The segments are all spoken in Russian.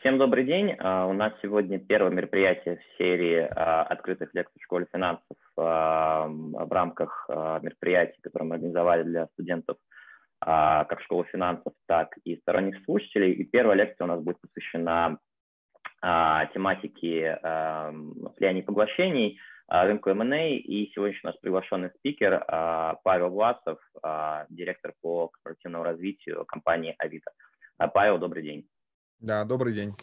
Всем добрый день. У нас сегодня первое мероприятие в серии открытых лекций в школе финансов в рамках мероприятий, которые мы организовали для студентов как школы финансов, так и сторонних слушателей. И первая лекция у нас будет посвящена тематике влияния поглощений, рынку M&A. И сегодня у нас приглашенный спикер Павел Власов, директор по корпоративному развитию компании Авито. Павел, добрый день. Да, добрый день.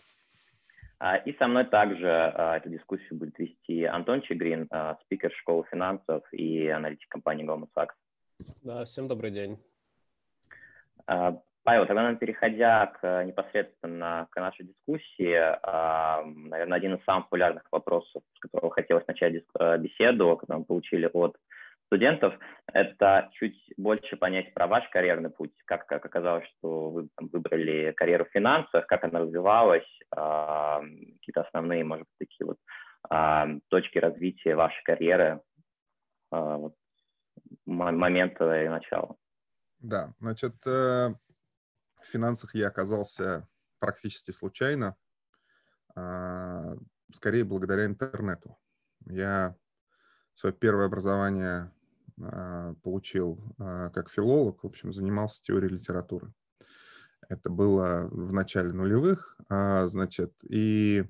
А, и со мной также а, эту дискуссию будет вести Антон Чигрин, а, спикер школы финансов и аналитик компании Goldman Sachs. Да, всем добрый день. Павел, тогда, переходя к, непосредственно к нашей дискуссии, наверное, один из самых популярных вопросов, с которого хотелось начать беседу, который мы получили от студентов, это чуть больше понять про ваш карьерный путь, как, как оказалось, что вы выбрали карьеру в финансах, как она развивалась, э, какие-то основные, может быть, такие вот э, точки развития вашей карьеры, э, вот, момента и начала. Да, значит, э, в финансах я оказался практически случайно, э, скорее благодаря интернету. Я свое первое образование получил а, как филолог, в общем, занимался теорией литературы. Это было в начале нулевых, а, значит, и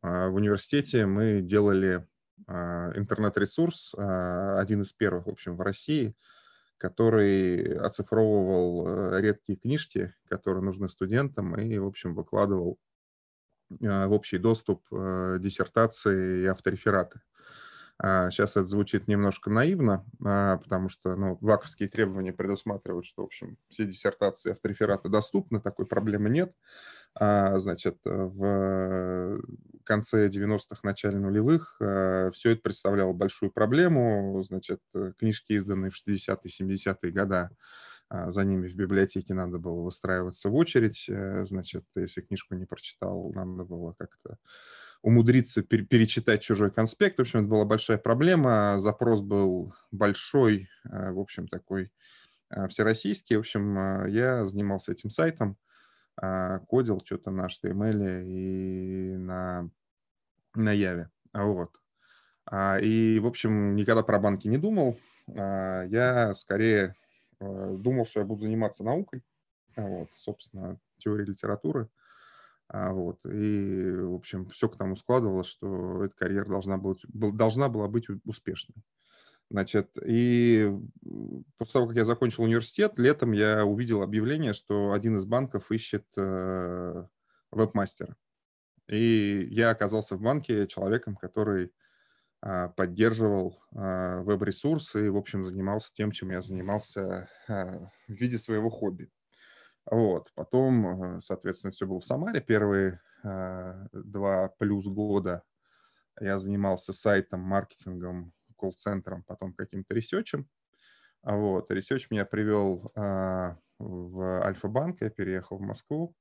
в университете мы делали интернет-ресурс, один из первых, в общем, в России, который оцифровывал редкие книжки, которые нужны студентам, и, в общем, выкладывал в общий доступ диссертации и авторефераты. Сейчас это звучит немножко наивно, а, потому что ну, ваковские требования предусматривают, что, в общем, все диссертации авторефераты доступны, такой проблемы нет. А, значит, в конце 90-х, начале нулевых а, все это представляло большую проблему. Значит, книжки, изданные в 60-е, 70-е годы, за ними в библиотеке надо было выстраиваться в очередь. Э, значит, если книжку не прочитал, надо было как-то умудриться пер перечитать чужой конспект. В общем, это была большая проблема. Запрос был большой, э, в общем, такой э, всероссийский. В общем, э, я занимался этим сайтом, кодил что-то на HTML и на, на Java. Вот. А, и, в общем, никогда про банки не думал. А, я скорее думал, что я буду заниматься наукой. Вот, собственно, теорией литературы. А, вот. И, в общем, все к тому складывалось, что эта карьера должна, быть, должна была быть успешной. Значит, и после того, как я закончил университет, летом я увидел объявление, что один из банков ищет э, веб-мастера. И я оказался в банке человеком, который э, поддерживал э, веб-ресурсы и, в общем, занимался тем, чем я занимался э, в виде своего хобби. Вот. Потом, э, соответственно, все было в Самаре. Первые э, два плюс года я занимался сайтом, маркетингом, колл-центром, потом каким-то ресечем. Вот. Ресеч меня привел э, в Альфа-банк, я переехал в Москву.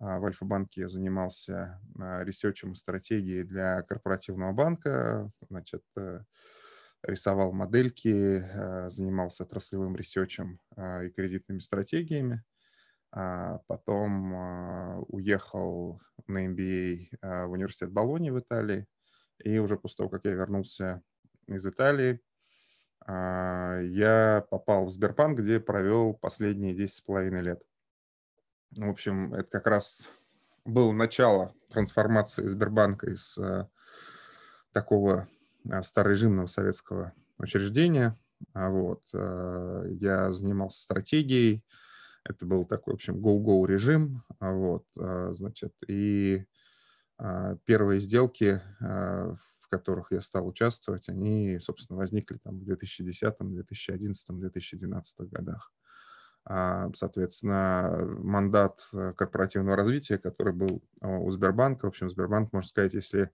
В Альфа-банке я занимался ресечем и стратегией для корпоративного банка. Значит, рисовал модельки, занимался отраслевым ресечем и кредитными стратегиями. А потом а, уехал на MBA а, в университет Болони в Италии. И уже после того, как я вернулся из Италии, я попал в Сбербанк, где провел последние 10,5 лет. В общем, это как раз было начало трансформации Сбербанка из такого старорежимного советского учреждения. Вот. Я занимался стратегией, это был такой, в общем, go-go режим, а, вот, а, значит, и а, первые сделки, в которых я стал участвовать, они, собственно, возникли там в 2010, 2011, 2012 годах. Соответственно, мандат корпоративного развития, который был у Сбербанка, в общем, Сбербанк, можно сказать, если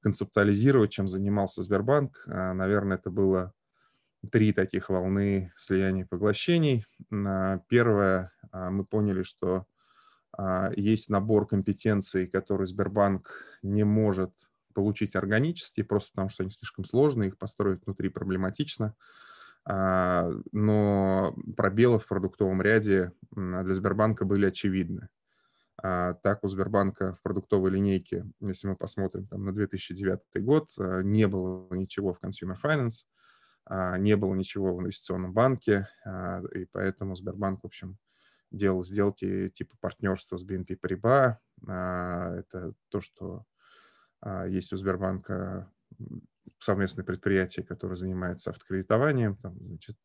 концептуализировать, чем занимался Сбербанк, наверное, это было три таких волны слияний и поглощений. Первое, а, мы поняли, что а, есть набор компетенций, которые Сбербанк не может получить органически, просто потому что они слишком сложные, их построить внутри проблематично. А, но пробелы в продуктовом ряде для Сбербанка были очевидны. Так у Сбербанка в продуктовой линейке, если мы посмотрим там, на 2009 год, не было ничего в Consumer Finance, не было ничего в инвестиционном банке, и поэтому Сбербанк, в общем, делал сделки типа партнерства с BNP Paribas. Это то, что есть у Сбербанка совместное предприятие, которое занимается автокредитованием. Там, значит,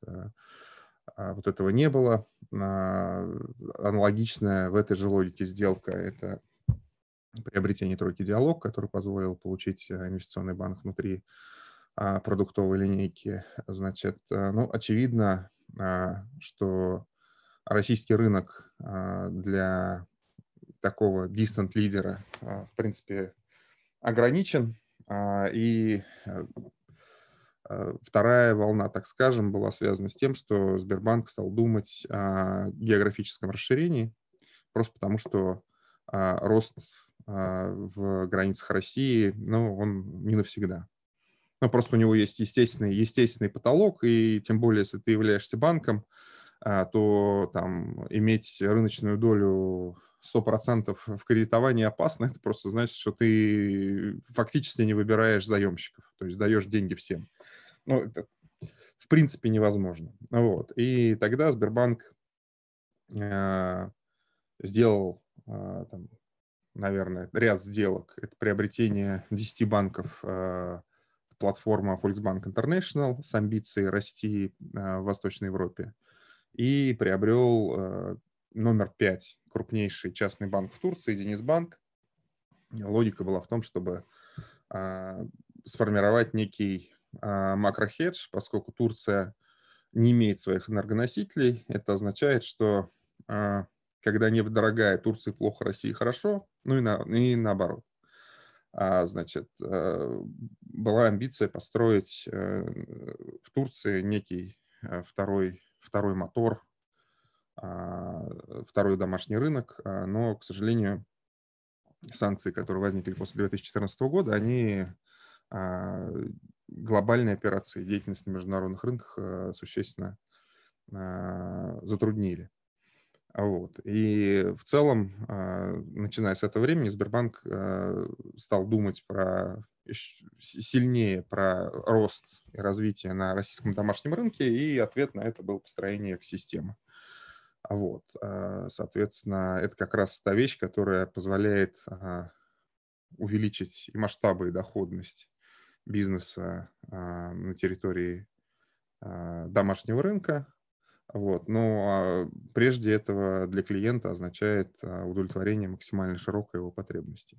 а вот этого не было. А, аналогичная в этой же логике сделка – это приобретение тройки «Диалог», который позволил получить инвестиционный банк внутри а, продуктовой линейки. Значит, э, ну, очевидно, что российский рынок для такого distant лидера, в принципе, ограничен, и э, Э, вторая волна, так скажем, была связана с тем, что Сбербанк стал думать о географическом расширении, просто потому что а, рост а, в границах России, ну, он не навсегда. Ну, просто у него есть естественный, естественный потолок, и тем более, если ты являешься банком, а, то там иметь рыночную долю 100% в кредитовании опасно, это просто значит, что ты фактически не выбираешь заемщиков, то есть даешь деньги всем. Ну, это в принципе невозможно. Вот. И тогда Сбербанк э, сделал, э, там, наверное, ряд сделок. Это приобретение 10 банков э, платформа Volksbank International с амбицией расти э, в Восточной Европе. И приобрел э, номер 5 крупнейший частный банк в Турции, Денисбанк. Логика была в том, чтобы э, сформировать некий макрохедж, поскольку Турция не имеет своих энергоносителей. Это означает, что когда нефть дорогая, Турции плохо, России хорошо, ну и, на, и наоборот. А, значит, а, была амбиция построить э, в Турции некий второй, второй мотор, второй домашний рынок, но, к сожалению, санкции, которые возникли после 2014 года, они глобальные операции, деятельность на международных рынках э, существенно а, затруднили. Вот. И в целом, а, начиная с этого времени, Сбербанк э, стал думать про сильнее про рост и развитие на российском домашнем рынке, и ответ на это был построение экосистемы. Вот. А, соответственно, это как раз та вещь, которая позволяет увеличить и масштабы, и доходность бизнеса а, на территории а, домашнего рынка. Вот. Но а, прежде этого для клиента означает удовлетворение максимально широкой его потребности.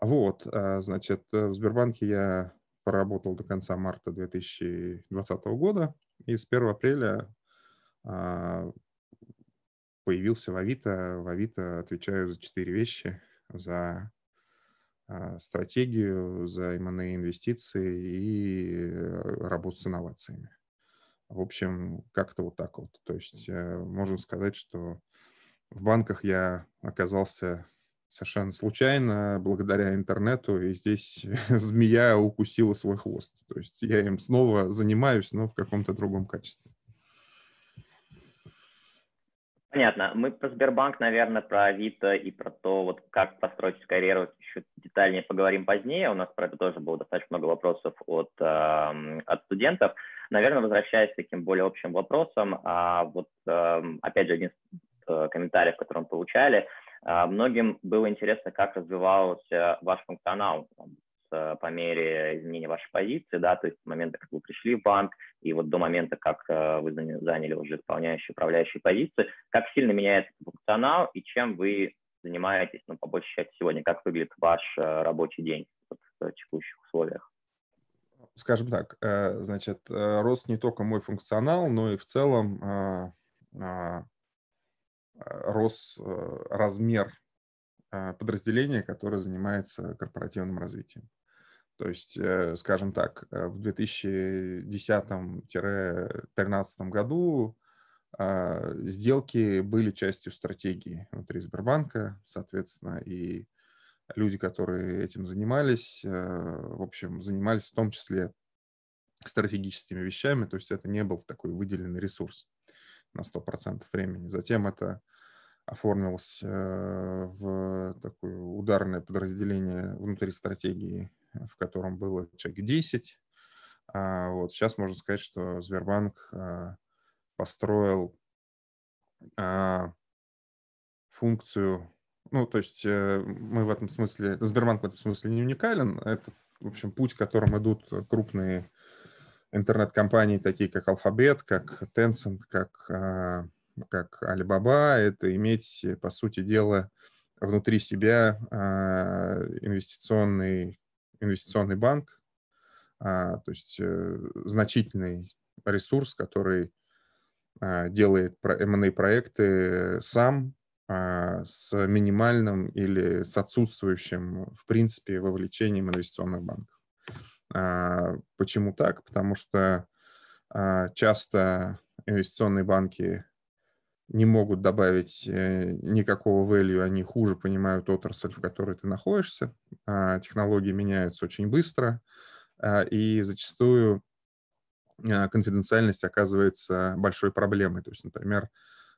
Вот, значит, в Сбербанке я поработал до конца марта 2020 года, и с 1 апреля появился в Авито. В Авито отвечаю за четыре вещи. За а, стратегию, за M&A инвестиции и э, работу с инновациями. В общем, как-то вот так вот. То есть э, можно сказать, что в банках я оказался совершенно случайно, благодаря интернету, и здесь змея укусила свой хвост. То есть я им снова занимаюсь, но в каком-то другом качестве. Понятно. Мы про Сбербанк, наверное, про Авито и про то, вот как построить карьеру еще детальнее поговорим позднее. У нас про это тоже было достаточно много вопросов от, э, от студентов. Наверное, возвращаясь к таким более общим вопросам, а вот э, опять же один из э, комментариев, который мы получали, э, многим было интересно, как развивался ваш функционал по мере изменения вашей позиции, да, то есть с момента, как вы пришли в банк, и вот до момента, как э, вы заняли уже исполняющие, управляющие позиции, как сильно меняется функционал и чем вы занимаетесь, ну, по большей части сегодня, как выглядит ваш э, рабочий день в текущих условиях? Скажем так, значит, рос не только мой функционал, но и в целом рос размер подразделения, которое занимается корпоративным развитием. То есть, э, скажем так, э, в 2010-2013 году а, сделки были частью стратегии внутри Сбербанка, соответственно, и люди, которые этим занимались, э, в общем, занимались в том числе стратегическими вещами, то есть это не был такой выделенный ресурс на 100% времени. Затем это оформился в такое ударное подразделение внутри стратегии, в котором было человек 10. А вот сейчас можно сказать, что Сбербанк построил функцию, ну, то есть э, мы в этом смысле, Сбербанк в этом смысле не уникален, это, в общем, путь, которым идут крупные интернет-компании, такие как Alphabet, как Tencent, как, а, как Alibaba, это иметь, по сути дела, внутри себя а, инвестиционный, инвестиционный банк, а, то есть э, значительный ресурс, который делает M&A проекты сам, с минимальным или с отсутствующим, в принципе, вовлечением инвестиционных банков. А, почему так? Потому что а, часто инвестиционные банки не могут добавить э, никакого value, они хуже понимают отрасль, в которой ты находишься. А, технологии меняются очень быстро, и зачастую конфиденциальность оказывается большой проблемой. То есть, например,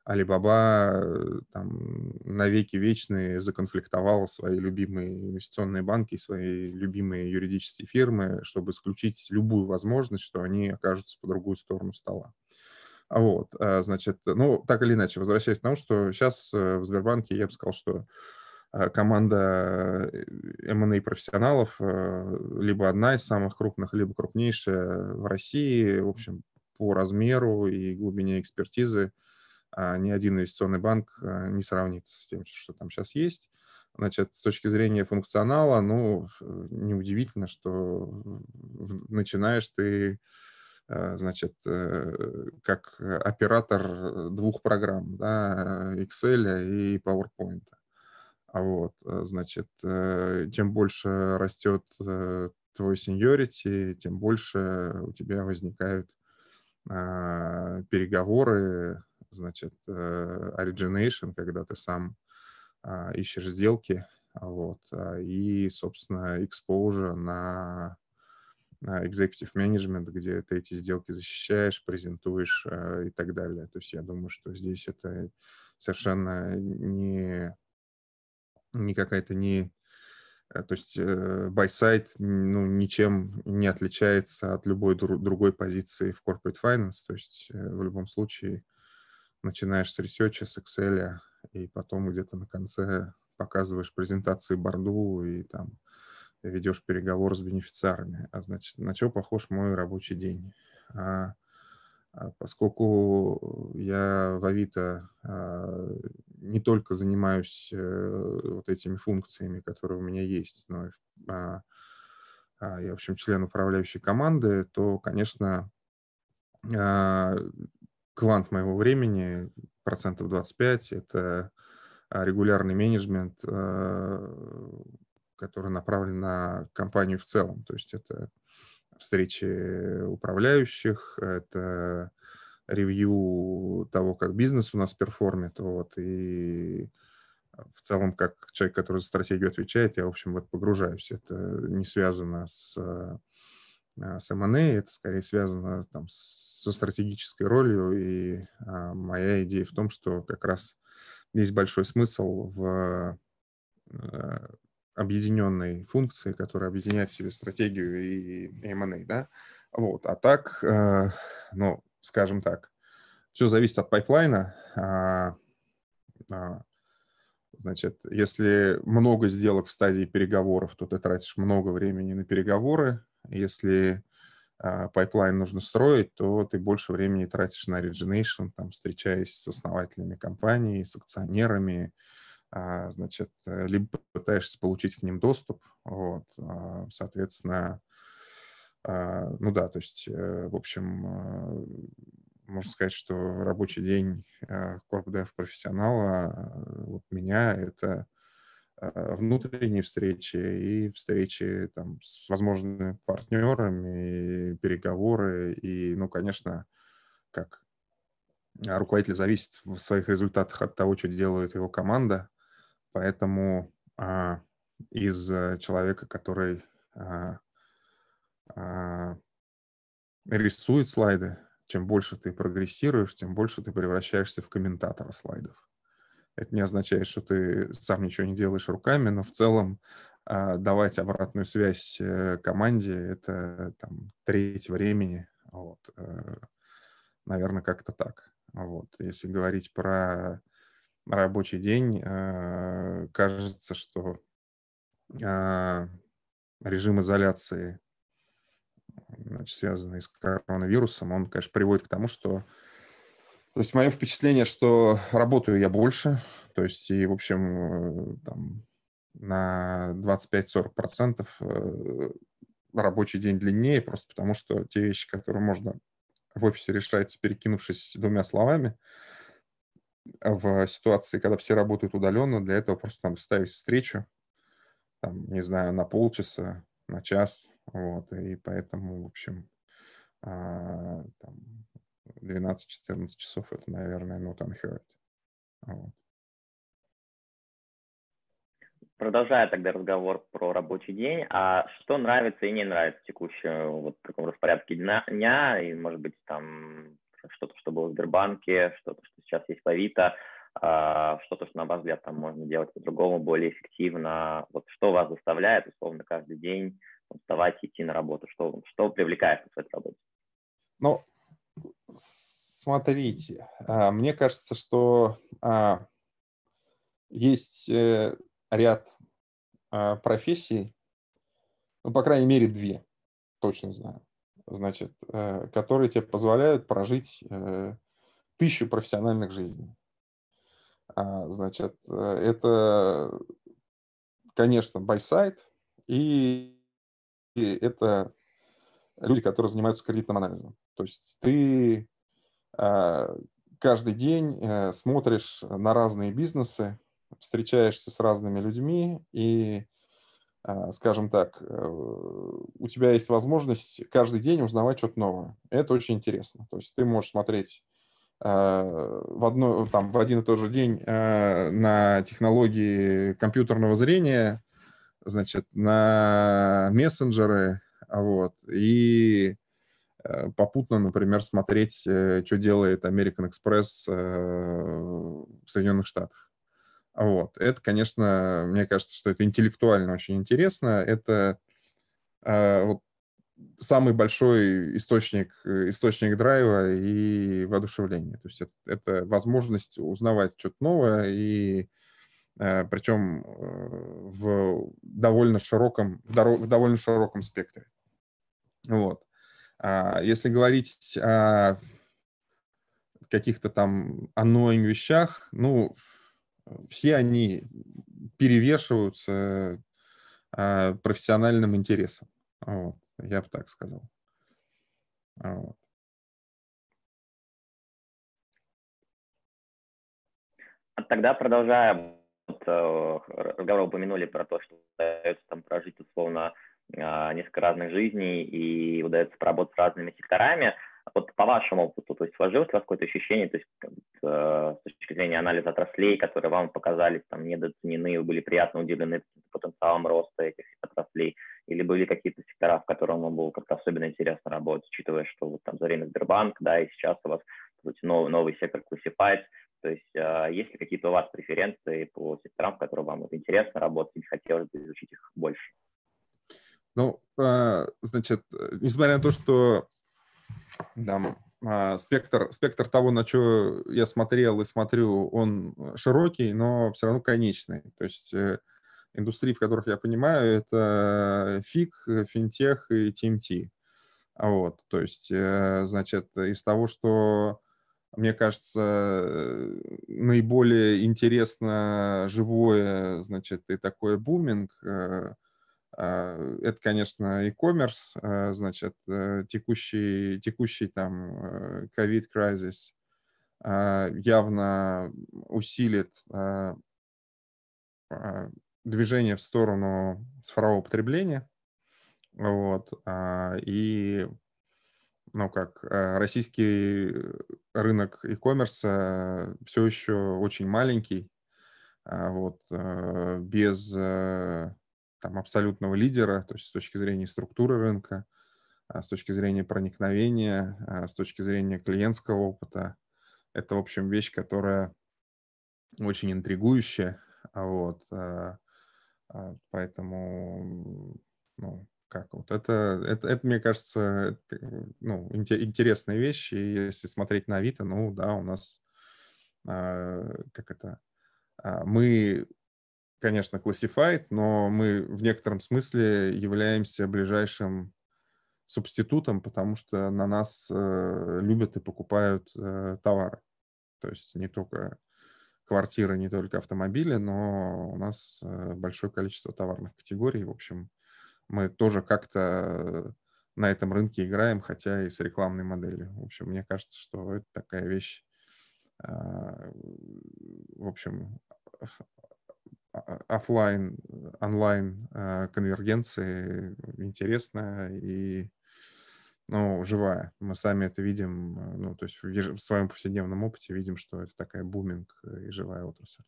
Алибаба э, там навеки вечные законфликтовал свои любимые инвестиционные банки, свои любимые юридические фирмы, чтобы исключить любую возможность, что они окажутся по другую сторону стола. Вот, а, значит, ну, так или иначе, возвращаясь к тому, что сейчас э, в Сбербанке я бы сказал, что э, команда M&A профессионалов либо одна из самых крупных, либо крупнейшая в России, в общем, по размеру и глубине экспертизы – а ни один инвестиционный банк не сравнится с тем, что там сейчас есть. Значит, с точки зрения функционала, ну, неудивительно, что начинаешь ты, значит, э, как оператор двух программ, да, Excel и PowerPoint. А вот, значит, э, чем больше растет э, твой seniority, тем больше у тебя возникают переговоры значит, э, origination, когда ты сам ищешь сделки, вот, и, собственно, exposure на executive management, где ты эти сделки защищаешь, презентуешь э, и так далее. То есть я думаю, что здесь это совершенно не, не какая-то не... Э, то есть buy side ну, ничем не отличается от любой другой позиции в corporate finance. То есть в любом случае начинаешь с research а, с Excel, и потом где-то на конце показываешь презентации борду и там ведешь переговор с бенефициарами. А значит, на что похож мой рабочий день? А, а поскольку я в Авито а, не только занимаюсь а, вот этими функциями, которые у меня есть, но а, а, я, в общем, член управляющей команды, то, конечно, а, квант моего времени, процентов 25, это а, регулярный менеджмент, э, который направлен на компанию в целом. То есть это встречи управляющих, это ревью того, как бизнес у нас перформит, вот, и в целом, как человек, который за стратегию отвечает, я, в общем, вот погружаюсь. Это не связано с а, с M&A, это скорее связано там, со стратегической ролью, и а, моя идея в том, что как раз есть большой смысл в а, объединенной функции, которая объединяет в себе стратегию и M&A, да, вот, а так, а, ну, скажем так, все зависит от pipeline а, а, а, Значит, если много сделок в стадии переговоров, то ты тратишь много времени на переговоры, если pipeline нужно строить, то ты больше времени тратишь на origination, там, встречаясь с основателями компании, с акционерами, а, значит, э, либо пытаешься получить к ним доступ, вот, а, соответственно, а, ну да, то есть, э, в общем, можно сказать, что рабочий день корпдев профессионала вот меня это Э, внутренние встречи и встречи там, с возможными партнерами, и переговоры. И, ну, конечно, как руководитель зависит в своих результатах от того, что делает его команда. Поэтому а, из человека, который а, а, рисует слайды, чем больше ты прогрессируешь, тем больше ты превращаешься в комментатора слайдов. Это не означает, что ты сам ничего не делаешь руками, но в целом давать обратную связь э, команде — это там треть времени. Вот. Э, Наверное, как-то так. Вот. Если говорить про рабочий день, э, кажется, что а, режим изоляции, значит, связанный с коронавирусом, он, конечно, приводит к тому, что то есть мое впечатление, что работаю я больше, то есть и, в общем, там, на 25-40% э, рабочий день длиннее, просто потому что те вещи, которые можно в офисе решать, перекинувшись двумя словами, в ситуации, когда все работают удаленно, для этого просто надо вставить встречу, там, не знаю, на полчаса, на час, вот, и поэтому, в общем, а, 12-14 часов это, наверное, not unheard. Вот. Продолжая тогда разговор про рабочий день, а что нравится и не нравится в текущем вот таком распорядке дня и, может быть, там что-то, что было в Сбербанке, что-то, что сейчас есть по Авито, а, что-то, что, на ваш взгляд, там можно делать по-другому, более эффективно. Вот что вас заставляет, условно, каждый день вставать идти на работу? Что, что привлекает в этой работе? Ну, смотрите, а, мне кажется, что а, есть э, ряд профессий, ну, по крайней мере, две, точно знаю, значит, э, которые тебе позволяют прожить э, тысячу профессиональных жизней. А, значит, э, это, конечно, buy-side, и, это люди, которые занимаются кредитным анализом. То есть ты э, каждый день смотришь на разные бизнесы, встречаешься с разными людьми и, а, скажем так, э, у тебя есть возможность каждый день узнавать что-то новое. Это очень интересно. То есть ты можешь смотреть а, в, одно, там, в один и тот же день а, на технологии компьютерного зрения, значит, на мессенджеры, вот, и э, попутно, например, смотреть, э, что делает American Express в Соединенных Штатах. Вот. Это, конечно, мне кажется, что это интеллектуально очень интересно. Это э, вот, самый большой источник, источник драйва и воодушевления. То есть это, это возможность узнавать что-то новое, и э, причем э, в довольно широком, в, в довольно широком спектре. Вот. А если говорить о каких-то там annoying вещах, ну, все они перевешиваются а, профессиональным интересом. Вот, я бы так сказал. Вот. Тогда продолжая, э, разговор упомянули про то, что удается там прожить условно а, несколько разных жизней и удается поработать с разными секторами. Вот по вашему опыту, то есть сложилось у вас какое-то ощущение, то есть э, с точки зрения анализа отраслей, которые вам показались там недооценены, вы были приятно удивлены потенциалом роста этих отраслей, или были какие-то сектора, в которых вам было как-то особенно интересно работать, учитывая, что вот там за время Сбербанк, да, и сейчас у вас сути, новый, новый сектор Classifieds, то есть э, есть ли какие-то у вас преференции по секторам, в которых вам вот интересно работать, или хотелось бы изучить их больше? Ну, э, значит, несмотря на то, что да, спектр, спектр того, на что я смотрел и смотрю, он широкий, но все равно конечный. То есть э, индустрии, в которых я понимаю, это фиг, финтех и TMT. Вот, то есть, э, значит, из того, что мне кажется, наиболее интересно живое, значит, и такое буминг, э, это, конечно, e-commerce, а, значит, э, текущий, текущий там COVID-кризис э, а, явно усилит движение в сторону цифрового потребления. Вот. И, ну как, российский рынок e-commerce все еще очень маленький. Вот. Без там, абсолютного лидера, то есть с точки зрения структуры рынка, а, с точки зрения проникновения, а, с точки зрения клиентского опыта. Это, в общем, вещь, которая очень интригующее. Вот, поэтому, ну, как вот это, это, это мне кажется, ну, интересная вещь. И если смотреть на Авито, ну да, у нас, как это, мы конечно, classified, но мы в некотором смысле являемся ближайшим субститутом, потому что на нас э, любят и покупают э, товары. То есть не только квартиры, не только автомобили, но у нас э, большое количество товарных категорий. В общем, мы тоже как-то на этом рынке играем, хотя и с рекламной моделью. В общем, мне кажется, что это такая вещь, э, в общем, офлайн, онлайн э, конвергенции интересная и ну, живая. Мы сами это видим, э, ну, то есть в, своем повседневном опыте видим, что это такая буминг э, и живая отрасль.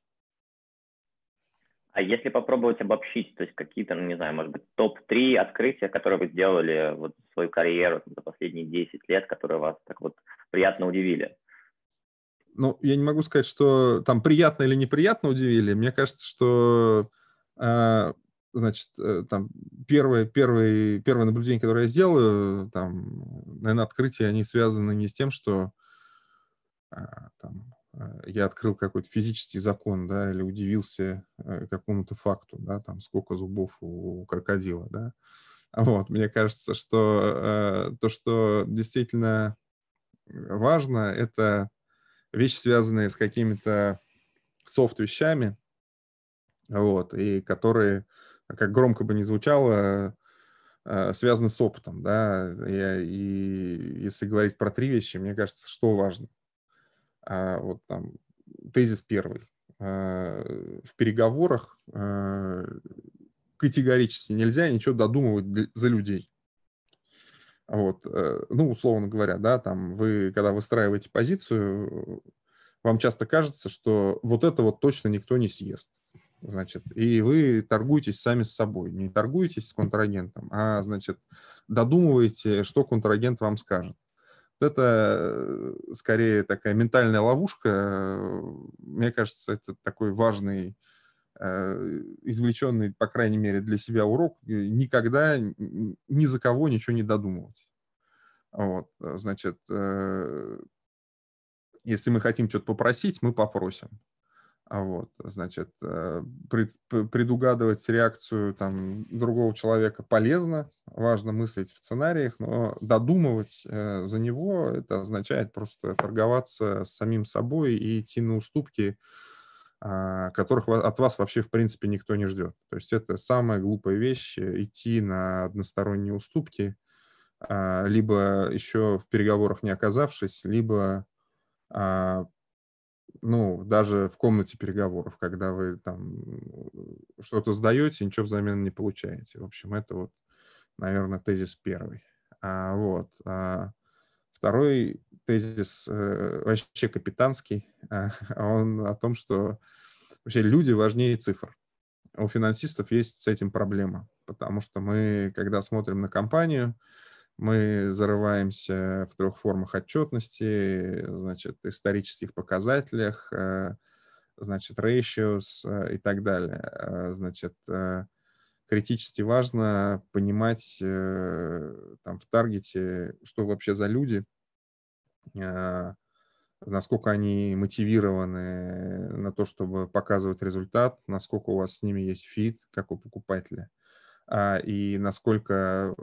А если попробовать обобщить, то есть какие-то, ну, не знаю, может быть, топ-3 открытия, которые вы сделали вот в свою карьеру за последние 10 лет, которые вас так вот приятно удивили? Ну, я не могу сказать, что там приятно или неприятно удивили. Мне кажется, что, э, значит, э, там первое, первое, первое наблюдение, которое я сделаю, там, наверное, открытия, они связаны не с тем, что э, там, э, я открыл какой-то физический закон, да, или удивился э, какому-то факту, да, там, сколько зубов у крокодила, да. Вот, мне кажется, что э, то, что действительно важно, это вещи, связанные с какими-то софт-вещами, вот, и которые, как громко бы не звучало, э, связаны с опытом, да, и, и если говорить про три вещи, мне кажется, что важно. А, вот там тезис первый. А, в переговорах а, категорически нельзя ничего додумывать за людей. Вот, э, ну, условно говоря, да, там вы, когда выстраиваете позицию, вам часто кажется, что вот это вот точно никто не съест. Значит, и вы торгуетесь сами с собой, не торгуетесь с контрагентом, а, значит, додумываете, что контрагент вам скажет. Это э, скорее такая ментальная ловушка. Мне кажется, это такой важный извлеченный, по крайней мере, для себя урок, никогда ни за кого ничего не додумывать. Вот, э, значит, э, если мы хотим что-то попросить, мы попросим. А вот, значит, э, предугадывать реакцию там, другого человека полезно, важно мыслить в сценариях, но додумывать за него, это означает просто торговаться с самим собой и идти на уступки, которых от вас вообще в принципе никто не ждет. То есть это самая глупая вещь, идти на односторонние уступки, а, либо еще в переговорах не оказавшись, либо а, ну, даже в комнате переговоров, когда вы там что-то сдаете, ничего взамен не получаете. В общем, это вот, наверное, тезис первый. А, вот. А, второй тезис э, вообще капитанский. А, он о том, что вообще люди важнее цифр. У финансистов есть с этим проблема, потому что мы, когда смотрим на компанию, мы зарываемся в трех формах отчетности, значит, исторических показателях, э, значит, ratios э, и так далее. Значит, критически важно понимать там в таргете, что вообще за люди, насколько они мотивированы на то, чтобы показывать результат, насколько у вас с ними есть fit, как у покупателя, а, и насколько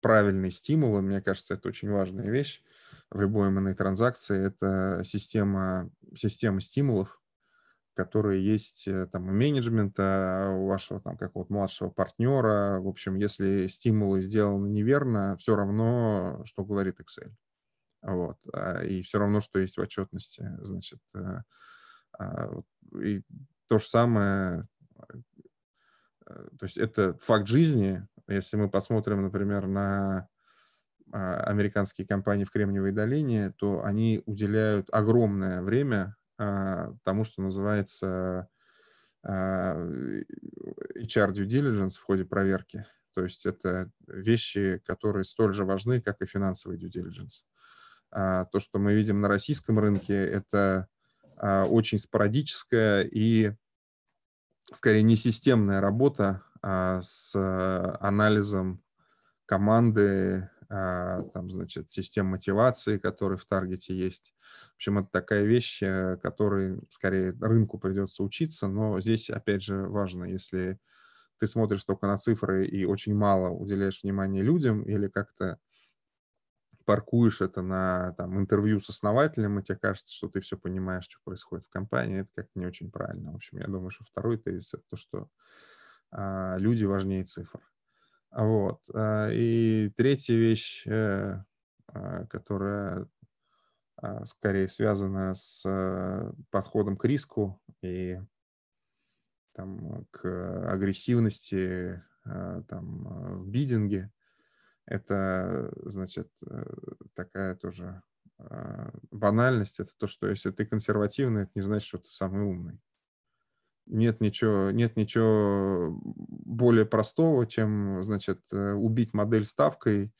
правильные стимулы, мне кажется, это очень важная вещь в любой M&A транзакции, это система, система стимулов, которые есть э, там у менеджмента, у вашего там какого-то младшего партнера. В общем, если стимулы сделаны неверно, все равно, что говорит Excel. Вот. А, и все равно, что есть в отчетности. Значит, э, а, и то же самое, э, то есть это факт жизни, если мы посмотрим, например, на а, американские компании в Кремниевой долине, то они уделяют огромное время тому, что называется а, HR due diligence в ходе проверки. То есть это вещи, которые столь же важны, как и финансовый due diligence. То, что мы видим на российском рынке, это очень спорадическая и скорее не системная работа а, с анализом команды, а, там, значит, систем мотивации, которые в таргете есть. В общем, это такая вещь, э, которой скорее рынку придется учиться, но здесь, опять же, важно, если ты смотришь только на цифры и очень мало уделяешь внимания людям или как-то паркуешь это на там, интервью с основателем, и тебе кажется, что ты все понимаешь, что происходит в компании, это как-то не очень правильно. В общем, я думаю, что второй тезис — это то, что а, люди важнее цифр. Вот. А, и третья вещь, э, а, которая скорее связана с э, подходом к риску и там, к агрессивности там, в bidding е, это, значит, э, такая тоже банальность. Это то, что если ты консервативный, это не значит, что ты самый умный нет ничего, нет ничего более простого, чем, значит, э, убить модель ставкой,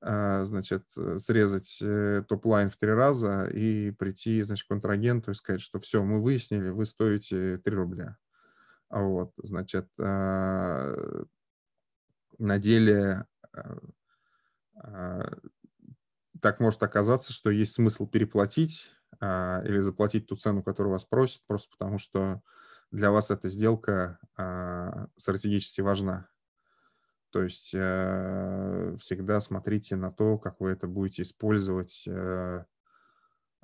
а, значит, э, срезать э, top line в три раза и прийти, значит, к контрагенту и сказать, что все, мы выяснили, вы стоите 3 рубля. А вот, значит, на деле так может оказаться, что есть смысл переплатить или заплатить ту цену, которую вас просят, просто потому что для вас эта сделка а, стратегически важна. То есть э, всегда смотрите на то, как вы это будете использовать э,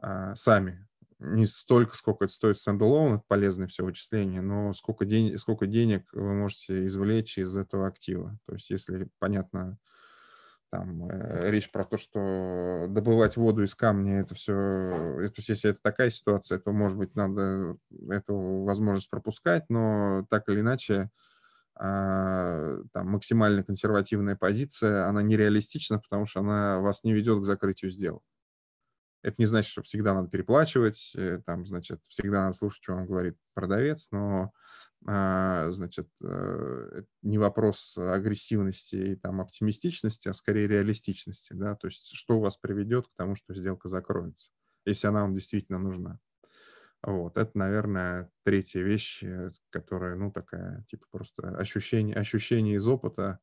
э, сами. Не столько, сколько это стоит стендалон, это полезное все вычисление, но сколько, день, сколько денег вы можете извлечь из этого актива. То есть если, понятно, там э, речь про то, что добывать воду из камня, это все, то есть если это такая ситуация, то, может быть, надо эту возможность пропускать, но так или иначе, а, там, максимально консервативная позиция, она нереалистична, потому что она вас не ведет к закрытию сделок. Это не значит, что всегда надо переплачивать, э, там, значит, всегда надо слушать, что вам говорит продавец, но значит, э, не вопрос агрессивности и там оптимистичности, а скорее реалистичности, да, то есть что вас приведет к тому, что сделка закроется, если она вам действительно нужна. Вот, это, наверное, третья вещь, э, которая, ну, такая, типа, просто ощущение, ощущение из опыта,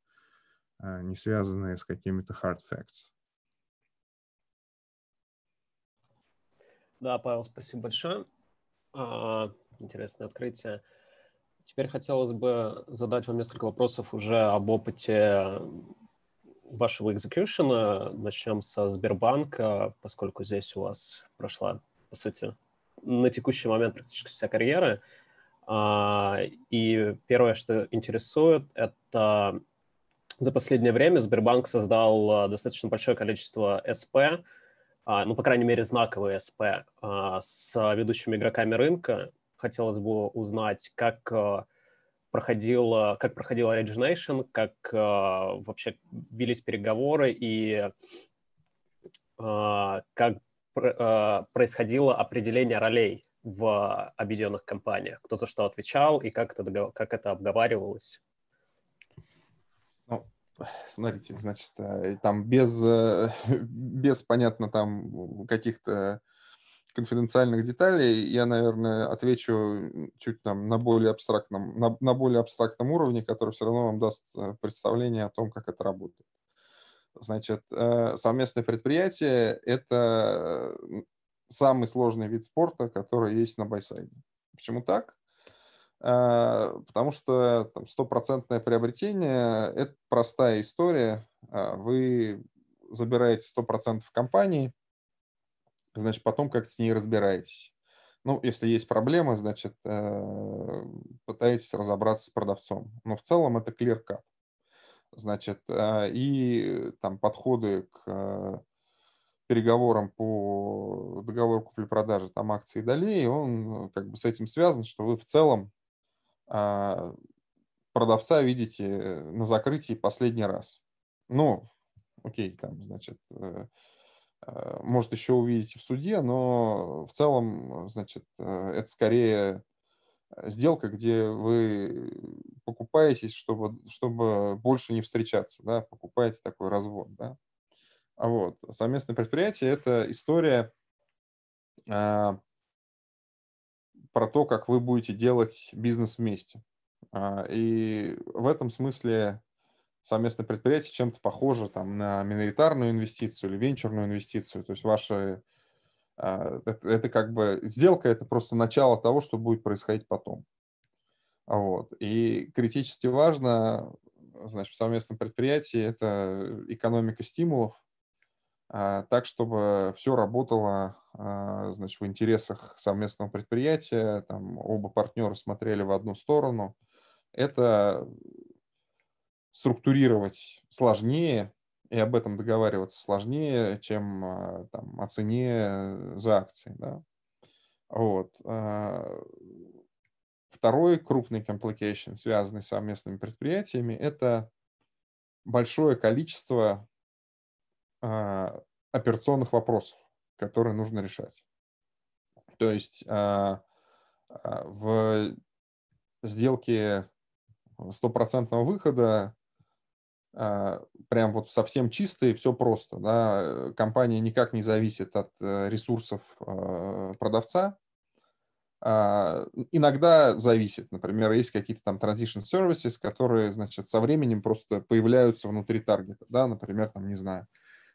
а, не связанные с какими-то hard facts. Да, Павел, спасибо большое. А, интересное открытие. Теперь хотелось бы задать вам несколько вопросов уже об опыте вашего экзекьюшена. Начнем со Сбербанка, поскольку здесь у вас прошла, по сути, на текущий момент практически вся карьера. А, и первое, что интересует, это за последнее время Сбербанк создал а, достаточно большое количество СП, а, ну, по крайней мере, знаковые СП с ведущими игроками рынка хотелось бы узнать, как э, проходил, как проходил Origination, как э, вообще велись переговоры и э, как происходило определение ролей в объединенных компаниях, кто за что отвечал и как это, как это обговаривалось. Ну, смотрите, значит, там без, без понятно, там каких-то конфиденциальных деталей я, наверное, отвечу чуть там на более абстрактном, на, на более абстрактном уровне, который все равно вам даст э, представление о том, как это работает. Значит, э, совместное предприятие – это самый сложный вид спорта, который есть на байсайде. Почему так? Э, потому что стопроцентное приобретение – это простая история. Вы забираете 100% компании – значит, потом как с ней разбираетесь. Ну, если есть проблемы, значит, э, пытаетесь разобраться с продавцом. Но в целом это clear cut. Значит, э, и там подходы к э, переговорам по договору купли-продажи там акций и долей, он как бы с этим связан, что вы в целом продавца видите на закрытии последний раз. Ну, окей, там, значит, может, еще увидите в суде, но в целом, значит, э, это скорее э, сделка, где вы покупаетесь, чтобы, чтобы больше не встречаться, да, покупаете такой развод, да. А вот совместное предприятие – это история, а, про то, как вы будете делать бизнес вместе. А, и в этом смысле совместное предприятие чем-то похоже там, на миноритарную инвестицию или венчурную инвестицию. То есть ваши а, это, это как бы сделка, это просто начало того, что будет происходить потом. Вот. И критически важно, значит, в совместном предприятии это экономика стимулов, а, так, чтобы все работало, а, значит, в интересах совместного предприятия, там оба партнера смотрели в одну сторону. Это структурировать сложнее, и об этом договариваться сложнее, чем а, там, о цене за акции. Да? Вот. Второй крупный complication, связанный с совместными предприятиями, это большое количество а, операционных вопросов, которые нужно решать. То есть а, а, в сделке стопроцентного выхода прям вот совсем чисто и все просто. Да? Компания никак не зависит от э, ресурсов продавца, а, иногда зависит. Например, есть какие-то там transition services, которые, значит, со временем просто появляются внутри таргета. Да? Например, там, не знаю,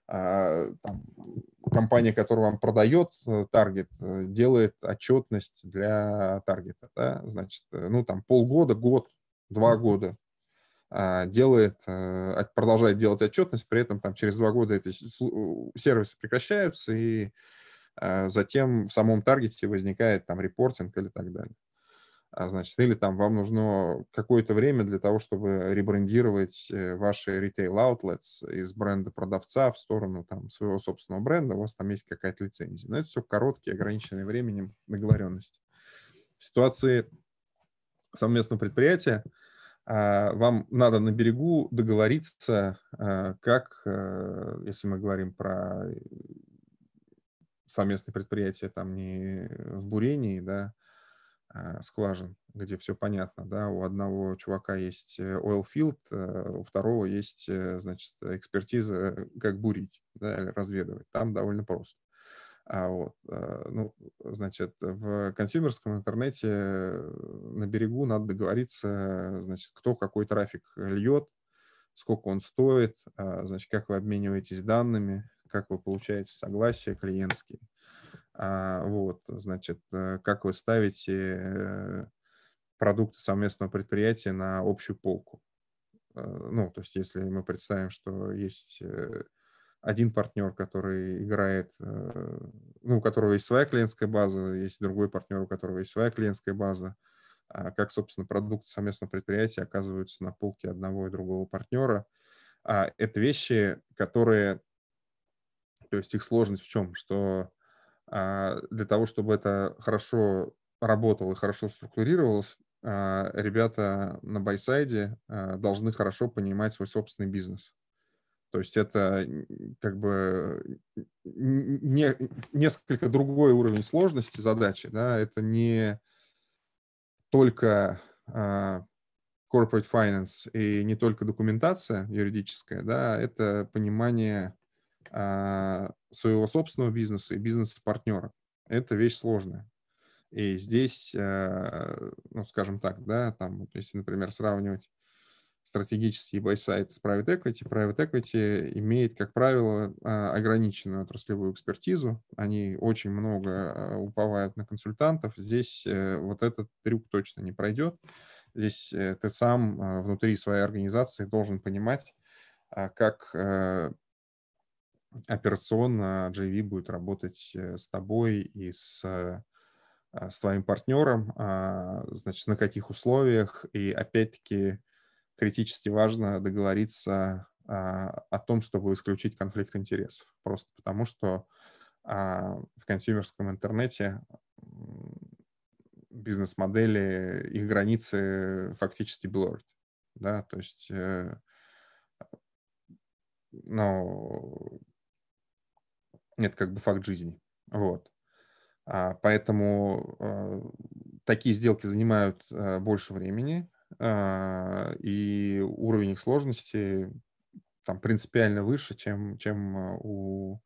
а, там, компания, которая вам продает э, таргет, э, делает отчетность для таргета. Да? Значит, ну, там полгода, год, два года а, делает, продолжает делать отчетность, при этом там через два года эти сервисы прекращаются, и а затем в самом таргете возникает там репортинг или так далее. А, значит, или там вам нужно какое-то время для того, чтобы ребрендировать э, ваши retail outlets из бренда продавца в сторону там своего собственного бренда, у вас там есть какая-то лицензия. Но это все короткие, ограниченные временем договоренности. В ситуации совместного предприятия а, вам надо на берегу договориться, как, э, если мы говорим про совместное предприятие там не в бурении, да, а скважин, где все понятно, да, у одного чувака есть э, oil field, э, у второго есть, э, значит, экспертиза, как бурить, да, разведывать. Там довольно просто. А вот, ну, значит, в консюмерском интернете на берегу надо договориться, значит, кто какой трафик льет, сколько он стоит, а, значит, как вы обмениваетесь данными, как вы получаете согласие клиентские. А, вот, значит, э, как вы ставите э, продукты совместного предприятия на общую полку. Э, ну, то есть если мы представим, что есть один партнер, который играет, ну, у которого есть своя клиентская база, есть другой партнер, у которого есть своя клиентская база, а как, собственно, продукты совместного предприятия оказываются на полке одного и другого партнера. А это вещи, которые то есть их сложность в чем? Что а, для того, чтобы это хорошо работало и хорошо структурировалось, ребята на байсайде должны хорошо понимать свой собственный бизнес. То есть это как бы не, несколько другой уровень сложности задачи. Да? Это не только corporate finance и не только документация юридическая, да, это понимание а, своего собственного бизнеса и бизнеса партнера. Это вещь сложная. И здесь, э, ну, скажем так, да, там, если, например, сравнивать стратегический buy-side с private equity, private equity имеет, как правило, а, ограниченную отраслевую экспертизу. Они очень много а, уповают на консультантов. Здесь э, вот этот трюк точно не пройдет. Здесь э, ты сам внутри своей организации должен понимать, как операционно JV будет работать э, с тобой и с, а, с твоим партнером, а, значит, на каких условиях. И опять-таки критически важно договориться а, о том, чтобы исключить конфликт интересов. Просто потому, что в консюмерском интернете бизнес-модели, их границы фактически blurred. Да? То есть э, ну, это как бы факт жизни. Вот. А, поэтому а, такие сделки занимают а, больше времени, а, и уровень их сложности там принципиально выше, чем, чем а, у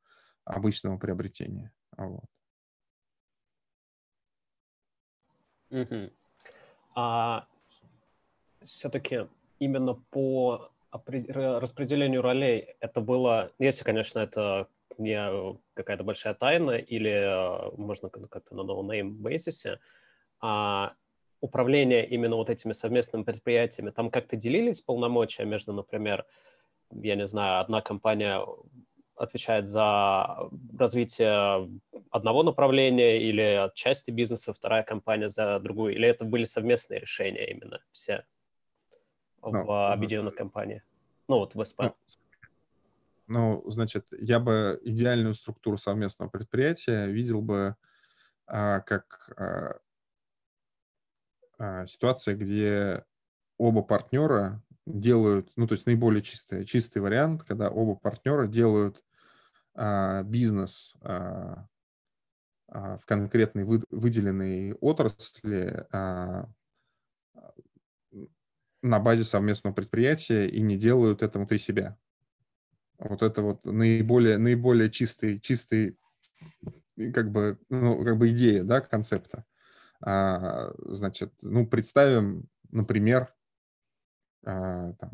обычного приобретения. Вот. Угу. А все-таки именно по распределению ролей это было, если, конечно, это не какая-то большая тайна или можно как-то на no-name бейсисе, а управление именно вот этими совместными предприятиями, там как-то делились полномочия между, например, я не знаю, одна компания отвечает за развитие одного направления или части бизнеса, вторая компания за другую, или это были совместные решения именно все в ну, объединенных ну, компаниях? Ну, вот в СП. Ну, ну, значит, я бы идеальную структуру совместного предприятия видел бы а, как а, ситуация, где оба партнера делают, ну, то есть наиболее чистый, чистый вариант, когда оба партнера делают а, бизнес а, а, в конкретной вы, выделенной отрасли а, на базе совместного предприятия и не делают это внутри себя. Вот это вот наиболее, наиболее чистый, чистый как бы, ну, как бы идея, да, концепта. А, значит, ну, представим, например, а, там,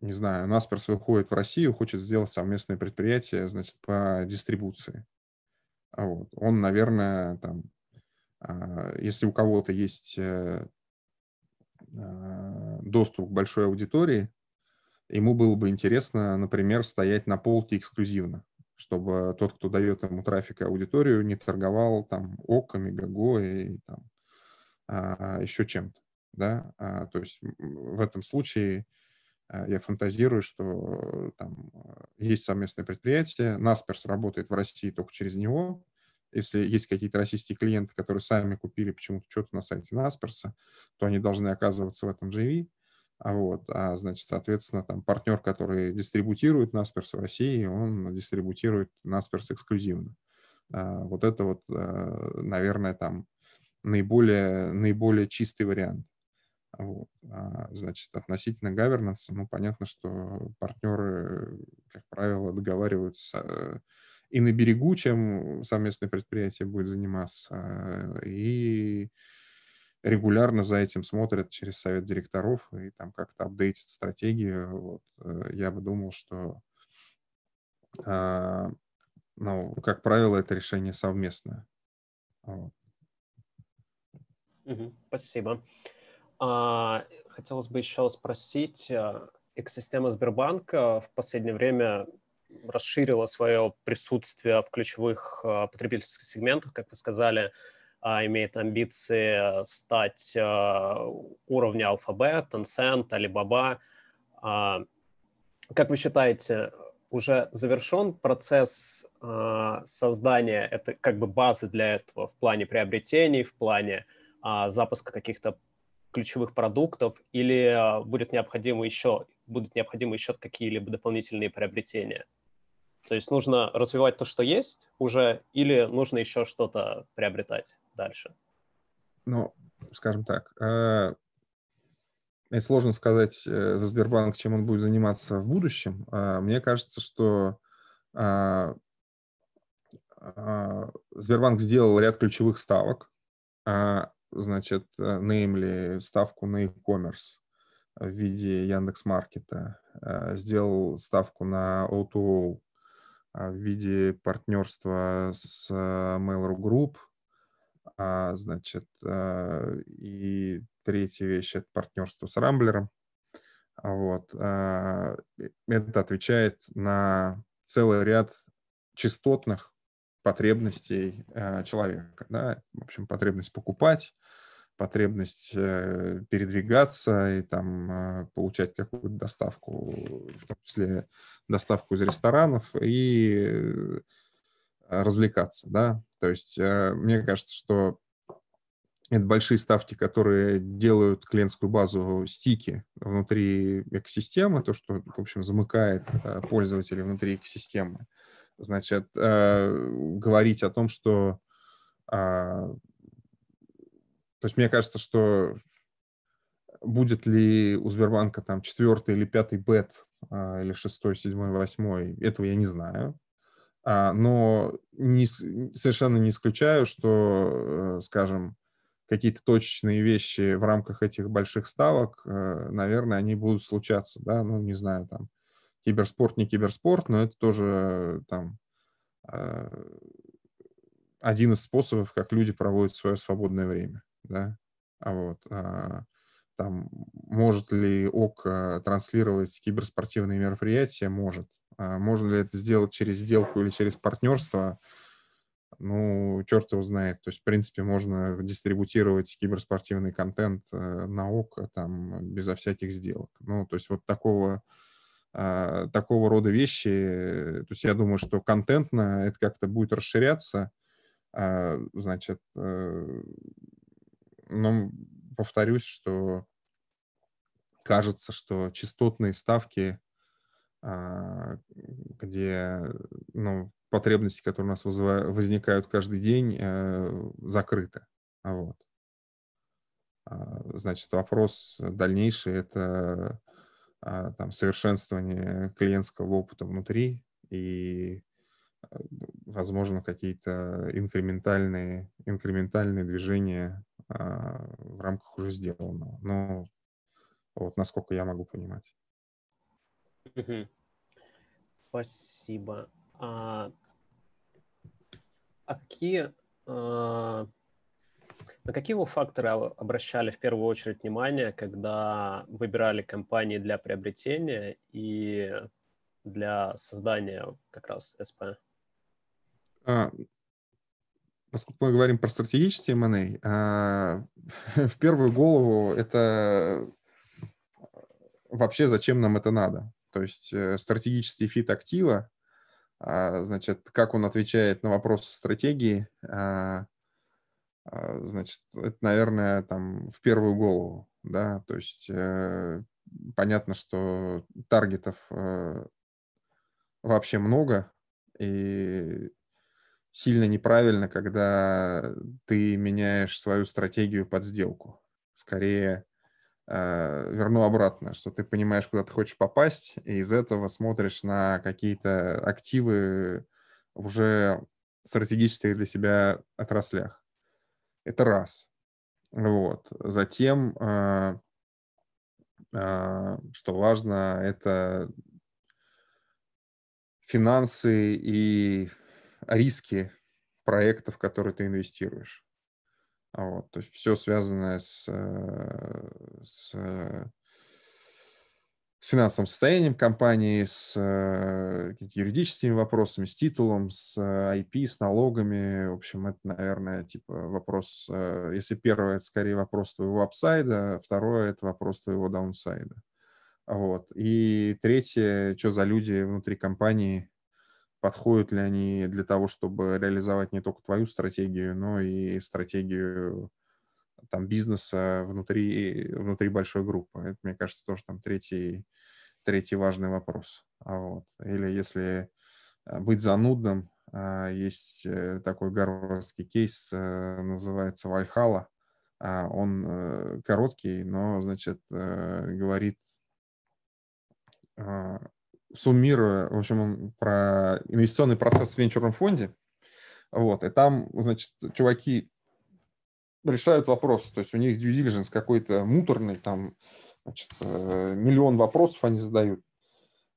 не знаю, Насперс выходит в Россию, хочет сделать совместное предприятие, значит, по дистрибуции. А вот. Он, наверное, там, если у кого-то есть э, доступ к большой аудитории, ему было бы интересно, например, стоять на полке эксклюзивно, чтобы тот, кто дает ему трафик и аудиторию, не торговал там ОКами, Мегаго и там, а, еще чем-то. Да? А, то есть в этом случае а, я фантазирую, что там есть совместное предприятие, Насперс работает в России только через него. Если есть какие-то российские клиенты, которые сами купили почему-то что-то на сайте Насперса, то они должны оказываться в этом JV. А вот, а значит, соответственно, там партнер, который дистрибутирует Насперс в России, он дистрибутирует Насперс эксклюзивно. А, вот это вот, а, наверное, там наиболее, наиболее чистый вариант. Вот. А, значит, относительно governance, ну, понятно, что партнеры, как правило, договариваются э, и на берегу, чем совместное предприятие будет заниматься, и регулярно за этим смотрят через совет директоров и там как-то апдейтят стратегию. Вот. Э, я бы думал, что, а, ну, как правило, это решение совместное. Вот. Спасибо. А, хотелось бы еще спросить, а, экосистема Сбербанка в последнее время расширила свое присутствие в ключевых потребительских сегментах, как вы сказали, имеет амбиции стать а, уровня Alphabet, Tencent, Alibaba. А, как вы считаете, уже завершен процесс создания это как бы базы для этого в плане приобретений, в плане запуска каких-то ключевых продуктов, или будет необходимо еще, будут необходимы еще какие-либо дополнительные приобретения? То есть нужно развивать то, что есть уже, или нужно еще что-то приобретать дальше? Ну, скажем так, э, это сложно сказать э, за Сбербанк, чем он будет заниматься в будущем. Э, мне кажется, что Сбербанк сделал ряд ключевых ставок. Значит, namely ставку на e-commerce в виде Яндекс.Маркета, сделал ставку на O2O а, в виде партнерства с Mail.ru Group, значит, и третья вещь – это партнерство с Рамблером. Вот. Это отвечает на целый ряд частотных потребностей человека. Да? В общем, потребность покупать, потребность э, передвигаться и там э, получать какую-то доставку, в том числе доставку из ресторанов и э, развлекаться, да. То есть мне кажется, что это большие ставки, которые делают клиентскую базу стики внутри экосистемы, то, что, в общем, замыкает пользователей внутри экосистемы. Значит, говорить о том, что а, то есть мне кажется, что будет ли у Сбербанка там четвертый или пятый бет, а, или шестой, седьмой, восьмой, этого я не знаю. А, но не, совершенно не исключаю, что, э, скажем, какие-то точечные вещи в рамках этих больших ставок, э, наверное, они будут случаться, да, ну, не знаю, там, киберспорт, не киберспорт, но это тоже там один из способов, как люди проводят свое свободное время, да, а вот, а, там, может ли ОК транслировать киберспортивные мероприятия? Может. А можно ли это сделать через сделку или через партнерство? Ну, черт его знает. То есть, в принципе, можно дистрибутировать киберспортивный контент э, на ОК там безо всяких сделок. Ну, то есть вот такого, а, такого рода вещи, то есть я думаю, что контентно это как-то будет расширяться, а, значит, э, но повторюсь, что кажется, что частотные ставки, где ну, потребности, которые у нас вызывают, возникают каждый день, э, закрыты. Вот. А, значит, вопрос дальнейший – это там, совершенствование клиентского опыта внутри и возможно, какие-то инкрементальные, инкрементальные движения а, в рамках уже сделанного. Но вот насколько я могу понимать. Спасибо. А, а какие, а, на какие вы факторы обращали в первую очередь внимание, когда выбирали компании для приобретения и для создания как раз СП? А, поскольку мы говорим про стратегический M&A, а, в первую голову это вообще зачем нам это надо. То есть э, стратегический fit актива, а, значит, как он отвечает на вопросы стратегии, а, значит, это, наверное, там в первую голову, да, то есть э, понятно, что target ов э, вообще много, и сильно неправильно, когда ты меняешь свою стратегию под сделку. Скорее, верну обратно, что ты понимаешь, куда ты хочешь попасть, и из этого смотришь на какие-то активы в уже стратегических для себя отраслях. Это раз. Вот. Затем, э, э, что важно, это финансы и риски проектов, в которые ты инвестируешь. Вот, то есть все связанное с, э, с, с финансовым состоянием компании, с э, юридическими вопросами, с титулом, с IP, с налогами. В общем, это, наверное, типа вопрос, э, если первое, это скорее вопрос твоего апсайда, второе, это вопрос твоего даунсайда. Вот. И третье, что за люди внутри компании, подходят ли они для того, чтобы реализовать не только твою стратегию, но и стратегию там бизнеса внутри, внутри большой группы. Это, мне кажется, тоже там третий, третий важный вопрос. А вот. Или если э, быть занудным, а, есть э, такой гарвардский кейс, э, называется Вальхала. А, он короткий, но, значит, говорит суммируя, в общем, про инвестиционный процесс в венчурном фонде. Вот, и там, значит, чуваки решают вопрос, то есть у них due diligence какой-то муторный, там, значит, э, миллион вопросов они задают.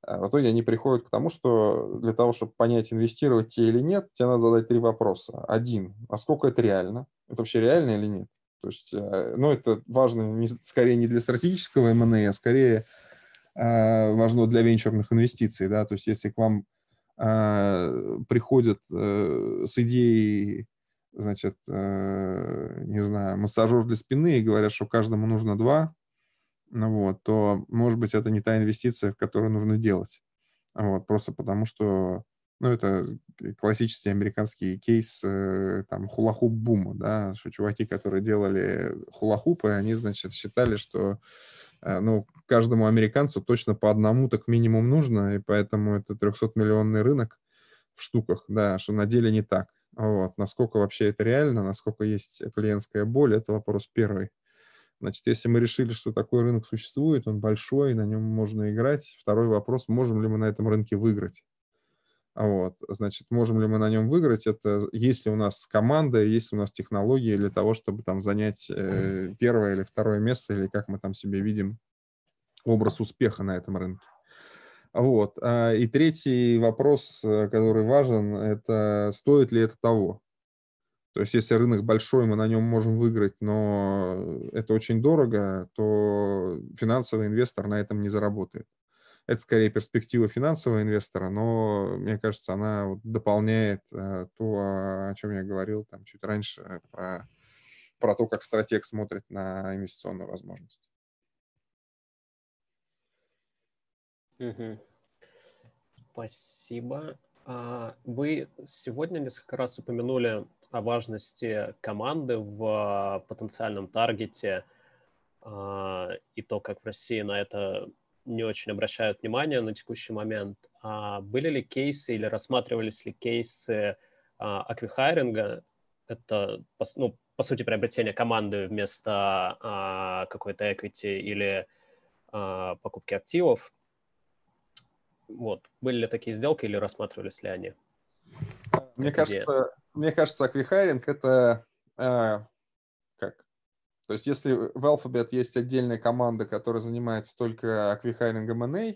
А в итоге они приходят к тому, что для того, чтобы понять, инвестировать те или нет, тебе надо задать три вопроса. Один, а сколько это реально? Это вообще реально или нет? То есть, э, ну, это важно не, скорее не для стратегического M&A, а скорее важно для венчурных инвестиций, да, то есть если к вам э, приходят э, с идеей, значит, не знаю, массажер для спины и говорят, что каждому нужно два, ну вот, то, может быть, это не та инвестиция, которую нужно делать. Вот, просто потому что, ну, это классический американский кейс там хулахуп бума, да, что чуваки, которые делали хулахупы, они, значит, считали, что Э, ну, каждому американцу точно по одному так минимум нужно, и поэтому это 300-миллионный рынок в штуках, да, что на деле не так. Вот. Насколько вообще это реально, насколько есть клиентская боль, это вопрос первый. Значит, если мы решили, что такой рынок существует, он большой, на нем можно играть. Второй вопрос, можем ли мы на этом рынке выиграть. Вот, значит, можем ли мы на нем выиграть? Это есть ли у нас команда, есть ли у нас технологии для того, чтобы там занять э, первое или второе место, или как мы там себе видим образ успеха на этом рынке. Вот. А, и третий вопрос, э, который важен, это стоит ли это того? То есть если рынок большой, мы на нем можем выиграть, но это очень дорого, то финансовый инвестор на этом не заработает. Это скорее перспектива финансового инвестора, но мне кажется, она дополняет э, то, о чем я говорил там чуть раньше, про, про то, как стратег смотрит на инвестиционную возможность. Спасибо. А, вы сегодня несколько раз упомянули о важности команды в потенциальном таргете а, и то, как в России на это не очень обращают внимание на текущий момент. А были ли кейсы или рассматривались ли кейсы аквихайринга? Это, ну, по сути, приобретение команды вместо какой-то equity или покупки активов вот. Были ли такие сделки или рассматривались ли они? Мне кажется, мне кажется, аквихайринг это как? То есть если в Alphabet есть отдельная команда, которая занимается только аквихайрингом M&A,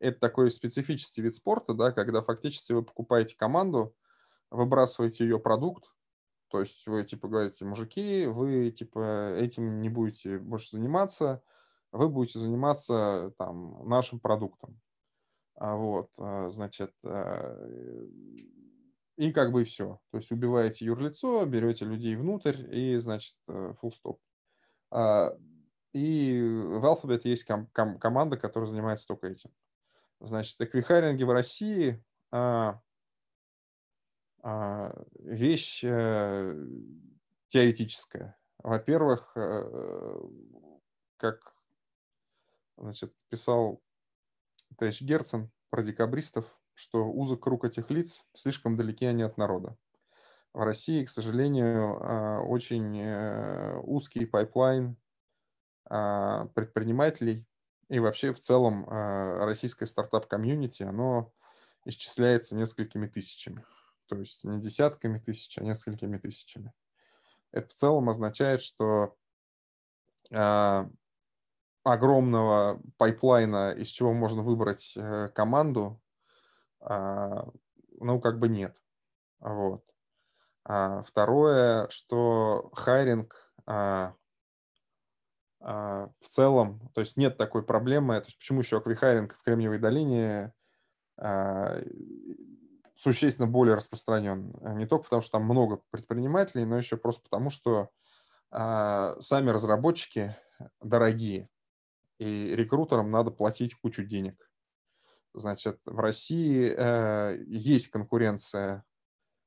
это такой специфический вид спорта, да, когда фактически вы покупаете команду, выбрасываете ее продукт, то есть вы типа говорите, мужики, вы типа этим не будете больше заниматься, вы будете заниматься там нашим продуктом. А вот, а, значит, а, и как бы все. То есть убиваете юрлицо, берете людей внутрь и, значит, э, full stop. И в Alphabet есть ком- ком- команда, которая занимается только этим. Значит, acqui-hiring и в России а, а, вещь а, теоретическая. Во-первых, а, как значит, писал товарищ Герцен про декабристов, что узок круг этих лиц, слишком далеки они от народа. В России, к сожалению, а, очень э, узкий pipeline а, предпринимателей и вообще в целом а, российское стартап- community, оно исчисляется несколькими тысячами. То есть не десятками тысяч, а несколькими тысячами. Это в целом означает, что огромного pipeline а, из чего можно выбрать э, команду, ну, как бы нет. Вот. А второе, что hiring а, в целом, то есть нет такой проблемы, то есть почему еще аквихайринг в Кремниевой долине существенно более распространен. Не только потому, что там много предпринимателей, но еще просто потому, что сами разработчики дорогие и рекрутерам надо платить кучу денег. Значит, в России э, есть конкуренция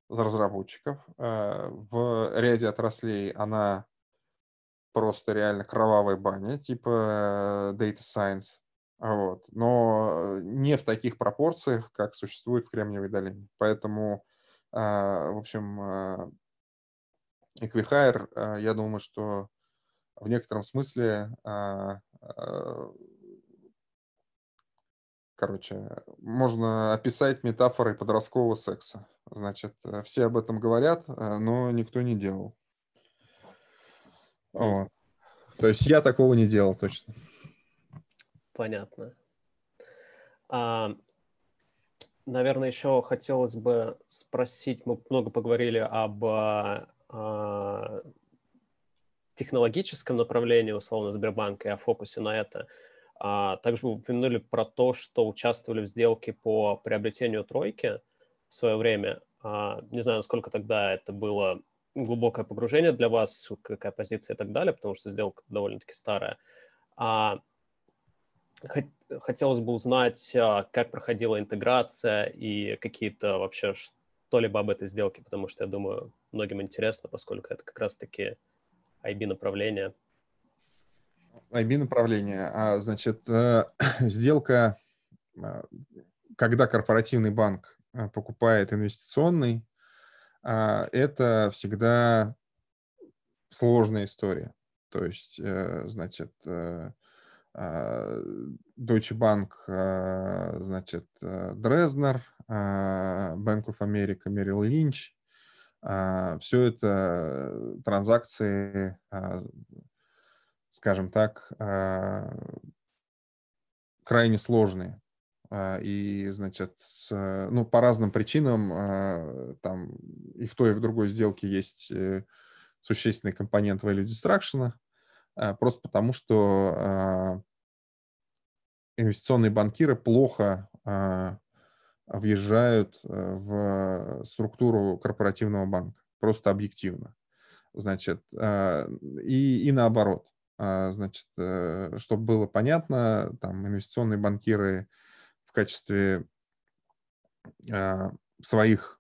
разработчиков. Э, в ряде отраслей она просто реально кровавая баня, типа э, data science. Вот. Но не в таких пропорциях, как существует в Кремниевой долине. Поэтому, э, в общем, Equihire, э, я думаю, что в некотором смысле, короче, можно описать метафорой подросткового секса. Значит, э, все об этом говорят, э, но никто не делал. Вот. То есть я такого не делал точно. Понятно. А, наверное, еще хотелось бы спросить, мы много поговорили об а, технологическом направлении, условно, Сбербанка и о фокусе на это. А также вы упомянули про то, что участвовали в сделке по приобретению тройки в свое время. А, не знаю, насколько тогда это было глубокое погружение для вас, какая позиция и так далее, потому что сделка довольно-таки старая. А, хотелось бы узнать, а, как проходила интеграция и какие-то вообще что-либо об этой сделке, потому что, я думаю, многим интересно, поскольку это как раз-таки IB направление? IB направление. А, значит, э, сделка, а, когда корпоративный банк покупает инвестиционный, это всегда сложная история. То есть, э, значит, э, Deutsche Bank, значит, Дрезнер, Bank of America, Merrill Lynch. Все это транзакции, скажем так, крайне сложные. И, значит, с, ну, по разным причинам там и в той, и в другой сделке есть э, существенный компонент value destruction, просто потому что инвестиционные банкиры плохо а, въезжают э, в структуру корпоративного банка, просто объективно. Значит, а, и, и наоборот. А, значит, э, чтобы было понятно, там инвестиционные банкиры в качестве своих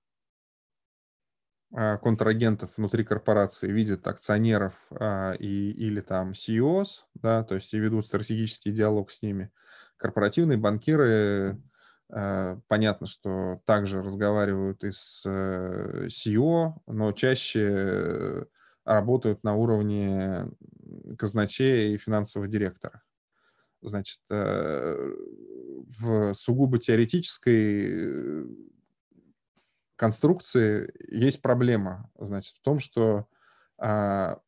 контрагентов внутри корпорации видят акционеров и, или там CEOs, да, то есть и ведут стратегический диалог с ними – корпоративные банкиры, понятно, что также разговаривают и с э, CEO, но чаще работают на уровне казначея и финансового директора. Значит, э, в сугубо теоретической конструкции есть проблема, значит, в том, что а,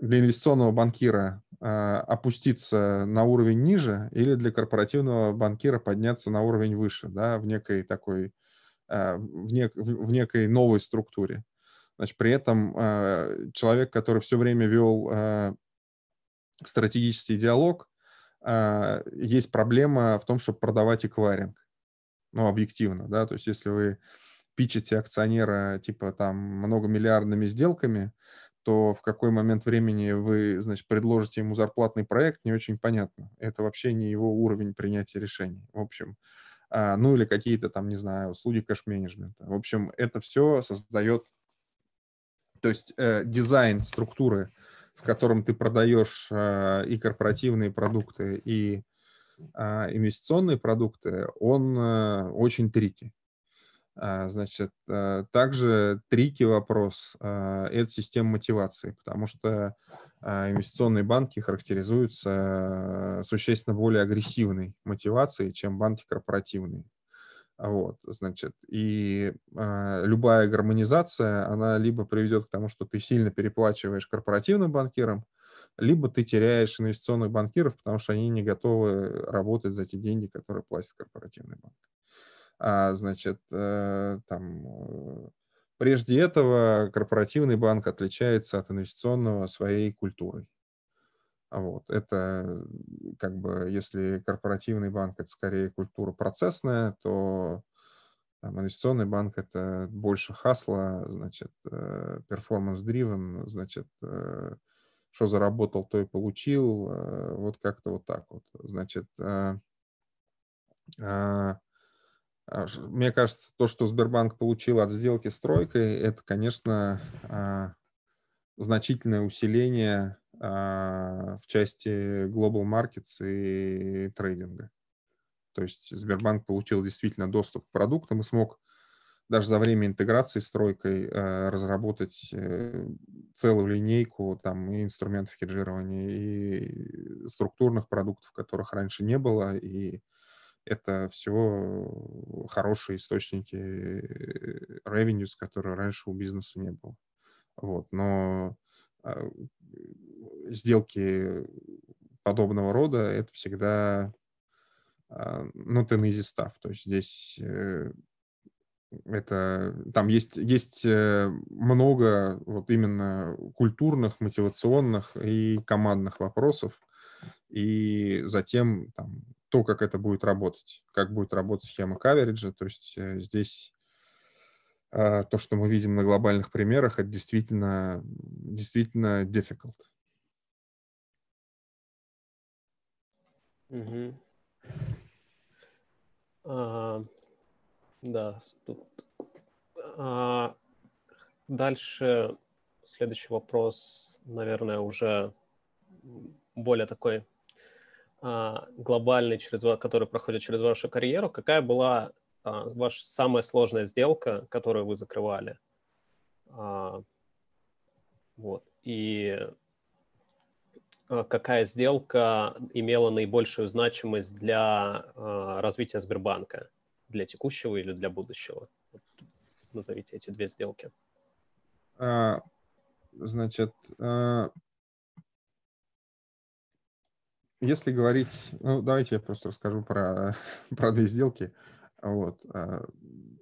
для инвестиционного банкира а, опуститься на уровень ниже или для корпоративного банкира подняться на уровень выше, да, в некой такой, а, в, нек, в некой новой структуре. Значит, при этом человек, который все время вел стратегический диалог, есть проблема в том, чтобы продавать эквайринг. Ну, объективно, да, то есть если вы пичете акционера типа там многомиллиардными сделками, то в какой момент времени вы, значит, предложите ему зарплатный проект, не очень понятно. Это вообще не его уровень принятия решений. В общем, а, ну или какие-то там, не знаю, услуги кэш-менеджмента. В общем, это все создает, то есть э, дизайн структуры, в котором ты продаешь э, и корпоративные продукты, и э, инвестиционные продукты, он э, очень трики. А, значит, также трики вопрос а, – это система мотивации, потому что а, инвестиционные банки характеризуются существенно более агрессивной мотивацией, чем банки корпоративные. Вот, значит, и э, любая гармонизация, она либо приведет к тому, что ты сильно переплачиваешь корпоративным банкирам, либо ты теряешь инвестиционных банкиров, потому что они не готовы работать за те деньги, которые платит корпоративный банк. А, значит, э, там, э, прежде этого корпоративный банк отличается от инвестиционного своей культурой. Вот. Это как бы, если корпоративный банк это скорее культура процессная, то там, инвестиционный банк это больше хасла, значит, э, значит, что заработал, то и получил, вот как-то вот так вот. Значит, а, мне кажется, то, что Сбербанк получил от сделки с тройкой, это, конечно, а, значительное усиление а, в части Global Markets и трейдинга. То есть Сбербанк получил действительно доступ к продуктам и смог даже за время интеграции с тройкой разработать э, целую линейку там и инструментов хеджирования, и структурных продуктов, которых раньше не было, и это все хорошие источники revenues, которые раньше у бизнеса не было. Вот, но а, сделки подобного рода это всегда ну, ten easy stuff. То есть здесь э, это там есть есть э, много вот именно культурных, мотивационных и командных вопросов, и затем там то, как это будет работать, как будет работать схема кавериджа. То есть э, здесь э, то, что мы видим на глобальных примерах, это действительно, действительно difficult. Угу. А, да, тут. А, дальше следующий вопрос, наверное, уже более такой а, глобальный, через, который проходит через вашу карьеру, какая была а, ваша самая сложная сделка, которую вы закрывали? А, вот. И какая сделка имела наибольшую значимость для развития Сбербанка? для текущего или для будущего? Назовите эти две сделки. А, значит, а, если говорить, ну, давайте я просто расскажу про, про две сделки. Вот. А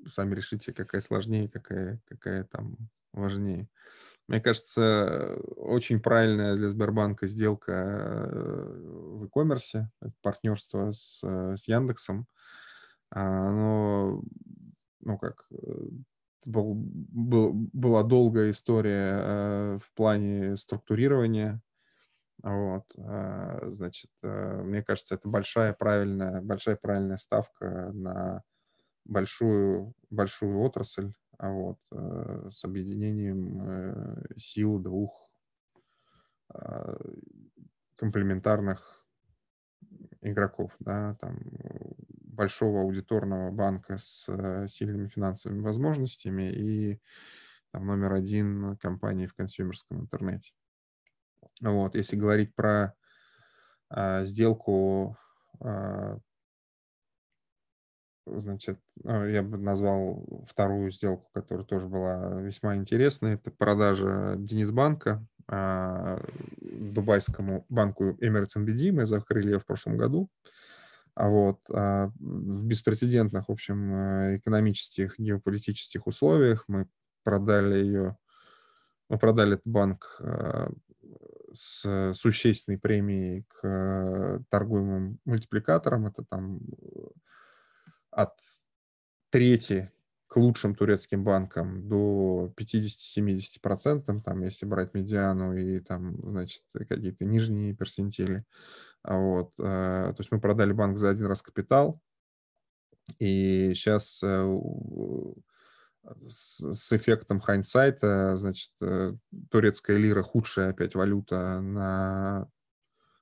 сами решите, какая сложнее, какая, какая там важнее. Мне кажется, очень правильная для Сбербанка сделка э, в e-commerce, партнерство с, с Яндексом. Оно, ну как, э, был, был, была долгая история э, в плане структурирования. Вот, значит, мне кажется, это большая правильная, большая правильная ставка на большую, большую отрасль, а вот, э, с объединением э, сил двух э, комплементарных игроков, да, там большого аудиторного банка с сильными финансовыми возможностями и там, номер один компании в консюмерском интернете. Вот, если говорить про а, сделку а, значит, а, я бы назвал вторую сделку, которая тоже была весьма интересной. Это продажа Денисбанка а, дубайскому банку Emirates NBD. Мы закрыли ее в прошлом году. А вот а, в беспрецедентных, в общем, э, экономических, геополитических условиях мы продали ее, мы продали этот банк с существенной премией к э, торгуемым мультипликаторам. Это там от трети к лучшим турецким банкам до 50-70%, там, если брать медиану и там, значит, какие-то нижние персентили. А вот, э, то есть мы продали банк за один раз капитал, и сейчас э, с, эффектом хайнсайта, значит, э, турецкая лира худшая опять валюта на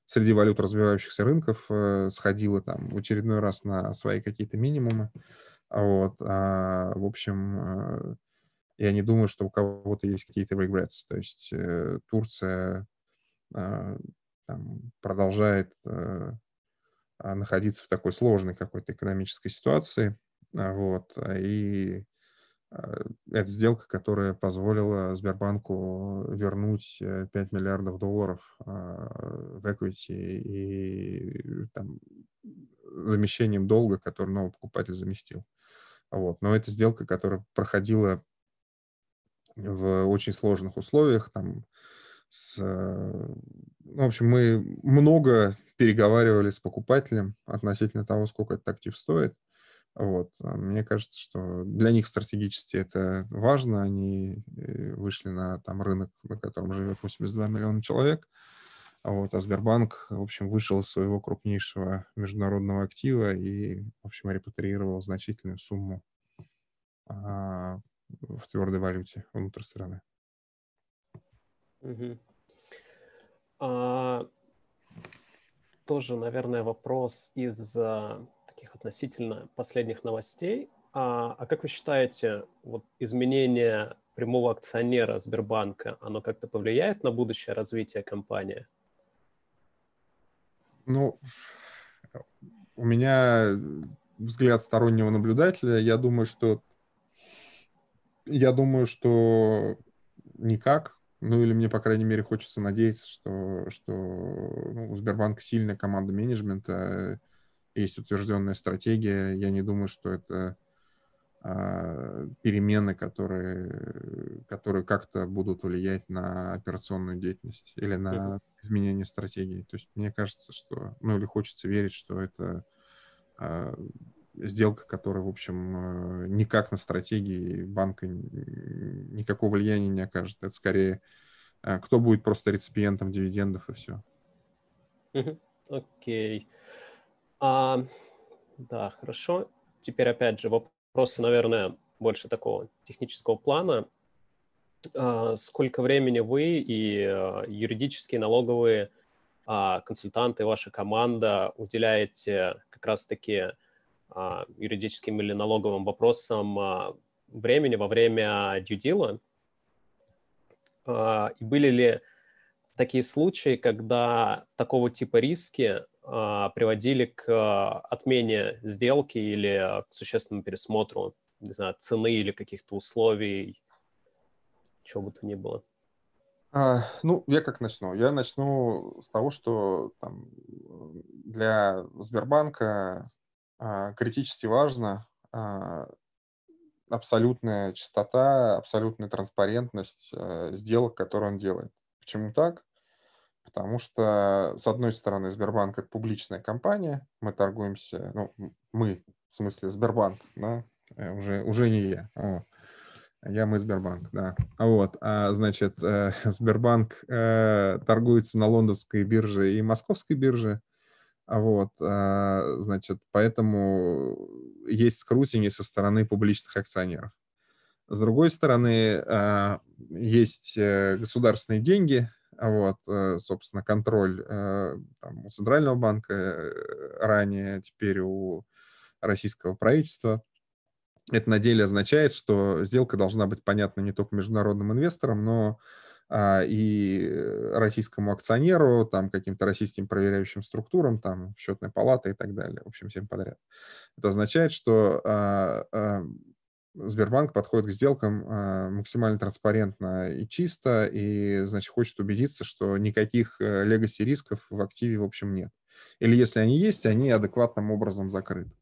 среди валют развивающихся рынков э, сходила там в очередной раз на свои какие-то минимумы. Вот. А, в общем, э, я не думаю, что у кого-то есть какие-то regrets. То есть э, Турция там, продолжает находиться в такой сложной какой-то экономической ситуации. Вот. И это сделка, которая позволила Сбербанку вернуть 5 э, миллиардов долларов а, в equity и там, замещением долга, который новый покупатель заместил. Вот. Но это сделка, которая проходила в очень сложных условиях. Там, с, ну, в общем, мы много переговаривали с покупателем относительно того, сколько этот актив стоит. Вот. А мне кажется, что для них стратегически это важно. Они э, вышли на там, рынок, на котором живет 82 миллиона человек. Вот. А Сбербанк, в общем, вышел из своего крупнейшего международного актива и, в общем, репатриировал значительную сумму а, в твердой валюте внутрь страны. Угу. А, тоже, наверное, вопрос из таких относительно последних новостей. А, а как вы считаете, вот изменение прямого акционера Сбербанка, оно как-то повлияет на будущее развитие компании? Ну, у меня взгляд стороннего наблюдателя. Я думаю, что я думаю, что никак. Ну, или мне, по крайней мере, хочется надеяться, что, что ну, у Сбербанка сильная команда менеджмента, есть утвержденная стратегия. Я не думаю, что это а, перемены, которые, которые как-то будут влиять на операционную деятельность или на изменение стратегии. То есть мне кажется, что, ну или хочется верить, что это а, сделка, которая, в общем, а, никак на стратегии банка никакого влияния не окажет. Это скорее кто будет просто реципиентом дивидендов и все. Окей. Okay. А, да, хорошо. Теперь, опять же, вопросы, наверное, больше такого технического плана. А, сколько времени вы и а, юридические, налоговые а, консультанты, ваша команда уделяете как раз-таки а, юридическим или налоговым вопросам а, времени во время deal? А, и были ли такие случаи, когда такого типа риски приводили к а, отмене сделки или к существенному пересмотру, не знаю, цены или каких-то условий, чего бы то ни было? А, ну, я как начну? Я начну с того, что там, для Сбербанка а, критически важно а, абсолютная чистота, абсолютная транспарентность а, сделок, которые он делает. Почему так? Потому что, с одной стороны, Сбербанк – это публичная компания, мы торгуемся, ну, мы, в смысле Сбербанк, да, э, уже, уже не я. Вот. Я мы Сбербанк, да. Вот, а, значит, э, Сбербанк э, торгуется на лондонской бирже и московской бирже. Вот, а, значит, поэтому есть скрутинги со стороны публичных акционеров. С другой стороны, а, есть э, государственные деньги, вот, э, собственно, контроль э, там, у Центрального банка э, ранее, теперь у российского правительства. Это на деле означает, что сделка должна быть понятна не только международным инвесторам, но а, и российскому акционеру, там каким-то российским проверяющим структурам, там счетная палата и так далее, в общем, всем подряд. Это означает, что а, а, Сбербанк подходит к сделкам а, максимально транспарентно и чисто, и, значит, хочет убедиться, что никаких легаси рисков в активе, в общем, нет. Или если они есть, они адекватным образом закрыты.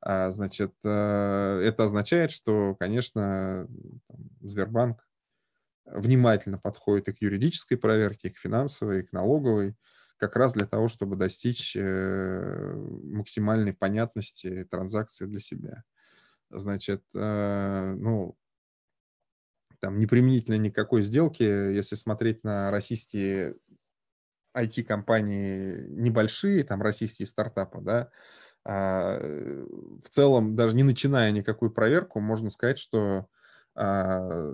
А, значит, э, это означает, что, конечно, Сбербанк внимательно подходит и к юридической проверке, и к финансовой, и к налоговой, как раз для того, чтобы достичь э, максимальной понятности транзакции для себя. Значит, э, ну, там неприменительно никакой сделки, если смотреть на российские IT-компании небольшие, там российские стартапы, да, а, в целом, даже не начиная никакую проверку, можно сказать, что а,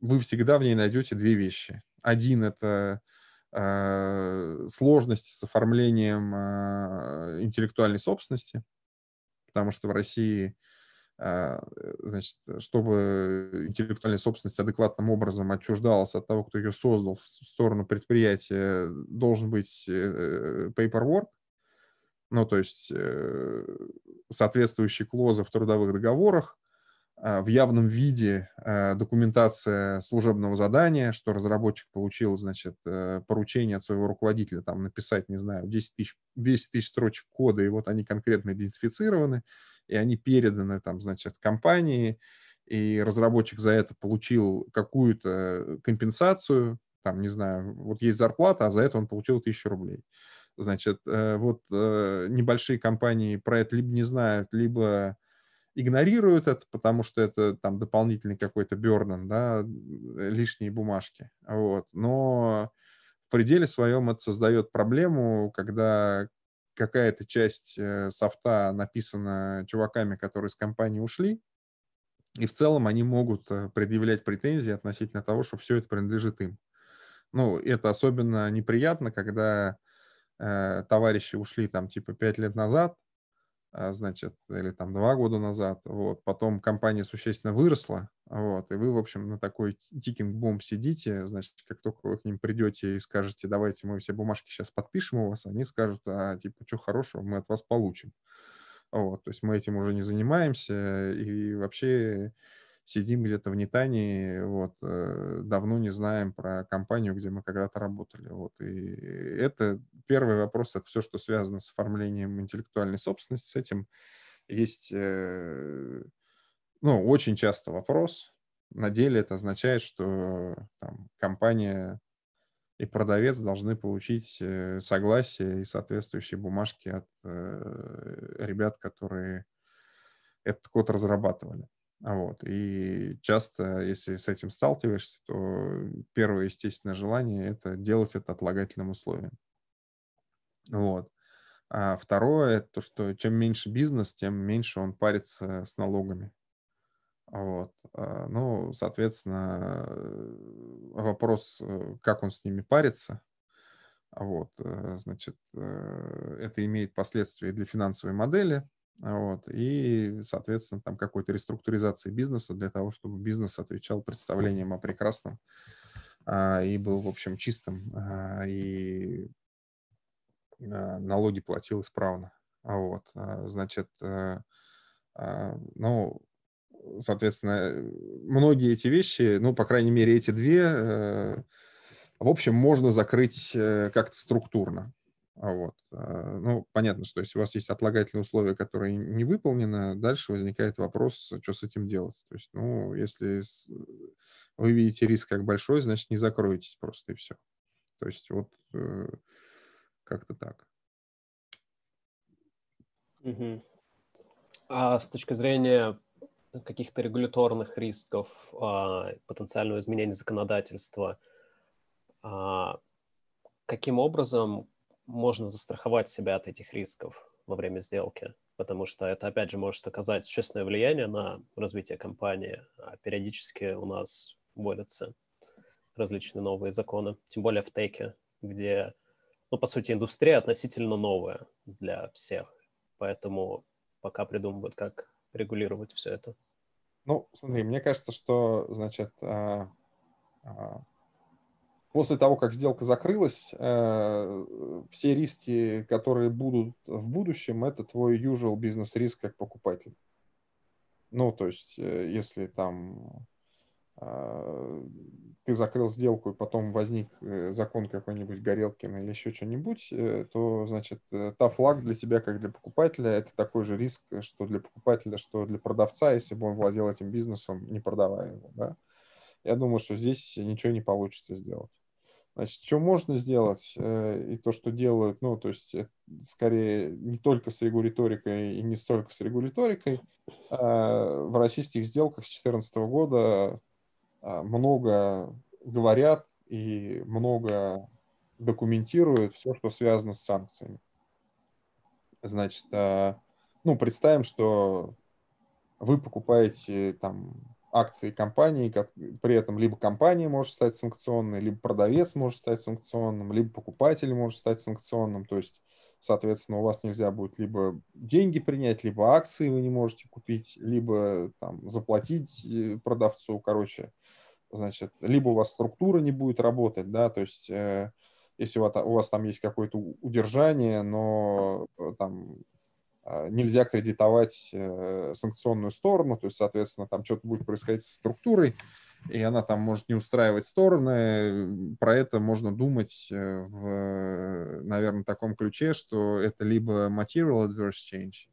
вы всегда в ней найдете две вещи. Один – это а, сложности с оформлением интеллектуальной собственности, потому что в России а, значит, чтобы интеллектуальная собственность адекватным образом отчуждалась от того, кто ее создал в сторону предприятия, должен быть э, paperwork, ну, то есть э, соответствующие клозы в трудовых договорах, в явном виде а, документация служебного задания, что разработчик получил, значит, э, поручение от своего руководителя там написать, не знаю, 10 тысяч, 10 тысяч строчек кода, и вот они конкретно идентифицированы, и они переданы там, значит, компании, и разработчик за это получил какую-то компенсацию, там, не знаю, вот есть зарплата, а за это он получил тысячу рублей. Значит, э, вот э, небольшие компании про это либо не знают, либо игнорируют это, потому что это там дополнительный какой-то бернен, да, лишние бумажки. Вот. Но в пределе своем это создает проблему, когда какая-то часть э, софта написана чуваками, которые с компании ушли, и в целом они могут э, предъявлять претензии относительно того, что все это принадлежит им. Ну, это особенно неприятно, когда э, товарищи ушли там типа пять лет назад, значит, или там два года назад, вот, потом компания существенно выросла, вот, и вы, в общем, на такой тикинг-бомб сидите, значит, как только вы к ним придете и скажете, давайте мы все бумажки сейчас подпишем у вас, они скажут, а, типа, что хорошего, мы от вас получим. Вот, то есть мы этим уже не занимаемся, и вообще сидим где-то в Нетании, вот, э, давно не знаем про компанию, где мы когда-то работали, вот, и это первый вопрос, это все, что связано с оформлением интеллектуальной собственности, с этим. Есть, э, ну, очень часто вопрос, на деле это означает, что там, компания и продавец должны получить э, согласие и соответствующие бумажки от ребят, которые этот код разрабатывали. Вот. И часто, если с этим сталкиваешься, то первое естественное желание – это делать это отлагательным условием. Вот. А второе – то, что чем меньше бизнес, тем меньше он парится с налогами. Вот. А, ну, соответственно, вопрос, э, как он с ними парится, вот, э, значит, э, это имеет последствия для финансовой модели, вот, и, соответственно, там какой-то реструктуризации бизнеса для того, чтобы бизнес отвечал представлениям о прекрасном а, и был, в общем, чистым а, и налоги платил исправно. А вот, значит, ну, соответственно, многие эти вещи, ну, по крайней мере, эти две, в общем, можно закрыть как-то структурно. А вот. А, ну, понятно, что если у вас есть отлагательные условия, которые не выполнены, дальше возникает вопрос, что с этим делать. То есть, ну, если вы видите риск как большой, значит, не закройтесь просто и все. То есть вот э, как-то так. Угу. А с точки зрения каких-то регуляторных рисков, а, потенциального изменения законодательства, каким образом можно застраховать себя от этих рисков во время сделки, потому что это, опять же, может оказать существенное влияние на развитие компании, а периодически у нас вводятся различные новые законы, тем более в теке, где, ну, по сути, индустрия относительно новая для всех, поэтому пока придумывают, как регулировать все это. Ну, смотри, мне кажется, что, значит, а, а, После того, как сделка закрылась, э, все риски, которые будут в будущем, это твой usual бизнес-риск как покупатель. Ну, то есть, э, если там э, ты закрыл сделку, и потом возник закон какой-нибудь Горелкин или еще что-нибудь, то, значит, та флаг для тебя, как для покупателя, это такой же риск, что для покупателя, что для продавца, если бы он владел этим бизнесом, не продавая его, да. Я думаю, что здесь ничего не получится сделать. Значит, что можно сделать э, и то, что делают, ну, то есть скорее не только с регуляторикой и не столько с регуляторикой. А в российских сделках с 2014 года а, много говорят и много документируют все, что связано с санкциями. Значит, а, ну, представим, что вы покупаете там акции компании, как, при этом либо компания может стать санкционной, либо продавец может стать санкционным, либо покупатель может стать санкционным. То есть, соответственно, у вас нельзя будет либо деньги принять, либо акции вы не можете купить, либо там, заплатить э, продавцу, короче, значит, либо у вас структура не будет работать, да, то есть э, если у вас, у вас там есть какое-то удержание, но э, там нельзя кредитовать э, санкционную сторону, то есть, соответственно, там что-то будет происходить с структурой, и она там может не устраивать стороны. Про это можно думать э, в, наверное, таком ключе, что это либо material adverse change,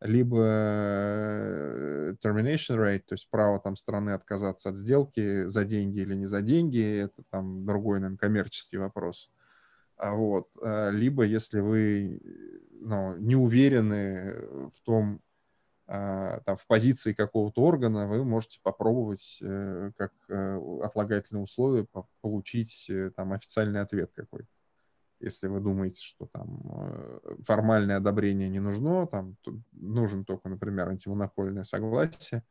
либо э, termination rate, то есть право там страны отказаться от сделки за деньги или не за деньги, это там другой, наверное, коммерческий вопрос. А вот. Либо если вы ну, не уверены в том, а, там, в позиции какого-то органа, вы можете попробовать э, как э, отлагательное условие получить э, там официальный ответ какой-то. Если вы думаете, что там формальное одобрение не нужно, там нужен только, например, антимонопольное согласие,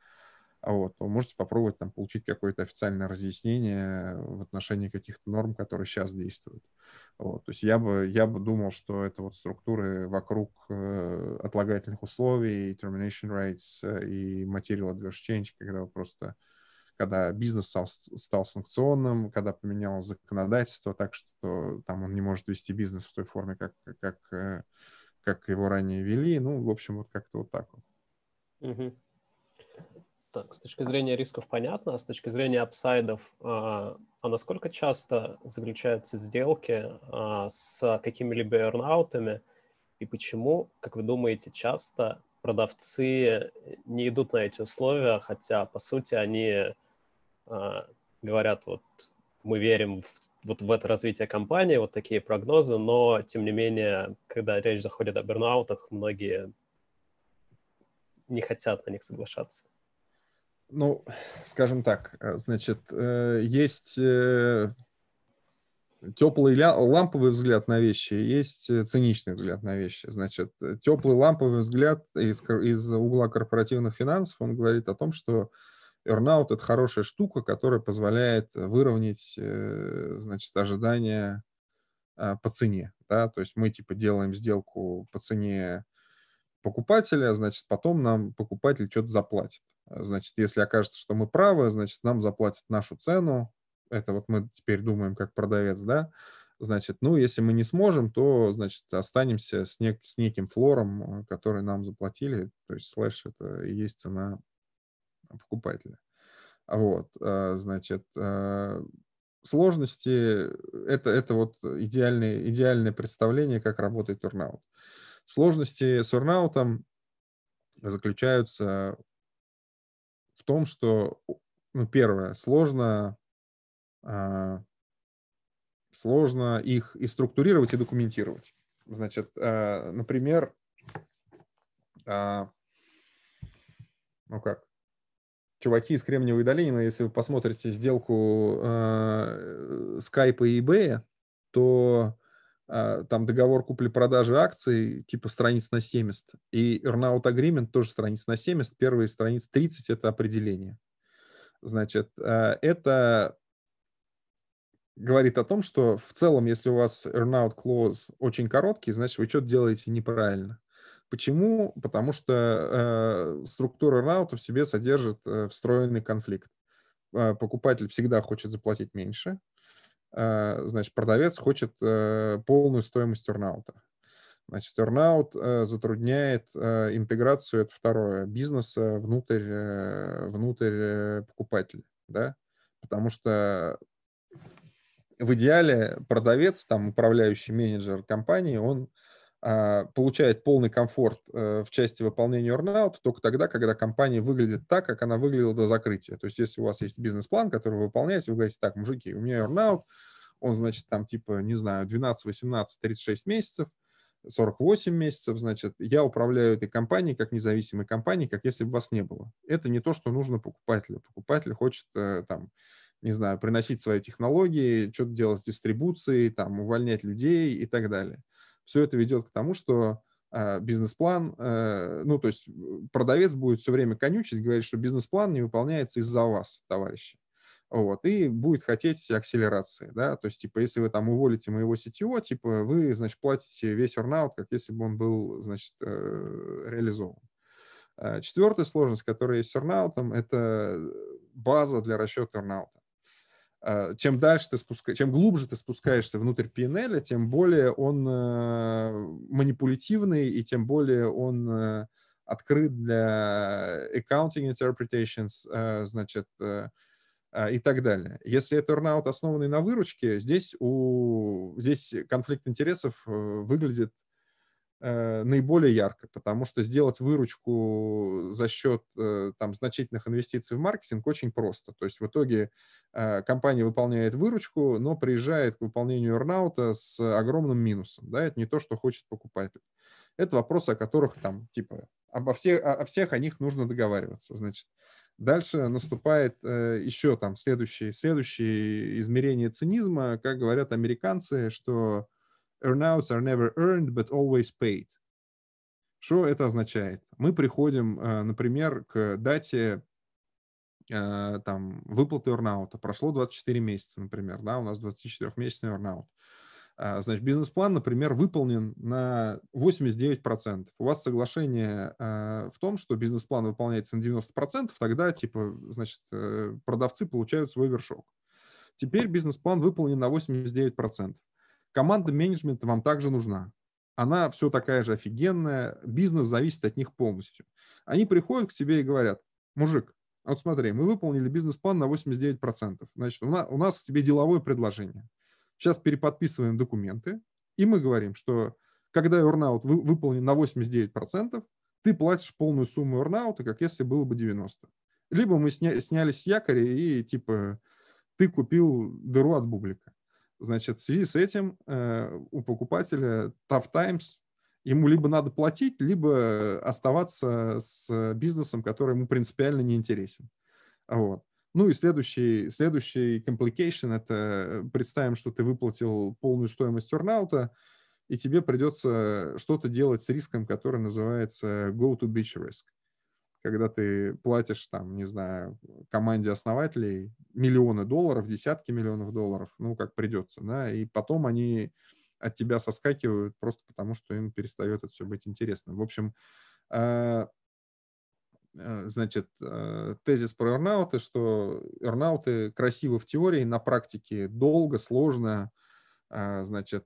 а вот, то можете попробовать там получить какое-то официальное разъяснение в отношении каких-то норм, которые сейчас действуют. Вот, то есть я бы, я бы думал, что это вот структуры вокруг э, отлагательных условий, termination rates э, и material adverse change, когда просто когда бизнес стал, стал санкционным, когда поменялось законодательство так, что там он не может вести бизнес в той форме, как, как, э, как его ранее вели. Ну, в общем, вот как-то вот так вот. Угу. Так, с точки зрения рисков понятно, а с точки зрения апсайдов, а, а насколько часто заключаются сделки а, с какими-либо эрнаутами, и почему, как вы думаете, часто продавцы не идут на эти условия, хотя, по сути, они а, говорят, вот, мы верим в, вот в это развитие компании, вот такие прогнозы, но, тем не менее, когда речь заходит об эрнаутах, многие не хотят на них соглашаться. Ну, скажем так, э, значит, э, есть э, теплый ламповый взгляд на вещи, есть циничный взгляд на вещи. Значит, теплый ламповый взгляд из, из угла корпоративных финансов, он говорит о том, что earnout – это хорошая штука, которая позволяет выровнять, значит, ожидания по цене. Да? То есть мы типа делаем сделку по цене покупателя, значит, потом нам покупатель что-то заплатит. Значит, если окажется, что мы правы, значит, нам заплатят нашу цену. Это вот мы теперь думаем как продавец, да. Значит, ну, если мы не сможем, то, значит, останемся с, нек с неким флором, который нам заплатили. То есть слэш — это и есть цена покупателя. Вот, значит, сложности — это, это вот идеальное, идеальное представление, как работает турнаут. Сложности с турнаутом заключаются в том, что, ну, первое, сложно, а, сложно их и структурировать, и документировать. Значит, а, например, а, ну как, чуваки из Кремниевой долины, если вы посмотрите сделку э, Skype и eBay, то там договор купли-продажи акций типа страниц на 70, и earnout agreement тоже страниц на 70, первые страниц 30 – это определение. Значит, э, это говорит о том, что в целом, если у вас earnout clause очень короткий, значит, вы что-то делаете неправильно. Почему? Потому что э, структура раута в себе содержит э, встроенный конфликт. Э, покупатель всегда хочет заплатить меньше, значит, продавец хочет э, полную стоимость турнаута. Значит, турнаут э, затрудняет э, интеграцию, это второе, бизнеса внутрь, внутрь покупателя, да, потому что в идеале продавец, там, управляющий менеджер компании, он а, получает полный комфорт э, в части выполнения earnout только тогда, когда компания выглядит так, как она выглядела до закрытия. То есть если у вас есть бизнес-план, который вы выполняете, вы говорите, так, мужики, у меня earnout, он, значит, там типа, не знаю, 12, 18, 36 месяцев, 48 месяцев, значит, я управляю этой компанией как независимой компанией, как если бы вас не было. Это не то, что нужно покупателю. Покупатель хочет э, там, не знаю, приносить свои технологии, что-то делать с дистрибуцией, там, увольнять людей и так далее все это ведет к тому, что а, бизнес-план, э, ну, то есть продавец будет все время конючить, говорить, что бизнес-план не выполняется из-за вас, товарищи. Вот, и будет хотеть акселерации, да, то есть, типа, если вы там уволите моего CTO, типа, вы, значит, платите весь earnout, как если бы он был, значит, э, реализован. А, четвертая сложность, которая есть с earnout, это база для расчета earnout. А, чем дальше ты спускаешь, чем глубже ты спускаешься внутрь PNL, тем более он э, манипулятивный и тем более он э, открыт для accounting interpretations, э, значит, и так далее. Если это earnout, основанный на выручке, здесь, у, здесь конфликт интересов выглядит Э, наиболее ярко, потому что сделать выручку за счет э, там, значительных инвестиций в маркетинг очень просто. То есть в итоге э, компания выполняет выручку, но приезжает к выполнению эрнаута с огромным минусом. Да? Это не то, что хочет покупатель. Это вопросы, о которых там, типа, обо всех, о, всех о них нужно договариваться. Значит, дальше наступает еще там следующее, следующее измерение цинизма, как говорят американцы, что earnouts are never earned, but always paid. Что это означает? Мы приходим, э, например, к дате э, там, выплаты earnout. Прошло 24 месяца, например, да, у нас 24-месячный earnout. А, значит, бизнес-план, например, выполнен на 89%. У вас соглашение э, в том, что бизнес-план выполняется на 90%, тогда, типа, значит, продавцы получают свой вершок. Теперь бизнес-план выполнен на 89%. Команда менеджмента вам также нужна. Она все такая же офигенная, бизнес зависит от них полностью. Они приходят к тебе и говорят, мужик, вот смотри, мы выполнили бизнес-план на 89%. Значит, у нас, у нас к тебе деловое предложение. Сейчас переподписываем документы, и мы говорим, что когда earnout вы, выполнен на 89%, ты платишь полную сумму earnout, как если было бы 90%. Либо мы сня, снялись с якоря и типа ты купил дыру от бублика. Значит, в связи с этим э, у покупателя Tough Times ему либо надо платить, либо оставаться с бизнесом, который ему принципиально не интересен. Вот. Ну и следующий, следующий complication – это представим, что ты выплатил полную стоимость турнаута, и тебе придется что-то делать с риском, который называется go-to-beach risk когда ты платишь там, не знаю, команде основателей миллионы долларов, десятки миллионов долларов, ну, как придется, да, и потом они от тебя соскакивают просто потому, что им перестает это все быть интересным. В общем, а, а, значит, а, тезис про эрнауты, что эрнауты красиво в теории, на практике долго, сложно, значит,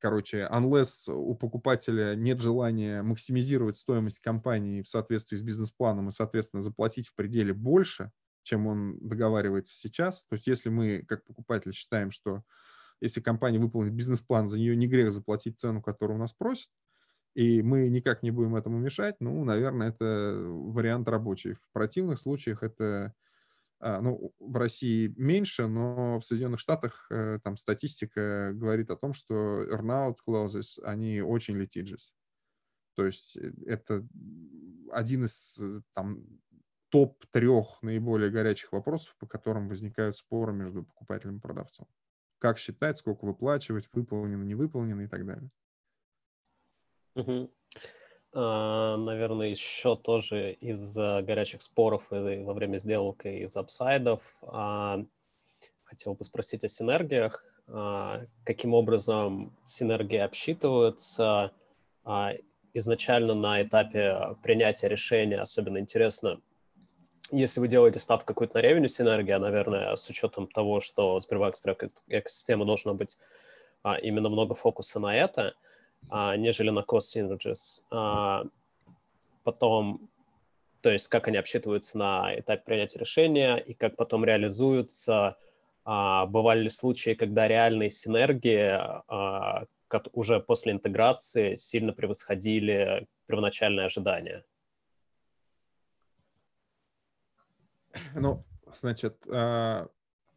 короче, unless у покупателя нет желания максимизировать стоимость компании в соответствии с бизнес-планом и, соответственно, заплатить в пределе больше, чем он договаривается сейчас. То есть если мы, как покупатель, считаем, что если компания выполнит бизнес-план, за нее не грех заплатить цену, которую у нас просят, и мы никак не будем этому мешать, ну, наверное, это вариант рабочий. В противных случаях это, ну, в России меньше, но в Соединенных Штатах э, там статистика говорит о том, что earnout clauses, они очень litigious. То есть э, это один из э, там топ трех наиболее горячих вопросов, по которым возникают споры между покупателем и продавцом. Как считать, сколько выплачивать, выполнено, не выполнено и так далее. Угу. А, наверное, еще тоже из горячих споров и во время сделок и из апсайдов а, хотел бы спросить о синергиях. А, каким образом синергии обсчитываются а, изначально на этапе принятия решения? Особенно интересно, если вы делаете ставку какую-то на ревеню синергия, наверное, с учетом того, что Сбербанк экосистема должна быть именно много фокуса на это – нежели на cost synergies. А, потом, то есть как они обсчитываются на этапе принятия решения и как потом реализуются. А, бывали ли случаи, когда реальные синергии а, уже после интеграции сильно превосходили первоначальные ожидания? Ну, значит, а,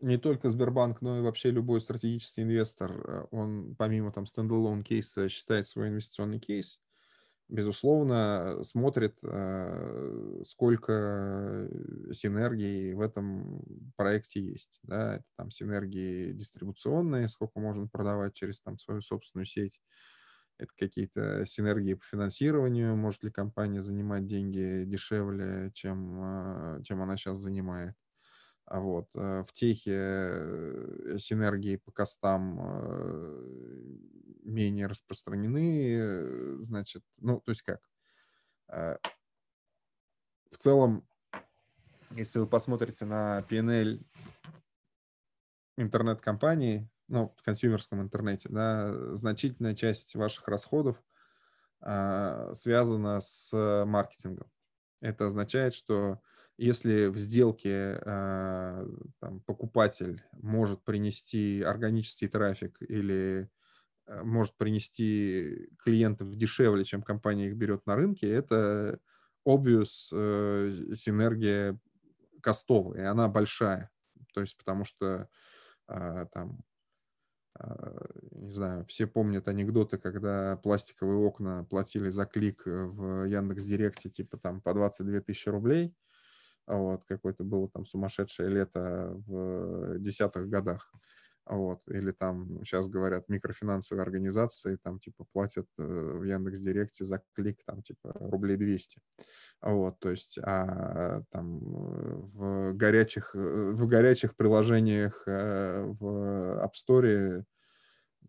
не только Сбербанк, но и вообще любой стратегический инвестор, э, он помимо там стендалон кейса считает свой инвестиционный кейс, безусловно, смотрит, э, сколько синергий в этом проекте есть. Да? Там синергии дистрибуционные, сколько можно продавать через там свою собственную сеть. Это какие-то синергии по финансированию, может ли компания занимать деньги дешевле, чем, э, чем она сейчас занимает вот. Э, в техе э, синергии по костам э, менее распространены, значит, ну, то есть как? В целом, если вы посмотрите на PNL интернет-компании, ну, в консюмерском интернете, да, значительная часть ваших расходов связана с маркетингом. Это означает, что если в сделке э, там, покупатель может принести органический трафик или э, может принести клиентов дешевле, чем компания их берет на рынке, это obvious э, синергия костовая, и она большая. То есть потому что э, там не знаю, все помнят анекдоты, когда пластиковые окна платили за клик в Яндекс Директе типа там по 22 тысячи рублей, вот, какое-то было там сумасшедшее лето в десятых годах, вот, или там сейчас говорят микрофинансовые организации, там типа платят э, в Яндекс Директе за клик там типа рублей 200, вот, то есть, а там в горячих, э, в горячих приложениях э, в App Store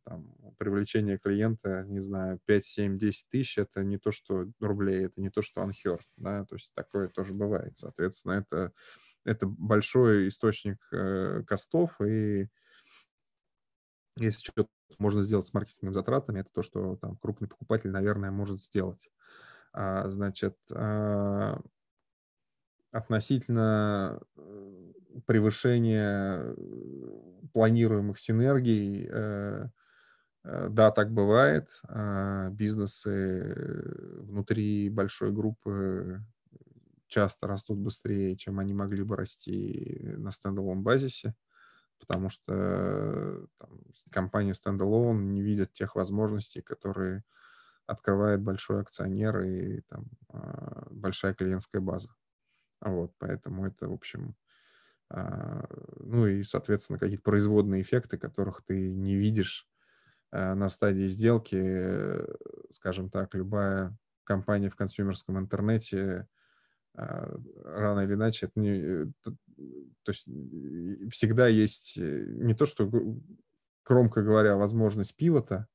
там, привлечение клиента, не знаю, 5, 7, 10 тысяч, это не то, что рублей, это не то, что unheard, да, то есть такое тоже бывает. Соответственно, это, это большой источник э, костов, и если что-то можно сделать с маркетинговыми затратами, это то, что там крупный покупатель, наверное, может сделать. А, значит, а, относительно э, превышения планируемых синергий, э, Э, да, так бывает. А, бизнесы внутри большой группы часто растут быстрее, чем они могли бы расти на standalone basis е, потому что там, компания standalone не видят тех возможностей, которые открывает большой акционер и там, а, большая клиентская база. Вот, поэтому это, в общем, а, ну и, соответственно, какие-то производные эффекты, которых ты не видишь Э, на стадии сделки, э, скажем так, любая компания в консюмерском интернете а, рано или иначе, это не, э, то есть всегда есть не то, что, громко говоря, возможность пивота,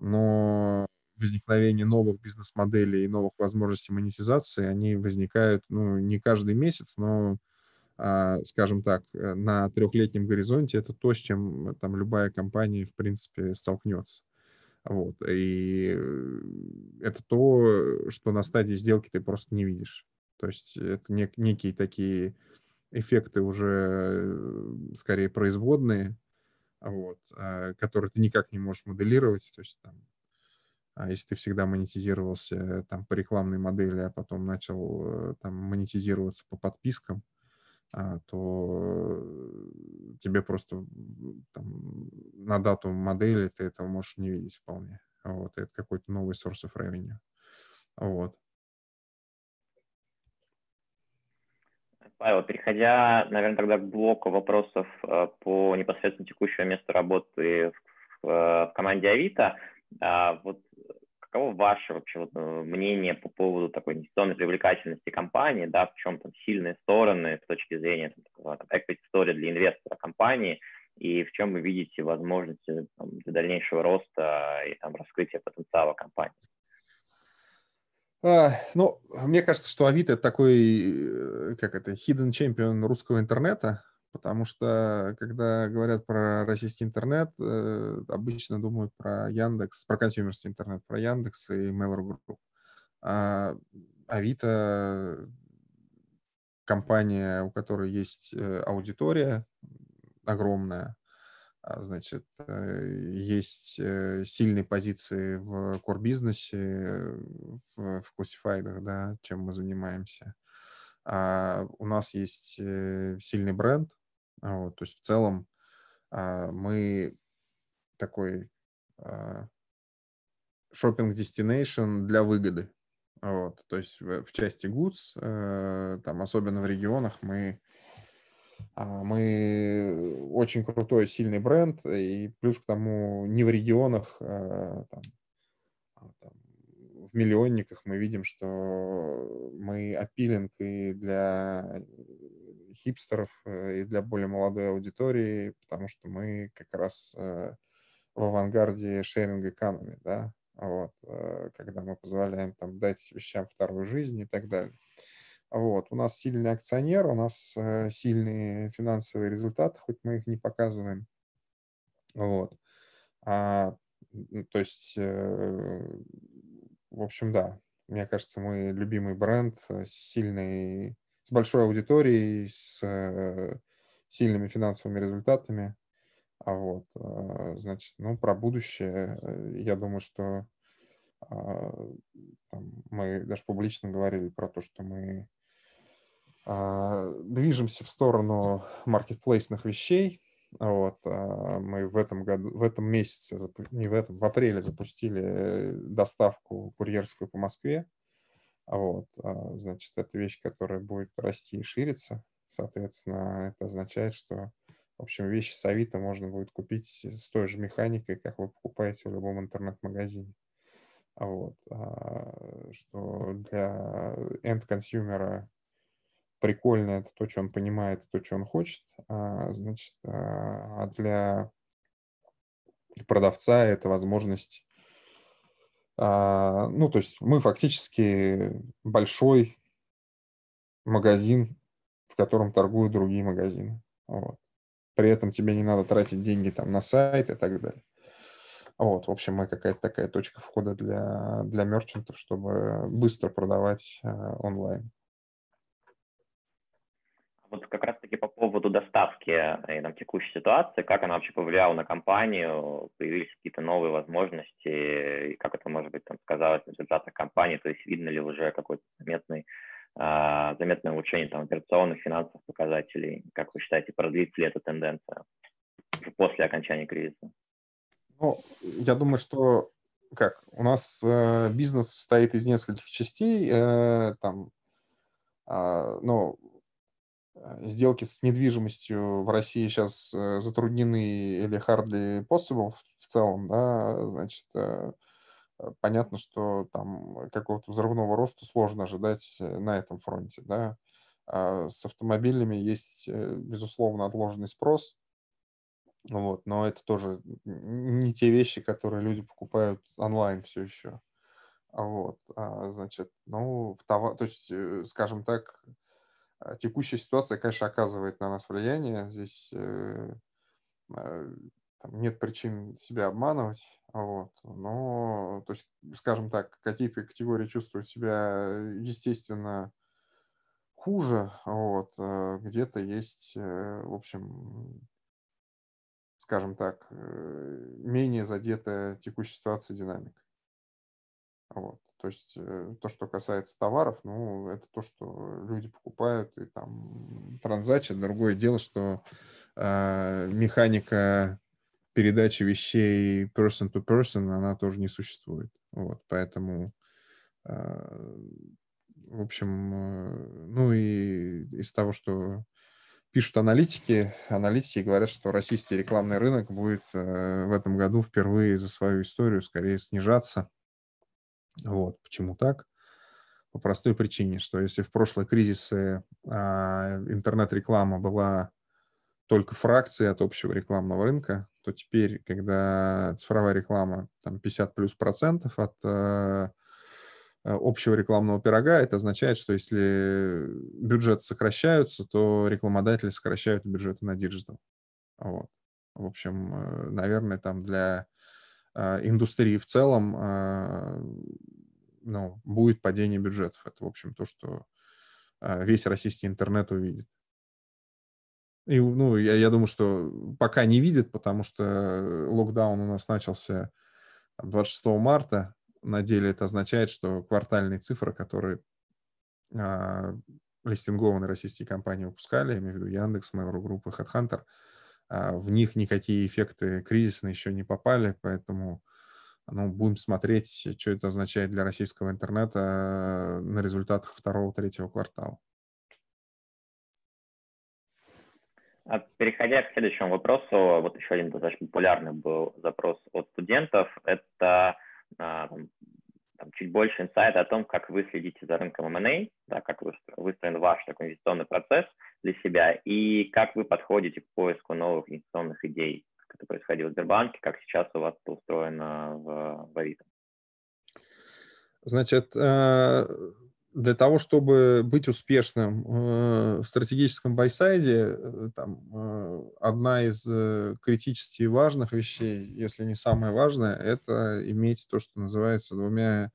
но возникновение новых бизнес-моделей и новых возможностей монетизации, они возникают, ну, не каждый месяц, но скажем так, э, на трехлетнем горизонте, это то, с чем там любая компания, в принципе, столкнется. Вот. И э, это то, что на стадии сделки ты просто не видишь. То есть это нек- некие такие эффекты уже скорее производные, вот, которые ты никак не можешь моделировать. То есть там а если ты всегда монетизировался там по рекламной модели, а потом начал э, там монетизироваться по подпискам, а, то тебе просто там, на дату модели ты этого можешь не видеть вполне. Вот, это какой-то новый source of revenue. Вот. Павел, переходя, наверное, тогда к блоку вопросов э, по непосредственно текущему месту работы в, в, э, в команде Авито, а, вот каково ваше вообще вот, э, мнение по поводу такой инвестиционной привлекательности компании, да, в чем там сильные стороны с точки зрения там, там, equity story для инвестора компании, и в чем вы видите возможности там, для дальнейшего роста и там, раскрытия потенциала компании? А, ну, мне кажется, что Авито такой, э, как это, hidden champion русского интернета потому что когда говорят про российский интернет, э, обычно думают про Яндекс, про консюмерский интернет, про Яндекс и Mail.ru Group. А Авито компания, у которой есть э, аудитория огромная, а, значит, э, есть сильные позиции в core бизнесе, в, в классифайдах, да, чем мы занимаемся. А у нас есть сильный бренд, вот, то есть в целом а, мы такой шопинг destination для выгоды. Вот, то есть в, части goods, э, там особенно в регионах мы а, мы очень крутой, сильный бренд, и плюс к тому не в регионах, а, там, а, там, в миллионниках мы видим, что мы аппилинг и для хипстеров э, и для более молодой аудитории, потому что мы как раз э, в авангарде шеринг экономи, да, вот, э, когда мы позволяем там дать вещам вторую жизнь и так далее. Вот, у нас сильный акционер, у нас сильные финансовые результаты, хоть мы их не показываем. Вот. А, то есть, в общем, да, мне кажется, мы любимый бренд, сильный с большой аудиторией, с э, сильными финансовыми результатами. А вот, э, значит, ну, про будущее, э, я думаю, что а, там, мы даже публично говорили про то, что мы а, движемся в сторону маркетплейсных вещей. Вот, а, мы в этом году, в этом месяце, не в этом, в апреле запустили доставку курьерскую по Москве. Вот, а, значит, это вещь, которая будет расти и шириться. Соответственно, это означает, что, в общем, вещи с Авито можно будет купить с той же механикой, как вы покупаете в любом интернет-магазине. Вот, а, что для end-консюмера прикольно это то, что он понимает, то, что он хочет, а, значит, а для продавца это возможность а, ну, то есть мы фактически большой магазин, в котором торгуют другие магазины. Вот. При этом тебе не надо тратить деньги там на сайт и так далее. Вот, в общем, мы какая-то такая точка входа для, для мерчантов, чтобы быстро продавать э, онлайн. Вот как раз-таки доставки и там, текущей ситуации, как она вообще повлияла на компанию, появились какие-то новые возможности, и как это, может быть, там, сказалось на результатах компании, то есть видно ли уже какой-то заметный, а, заметное улучшение там, операционных, финансовых показателей, как вы считаете, продлится ли эта тенденция после окончания кризиса? Ну, я думаю, что как у нас э, бизнес состоит из нескольких частей, э, там, э, ну, Э, сделки с недвижимостью в России сейчас э, затруднены или hardly possible в целом, да, значит, э, понятно, что там какого-то взрывного роста сложно ожидать на этом фронте, да. А с автомобилями есть, безусловно, отложенный спрос, вот, но это тоже не те вещи, которые люди покупают онлайн все еще. Вот, а, значит, ну, в товар, то есть, скажем так, а, текущая ситуация, конечно, оказывает на нас влияние. Здесь э, э, там, нет причин себя обманывать. Вот. Но, то есть, скажем так, какие-то категории чувствуют себя, естественно, хуже. Вот. Э, где-то есть, в общем, скажем так, менее задетая текущей ситуации динамика. Вот. То есть э, то, что касается товаров, ну, это то, что люди покупают и там транзачат. Другое дело, что э, механика передачи вещей person to person, она тоже не существует. Вот, поэтому, э, в общем, э, ну и из того, что пишут аналитики, аналитики говорят, что российский рекламный рынок будет э, в этом году впервые за свою историю скорее снижаться вот. Почему так? По простой причине, что если в прошлые кризисы а, интернет-реклама была только фракцией от общего рекламного рынка, то теперь, когда цифровая реклама там 50 плюс процентов от а, общего рекламного пирога, это означает, что если бюджеты сокращаются, то рекламодатели сокращают бюджеты на digital. Вот. В общем, э, наверное, там для индустрии в целом а, ну, будет падение бюджетов. Это, в общем, то, что а, весь российский интернет увидит. И, ну, я, я думаю, что пока не видит, потому что локдаун у нас начался 26 марта. На деле это означает, что квартальные цифры, которые а, листингованные российские компании выпускали, я имею в виду Яндекс, Mail.ru группы, HeadHunter – а, в них никакие эффекты кризисные еще не попали, поэтому ну, будем смотреть, что это означает для российского интернета на результатах второго-третьего квартала. А переходя к следующему вопросу, вот еще один достаточно популярный был запрос от студентов. Это а, там, чуть больше инсайта о том, как вы следите за рынком M&A, да, как выстроен ваш такой инвестиционный процесс для себя, и как вы подходите к поиску новых инвестиционных идей, как это происходило в Сбербанке, как сейчас у вас это устроено в, в Авито. Значит, э, для того, чтобы быть успешным э, в стратегическом байсайде, э, там, одна из критически важных вещей, если не самая важная, это иметь то, что называется двумя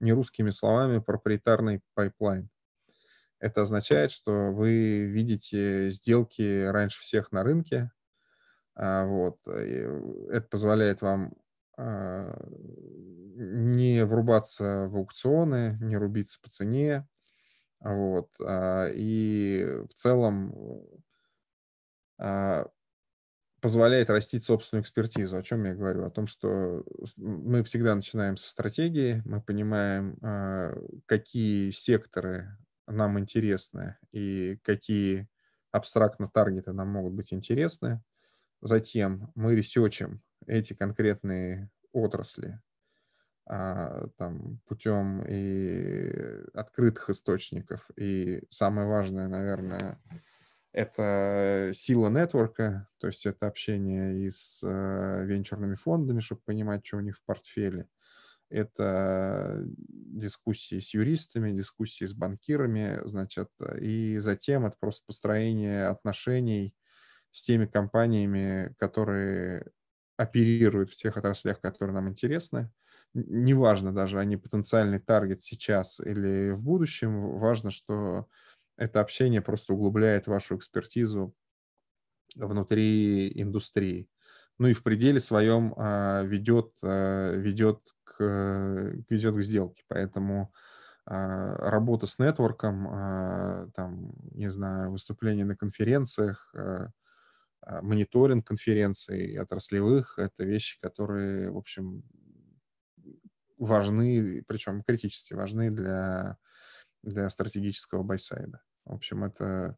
нерусскими словами проприетарный pipeline. Это означает, что вы видите сделки раньше всех на рынке. А, вот. Это позволяет вам а, не врубаться в аукционы, не рубиться по цене. Вот. А, и в целом позволяет растить собственную экспертизу. О чем я говорю? О том, что мы всегда начинаем со стратегии, мы понимаем, какие секторы нам интересны и какие абстрактно таргеты нам могут быть интересны. Затем мы ресечим эти конкретные отрасли а, там, путем и открытых источников. И самое важное, наверное, это сила нетворка, то есть это общение и с э, венчурными фондами, чтобы понимать, что у них в портфеле это дискуссии с юристами, дискуссии с банкирами, значит, и затем это просто построение отношений с теми компаниями, которые оперируют в тех отраслях, которые нам интересны. Неважно даже, они потенциальный таргет сейчас или в будущем, важно, что это общение просто углубляет вашу экспертизу внутри индустрии ну и в пределе своем а, ведет, а, ведет, к, ведет к сделке. Поэтому а, работа с нетворком, там, не знаю, выступления на конференциях, мониторинг конференций отраслевых – это вещи, которые, в общем, важны, причем критически важны для, для стратегического байсайда. В общем, это,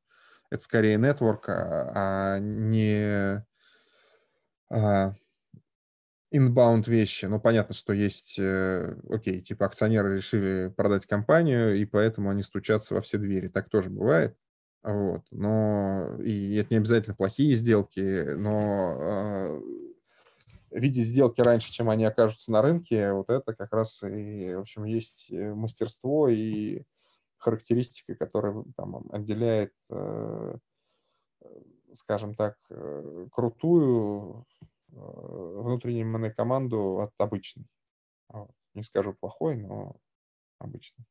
это скорее нетворк, а не инбаунд вещи. Ну, понятно, что есть, э, окей, типа акционеры решили продать компанию, и поэтому они стучатся во все двери. Так тоже бывает. Вот. Но и это не обязательно плохие сделки, но э, видеть сделки раньше, чем они окажутся на рынке, вот это как раз и, в общем, есть э, мастерство и характеристикой, которая там отделяет, скажем так, крутую внутреннюю МН команду от обычной. Не скажу плохой, но обычный.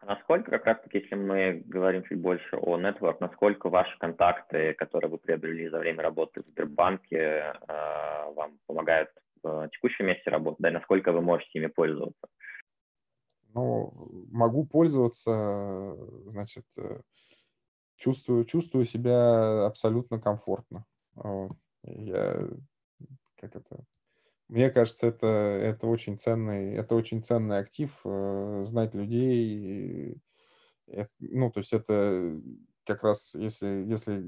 А насколько, как раз таки, если мы говорим чуть больше о Network, насколько ваши контакты, которые вы приобрели за время работы в Сбербанке, э, вам помогают в текущем месте работы, да, и насколько вы можете ими пользоваться? Ну, могу пользоваться, значит, э, чувствую, чувствую себя абсолютно комфортно. Вот. Я, как это, мне кажется, это, это, очень ценный, это очень ценный актив, э, знать людей. Ну, то есть это как раз, если, если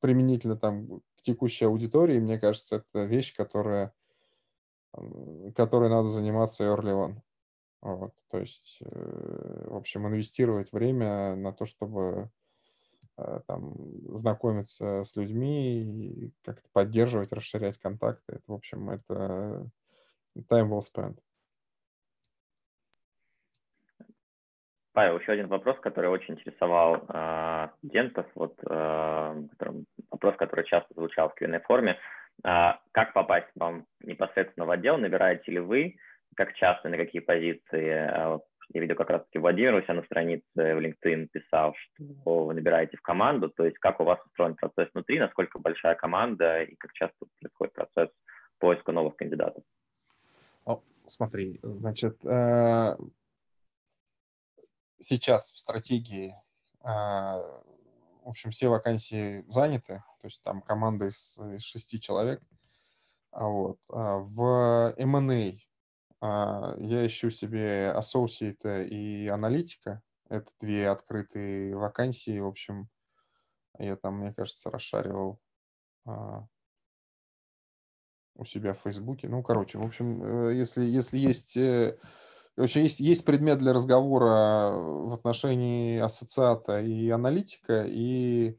применительно там к текущей аудитории, мне кажется, это вещь, которая, которой надо заниматься early on. Вот, то есть, э, в общем, инвестировать время на то, чтобы Э, там, знакомиться с людьми, как-то поддерживать, расширять контакты. Это, в общем, это time well spent. Павел, еще один вопрос, который очень интересовал э, вот, э, вопрос, который часто звучал в q форме. Э, как попасть вам непосредственно в отдел? Набираете ли вы? Как часто, на какие позиции? Я видел как раз-таки Владимир у себя на странице в LinkedIn писал, что вы набираете в команду, то есть как у вас устроен процесс внутри, насколько большая команда и как часто происходит процесс поиска новых кандидатов. О, смотри, значит, э, сейчас в стратегии, э, в общем, все вакансии заняты, то есть там команда из, из шести человек. А вот. А в M&A я ищу себе associate и аналитика. Это две открытые вакансии. В общем, я там, мне кажется, расшаривал а, у себя в Фейсбуке. Ну, короче, в общем, э, если, если есть... Э, Вообще есть, есть предмет для разговора в отношении ассоциата и аналитика, и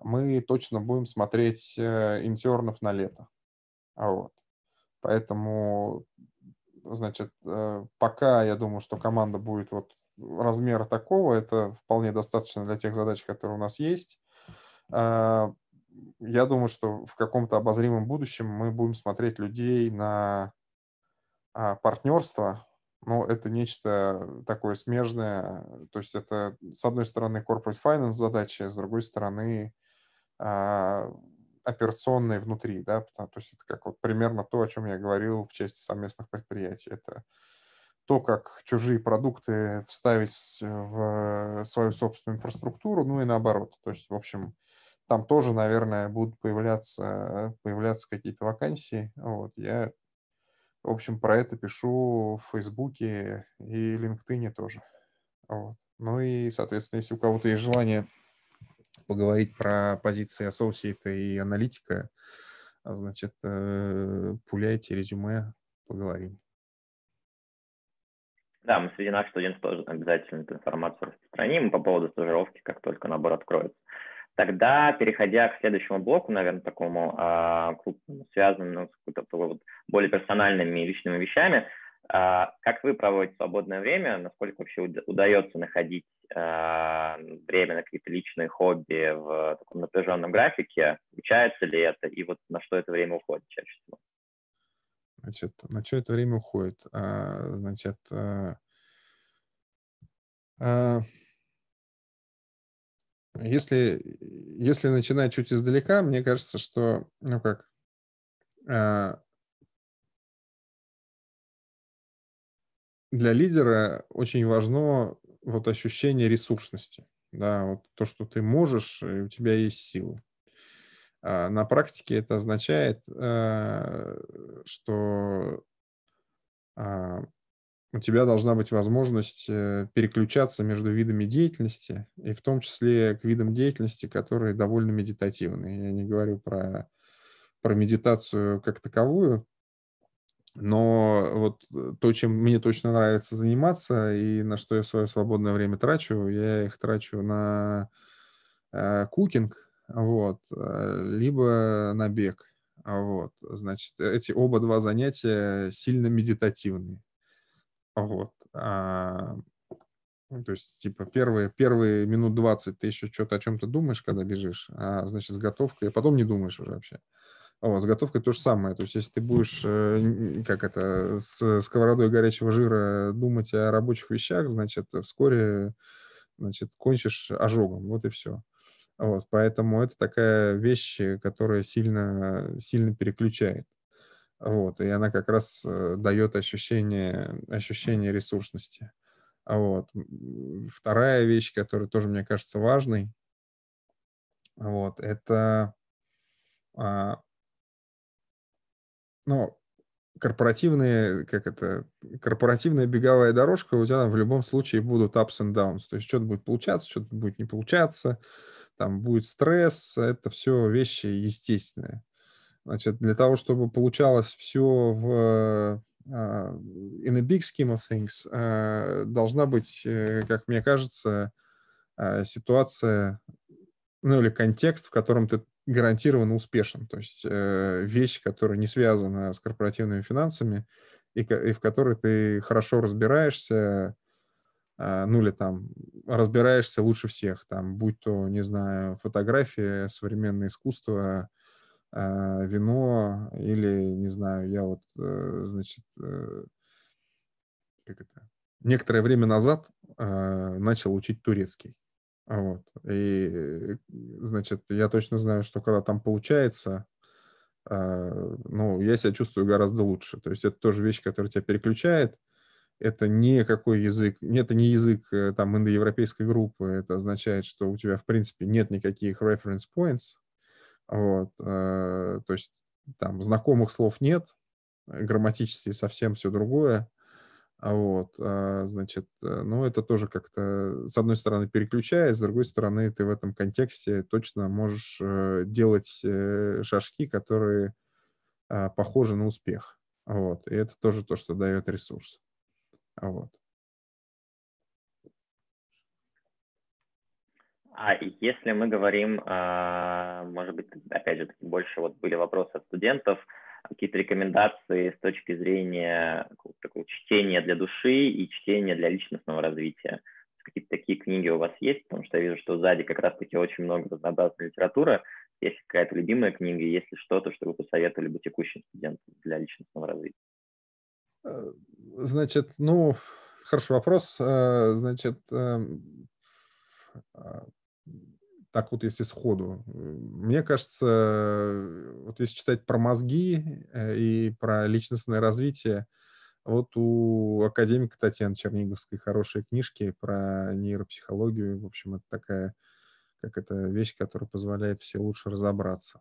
мы точно будем смотреть э, интернов на лето. Вот. Поэтому Значит, э, пока я думаю, что команда будет вот размера такого, это вполне достаточно для тех задач, которые у нас есть. А, я думаю, что в каком-то обозримом будущем мы будем смотреть людей на а, партнерство. Ну, это нечто такое смежное. То есть это, с одной стороны, corporate finance задача, с другой стороны, операционные внутри, да, то есть это как вот примерно то, о чем я говорил в части совместных предприятий. Это то, как чужие продукты вставить в свою собственную инфраструктуру, ну и наоборот. То есть, в общем, там тоже, наверное, будут появляться, появляться какие-то вакансии. Вот, я, в общем, про это пишу в Фейсбуке и LinkedIn тоже. Вот. Ну и, соответственно, если у кого-то есть желание поговорить про позиции ассоциата и аналитика, а, значит, э, пуляйте резюме, поговорим. Да, мы среди наших студентов тоже обязательно эту информацию распространим по поводу стажировки, как только набор откроется. Тогда, переходя к следующему блоку, наверное, такому а, связанному с какой-то вот более персональными личными вещами, а, как вы проводите свободное время? Насколько вообще удается находить время на какие-то личные хобби в таком напряженном графике? Получается ли это? И вот на что это время уходит чаще всего? Значит, на что это время уходит? А, значит, если, если начинать чуть издалека, мне кажется, что, ну как, для лидера очень важно вот ощущение ресурсности, да, вот то, что ты можешь, и у тебя есть силы. А на практике это означает, э, что а, у тебя должна быть возможность э, переключаться между видами деятельности, и в том числе к видам деятельности, которые довольно медитативные. Я не говорю про, про медитацию как таковую, но вот э, то, чем мне точно нравится заниматься и на что я свое свободное время трачу, я их трачу на э, кукинг, вот, э, либо на бег. Вот, значит, эти оба два занятия сильно медитативные. Вот. А, ну, то есть, типа, первые, первые минут 20 ты еще что-то о чем-то думаешь, когда бежишь, а, значит, с готовкой, а потом не думаешь уже вообще. Вот, с готовкой то же самое. То есть, если ты будешь, э, как это, с сковородой горячего жира думать о рабочих вещах, значит, вскоре, значит, кончишь ожогом. Вот и все. Вот, поэтому это такая вещь, которая сильно, сильно переключает. Вот, и она как раз э, дает ощущение, ощущение ресурсности. Вот. Вторая вещь, которая тоже, мне кажется, важной, вот, это а, ну, корпоративные, как это, корпоративная беговая дорожка, у тебя в любом случае будут ups and downs. То есть что-то будет получаться, что-то будет не получаться, там будет стресс, это все вещи естественные. Значит, для того, чтобы получалось все в uh, in a big scheme of things, uh, должна быть, uh, как мне кажется, ситуация, ну или контекст, в котором ты гарантированно успешен. То есть вещь, которая не связана с корпоративными финансами и, и в которой ты хорошо разбираешься, ну или там разбираешься лучше всех, там, будь то, не знаю, фотография, современное искусство, э, вино или, не знаю, я вот, э, значит, э, как это, некоторое время назад э, начал учить турецкий. Вот. И, значит, я точно знаю, что когда там получается, э, ну, я себя чувствую гораздо лучше. То есть это тоже вещь, которая тебя переключает. Это не какой язык, это не язык э, там индоевропейской группы. Это означает, что у тебя, в принципе, нет никаких reference points, вот, э, то есть там знакомых слов нет, грамматически совсем все другое. А вот, а, значит, э, ну, это тоже как-то, с одной стороны, переключает, с другой стороны, ты в этом контексте точно можешь э, делать шажки, которые а, похожи на успех. Вот, и это тоже то, что дает ресурс. Вот. А если мы говорим, может быть, опять же, больше вот были вопросы от студентов, какие-то рекомендации с точки зрения такого чтения для души и чтения для личностного развития? Какие-то такие книги у вас есть? Потому что я вижу, что сзади как раз-таки очень много разнообразной литературы. Есть какая-то любимая книга, если что-то, что вы посоветовали бы текущим студентам для личностного развития? Э, значит, ну, хороший вопрос. Э, значит, эм, а, так вот, если сходу. Мне кажется, вот если читать про мозги э, и про личностное развитие, вот у академика Татьяны Черниговской хорошие книжки про нейропсихологию. В общем, это такая, как это, вещь, которая позволяет все лучше разобраться.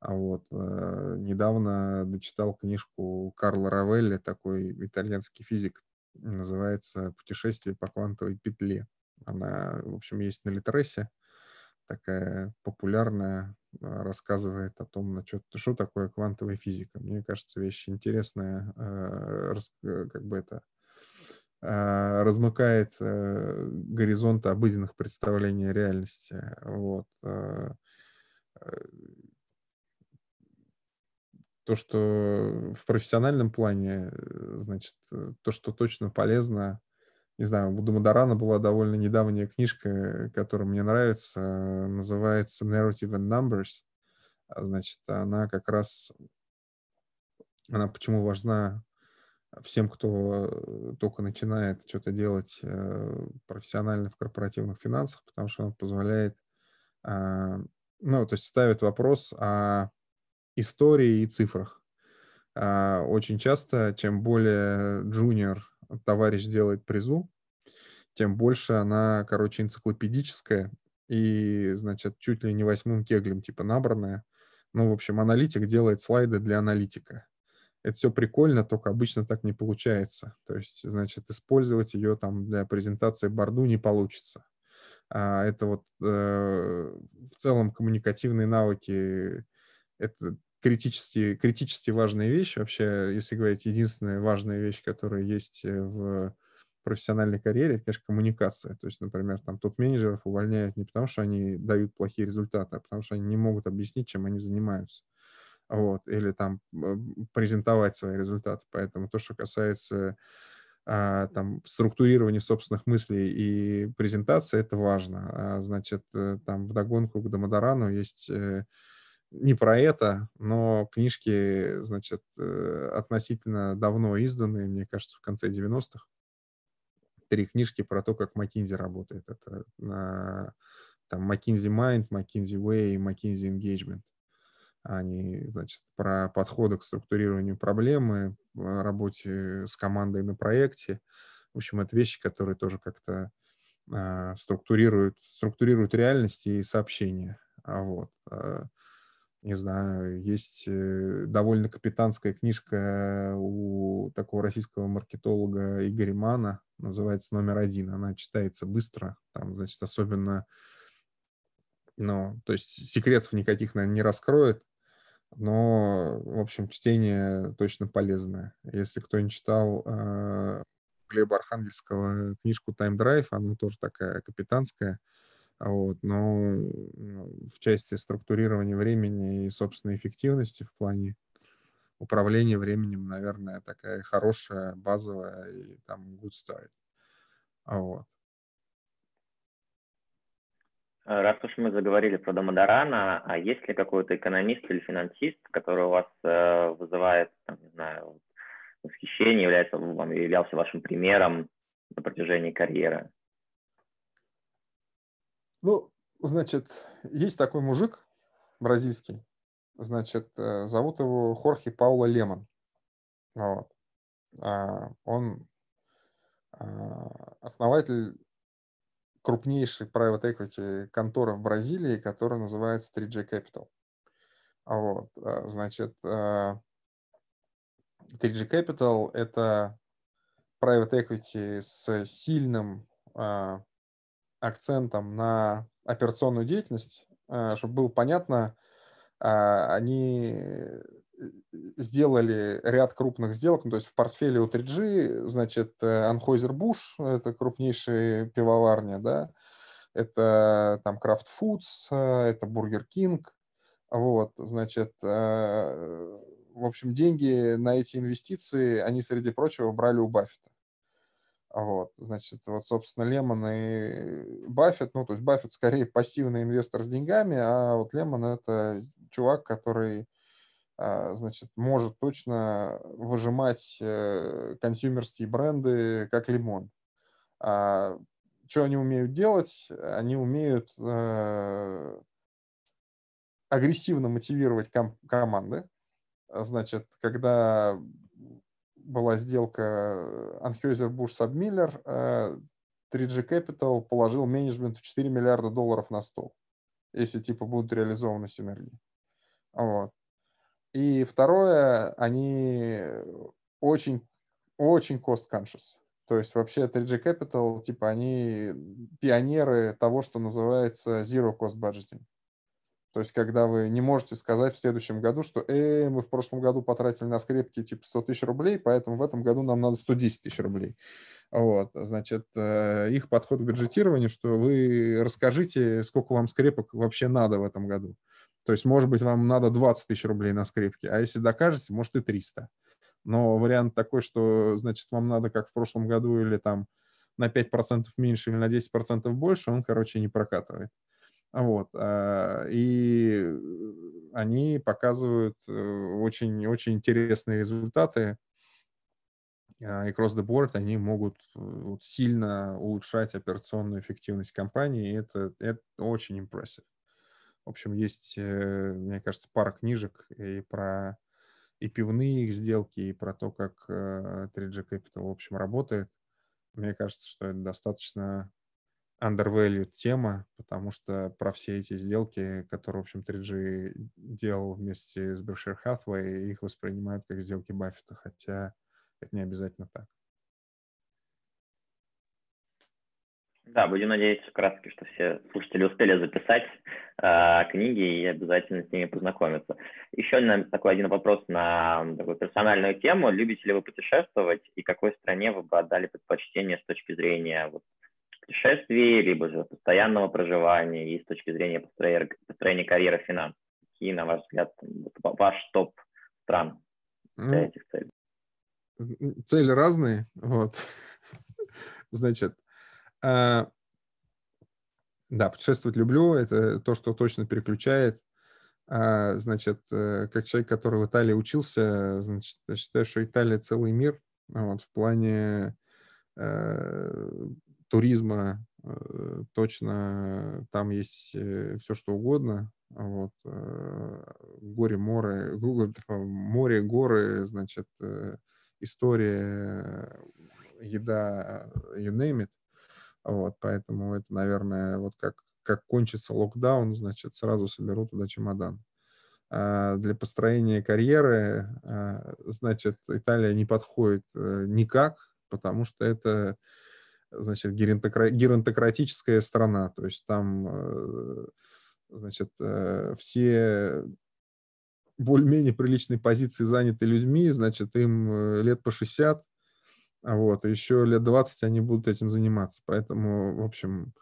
А вот э, недавно дочитал книжку Карла Равелли, такой итальянский физик, называется «Путешествие по квантовой петле». Она, в общем, есть на Литресе такая популярная, а, рассказывает о том, на что, такое квантовая физика. Мне кажется, вещь интересная, а, э, как бы это а, размыкает э, горизонты обыденных представлений реальности. Вот. Э, то, что в профессиональном плане, значит, то, что точно полезно, не знаю, у Дамадарана была довольно недавняя книжка, которая мне нравится, называется Narrative and Numbers. А, значит, она как раз, она почему важна всем, кто только начинает что-то делать э, профессионально в корпоративных финансах, потому что она позволяет, а, ну, то есть ставит вопрос о истории и цифрах. А, очень часто, чем более джуниор товарищ делает призу, тем больше она, короче, энциклопедическая и, значит, чуть ли не восьмым кеглем типа набранная. Ну, в общем, аналитик делает слайды для аналитика. Это все прикольно, только обычно так не получается. То есть, значит, использовать ее там для презентации борду не получится. А это вот э, в целом коммуникативные навыки, это критически, критически важная вещь. Вообще, если говорить, единственная важная вещь, которая есть э, в профессиональной карьере, это, конечно, коммуникация. То есть, например, там топ-менеджеров увольняют не потому, что они дают плохие результаты, а потому что они не могут объяснить, чем они занимаются. Вот, или там презентовать свои результаты. Поэтому то, что касается а, там структурирование собственных мыслей и презентация это важно. А, значит, э, там в догонку к Дамадарану есть э, не про это, но книжки, значит, э, относительно давно изданные, мне кажется, в конце 90-х. Три книжки про то, как McKinsey работает. Это на, там McKinsey Mind, McKinsey Way и McKinsey Engagement. Они, значит, про подходы к структурированию проблемы, работе с командой на проекте. В общем, это вещи, которые тоже как-то э, структурируют, структурируют реальность и сообщения. А вот. Э, не знаю, есть э, довольно капитанская книжка у такого российского маркетолога Игоря Мана, называется «Номер один». Она читается быстро, там, значит, особенно, ну, то есть секретов никаких, наверное, не раскроет, но, в общем, чтение точно полезное. Если кто не читал э, Глеба Архангельского книжку «Time Drive», она тоже такая капитанская, вот, но ну, в части структурирования времени и собственной эффективности в плане управления временем, наверное, такая хорошая, базовая и там good start. Вот. Э, раз уж мы заговорили про Домодорана, а есть ли какой-то экономист или финансист, который у вас э, вызывает, там, не знаю, восхищение, является, вам, являлся вашим примером на протяжении карьеры? Ну, значит, есть такой мужик бразильский, значит, э, зовут его Хорхе Паула Лемон. Вот. А, он а, основатель крупнейшей private equity конторы в Бразилии, которая называется 3G Capital. Вот, э, значит, 3G э, Capital – это private equity с сильным акцентом на операционную деятельность, чтобы было понятно, они сделали ряд крупных сделок, ну, то есть в портфеле у 3G, значит, Anheuser-Busch, это крупнейшая пивоварня, да, это там Kraft Foods, это Burger King, вот, значит, э, в общем, деньги на эти инвестиции, они, среди прочего, брали у Баффета. Вот, значит, вот, собственно, Лемон и Баффет, ну, то есть Баффет скорее пассивный инвестор с деньгами, а вот Лемон это чувак, который а, значит, может точно выжимать э, консюмерские бренды как лимон. А что они умеют делать? Они умеют э, агрессивно мотивировать ком- команды. Значит, когда была сделка Anheuser-Busch Submiller, 3G Capital положил менеджменту 4 миллиарда долларов на стол, если типа будут реализованы синергии. Вот. И второе, они очень, очень cost-conscious. То есть вообще 3G Capital, типа, они пионеры того, что называется zero cost budgeting. То есть, когда вы не можете сказать в следующем году, что э, мы в прошлом году потратили на скрепки типа 100 тысяч рублей, поэтому в этом году нам надо 110 тысяч рублей. Вот, значит, э, их подход к бюджетированию, что вы расскажите, сколько вам скрепок вообще надо в этом году. То есть, может быть, вам надо 20 тысяч рублей на скрепки, а если докажете, может и 300. Но вариант такой, что, значит, вам надо, как в прошлом году, или там на 5% меньше, или на 10% больше, он, короче, не прокатывает. Вот. А, и они показывают очень-очень э, интересные результаты. А, и cross the board они могут э, сильно улучшать операционную эффективность компании, и это, это очень impressive. В общем, есть, э, мне кажется, пара книжек и про и пивные их сделки, и про то, как 3G э, Capital, в общем, работает. Мне кажется, что это достаточно undervalued тема, потому что про все эти сделки, которые, в общем, 3G делал вместе с Berkshire Hathaway, их воспринимают как сделки Баффета, хотя это не обязательно так. Да, будем надеяться, вкратце, что все слушатели успели записать э, книги и обязательно с ними познакомиться. Еще наверное, такой один вопрос на такую персональную тему. Любите ли вы путешествовать и какой стране вы бы отдали предпочтение с точки зрения вот, путешествий, либо же постоянного проживания и с точки зрения построения, построения карьеры финансов? Какие, на ваш взгляд, ваш топ стран для ну, этих целей? цели разные, вот. Значит, а, да, путешествовать люблю, это то, что точно переключает. А, значит, э, как человек, который в Италии учился, значит, я считаю, что Италия целый мир, вот, в плане э, туризма, э, точно там есть э, все, что угодно, вот, э, горе, море, море, горы, значит, история, еда, you name it. Вот, поэтому это, наверное, вот как, как кончится локдаун, значит, сразу соберу туда чемодан. А для построения карьеры, а, значит, Италия не подходит никак, потому что это, значит, геронтократическая страна, то есть там, э, значит, э, все более-менее приличной позиции заняты людьми, значит, им лет по 60, вот, еще лет 20 они будут этим заниматься. Поэтому, в общем,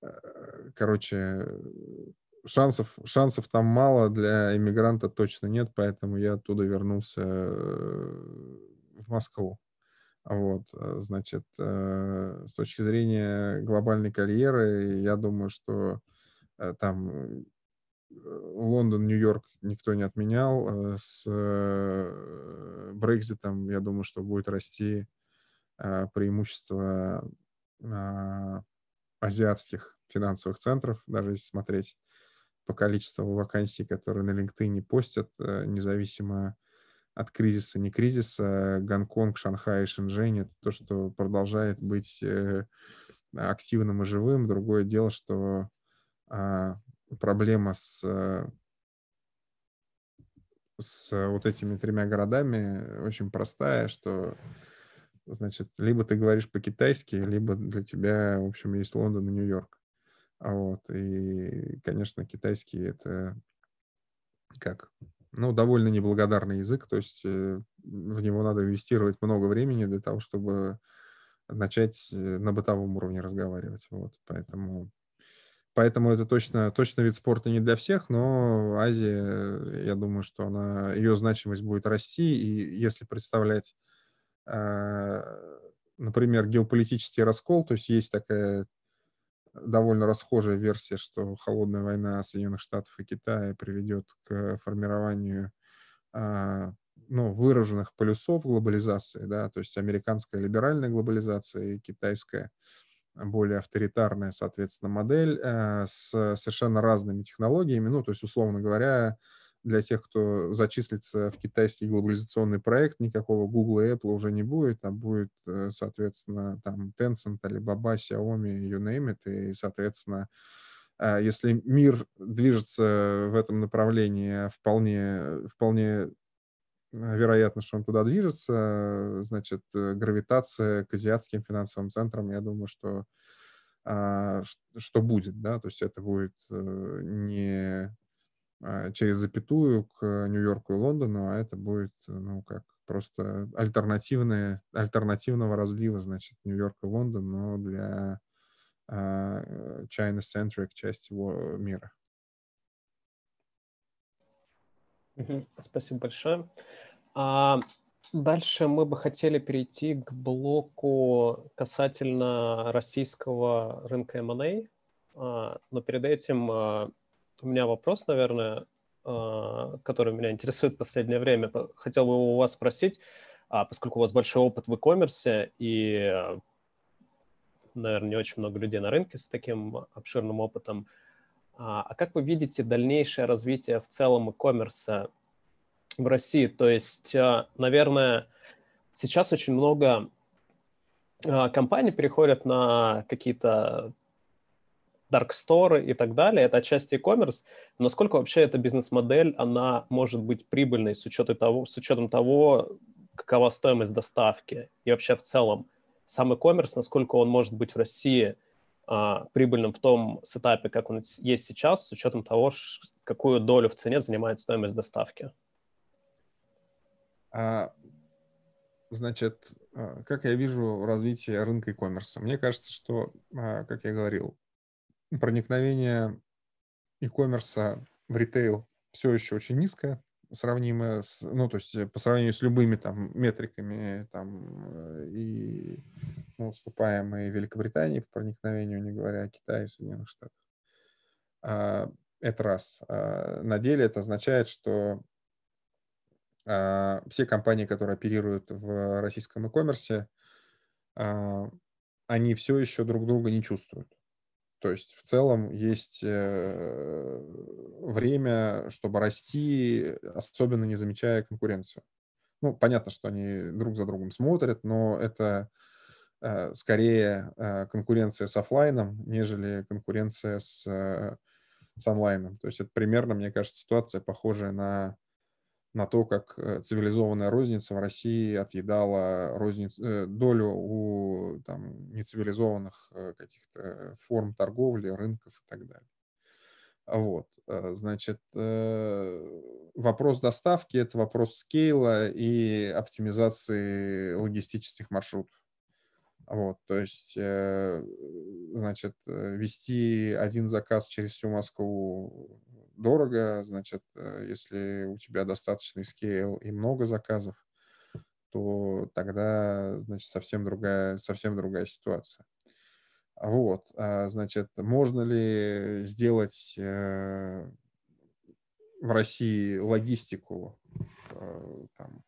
э, короче, шансов, шансов там мало, для иммигранта точно нет, поэтому я оттуда вернулся э, в Москву. Вот, э, значит, с точки зрения глобальной карьеры, я думаю, что там Лондон, Нью-Йорк никто не отменял. С Брекзитом, я думаю, что будет расти Э, преимущество а, азиатских финансовых центров, даже если смотреть по количеству вакансий, которые на LinkedIn постят, э, независимо от кризиса, не кризиса, Гонконг, Шанхай, Шэньчжэнь — это то, что продолжает быть э, активным и живым. Другое дело, что а, проблема с с вот этими тремя городами очень простая, что значит, либо ты говоришь по-китайски, либо для тебя, в общем, есть Лондон и Нью-Йорк. А вот, и, конечно, китайский это как, ну, довольно неблагодарный язык, то есть э, в него надо инвестировать много времени для того, чтобы начать э, на бытовом уровне разговаривать, вот, поэтому... Поэтому это точно, точно вид спорта не для всех, но Азия, я думаю, что она, ее значимость будет расти, и если представлять а, например, геополитический раскол, то есть есть такая довольно расхожая версия, что холодная война Соединенных Штатов и Китая приведет к формированию а, ну, выраженных полюсов глобализации, да, то есть американская либеральная глобализация и китайская более авторитарная, соответственно, модель э, с совершенно разными технологиями, ну, то есть, условно говоря, для тех, кто зачислится в китайский глобализационный проект, никакого Google и Apple уже не будет, а будет, э, соответственно, там Tencent, Alibaba, Xiaomi, you name it, и, соответственно, а, если мир движется в этом направлении, вполне, вполне вероятно, что он туда движется, значит, э, гравитация к азиатским финансовым центрам, я думаю, что а, что будет, да, то есть это будет э, не через запятую к Нью-Йорку и Лондону, а это будет, ну, как просто альтернативные, альтернативного разлива, значит, Нью-Йорк и Лондон, но для uh, China-centric части мира. Спасибо большое. А дальше мы бы хотели перейти к блоку касательно российского рынка M&A, а, но перед этим у меня вопрос, наверное, а, который меня интересует в последнее время. Хотел бы у вас спросить, а, поскольку у вас большой опыт в e-commerce и, наверное, не очень много людей на рынке с таким обширным опытом, а, а как вы видите дальнейшее развитие в целом e-commerce в России? То есть, наверное, сейчас очень много компаний переходят на какие-то dark store и так далее, это отчасти e-commerce. Насколько вообще эта бизнес-модель, она может быть прибыльной с учетом того, с учетом того, какова стоимость доставки и вообще в целом сам e-commerce, насколько он может быть в России а, прибыльным в том сетапе, как он есть сейчас, с учетом того, какую долю в цене занимает стоимость доставки? А, значит, а, как я вижу развитие рынка e-commerce? Мне кажется, что, а, как я говорил, проникновение e-commerce в ритейл все еще очень низкое. сравнимая с, ну, то есть по сравнению с любыми там метриками там и мы уступаем и Великобритании по проникновению, не говоря о Китае и Соединенных Штатах. А, это раз. А, на деле это означает, что а, все компании, которые оперируют в российском e-commerce, они все еще друг друга не чувствуют. То есть в целом есть э, время, чтобы расти, особенно не замечая конкуренцию. Ну, понятно, что они друг за другом смотрят, но это э, скорее э, конкуренция с офлайном, нежели конкуренция с, с онлайном. То есть это примерно, мне кажется, ситуация похожая на на то, как э, цивилизованная розница в России отъедала розниц, э, долю у там, нецивилизованных э, каких-то форм торговли, рынков и так далее. Вот, значит, вопрос доставки – это вопрос скейла и оптимизации логистических маршрутов. Вот, то есть, значит, вести один заказ через всю Москву дорого, значит, э, если у тебя достаточный скейл и много заказов, то тогда, значит, совсем другая, совсем другая ситуация. Вот, а, значит, можно ли сделать э, в России логистику э, там,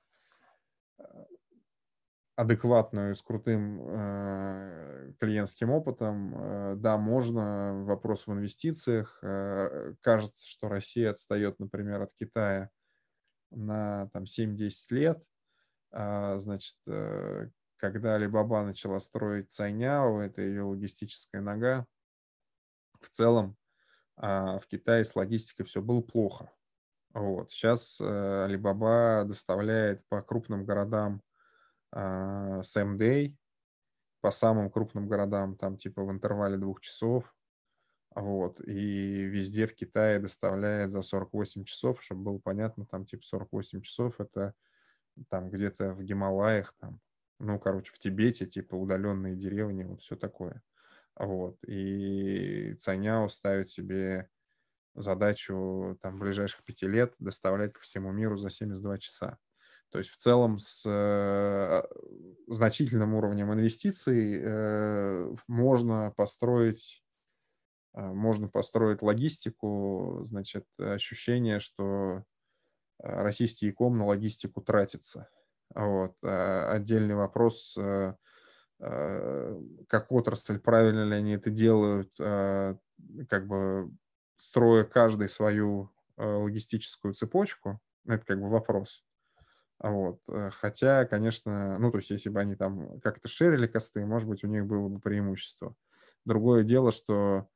адекватную, с крутым э, клиентским опытом. Э, да, можно. Вопрос в инвестициях. Э, кажется, что Россия отстает, например, от Китая на там, 7-10 лет. А, значит, э, когда Alibaba начала строить Цайняо, это ее логистическая нога, в целом а, в Китае с логистикой все было плохо. Вот. Сейчас э, Alibaba доставляет по крупным городам а, same day по самым крупным городам, там типа в интервале двух часов. Вот. И везде в Китае доставляет за 48 часов, чтобы было понятно, там типа 48 часов это там где-то в Гималаях, там, ну, короче, в Тибете, типа удаленные деревни, вот все такое. Вот. И Цаняо ставит себе задачу там ближайших пяти лет доставлять по всему миру за 72 часа. То есть в целом с э, значительным уровнем инвестиций э, можно построить э, можно построить логистику, значит, ощущение, что российский иком на логистику тратится. Вот. А отдельный вопрос, как отрасль, правильно ли они это делают, как бы строя каждый свою логистическую цепочку, это как бы вопрос. Вот. Э, хотя, конечно, ну, то есть, если бы они там как-то шерили косты, может быть, у них было бы преимущество. Другое дело, что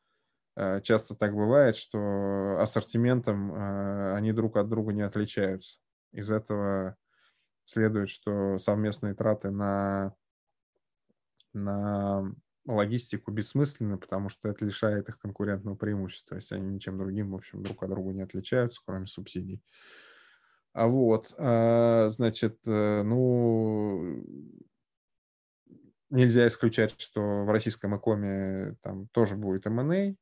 э, часто так бывает, что ассортиментом э, они друг от друга не отличаются. Из этого следует, что совместные траты на, на логистику бессмысленны, потому что это лишает их конкурентного преимущества, если они ничем другим, в общем, друг от друга не отличаются, кроме субсидий. А вот, а, значит, э, ну, нельзя исключать, что в российском икоме там тоже будет M&A,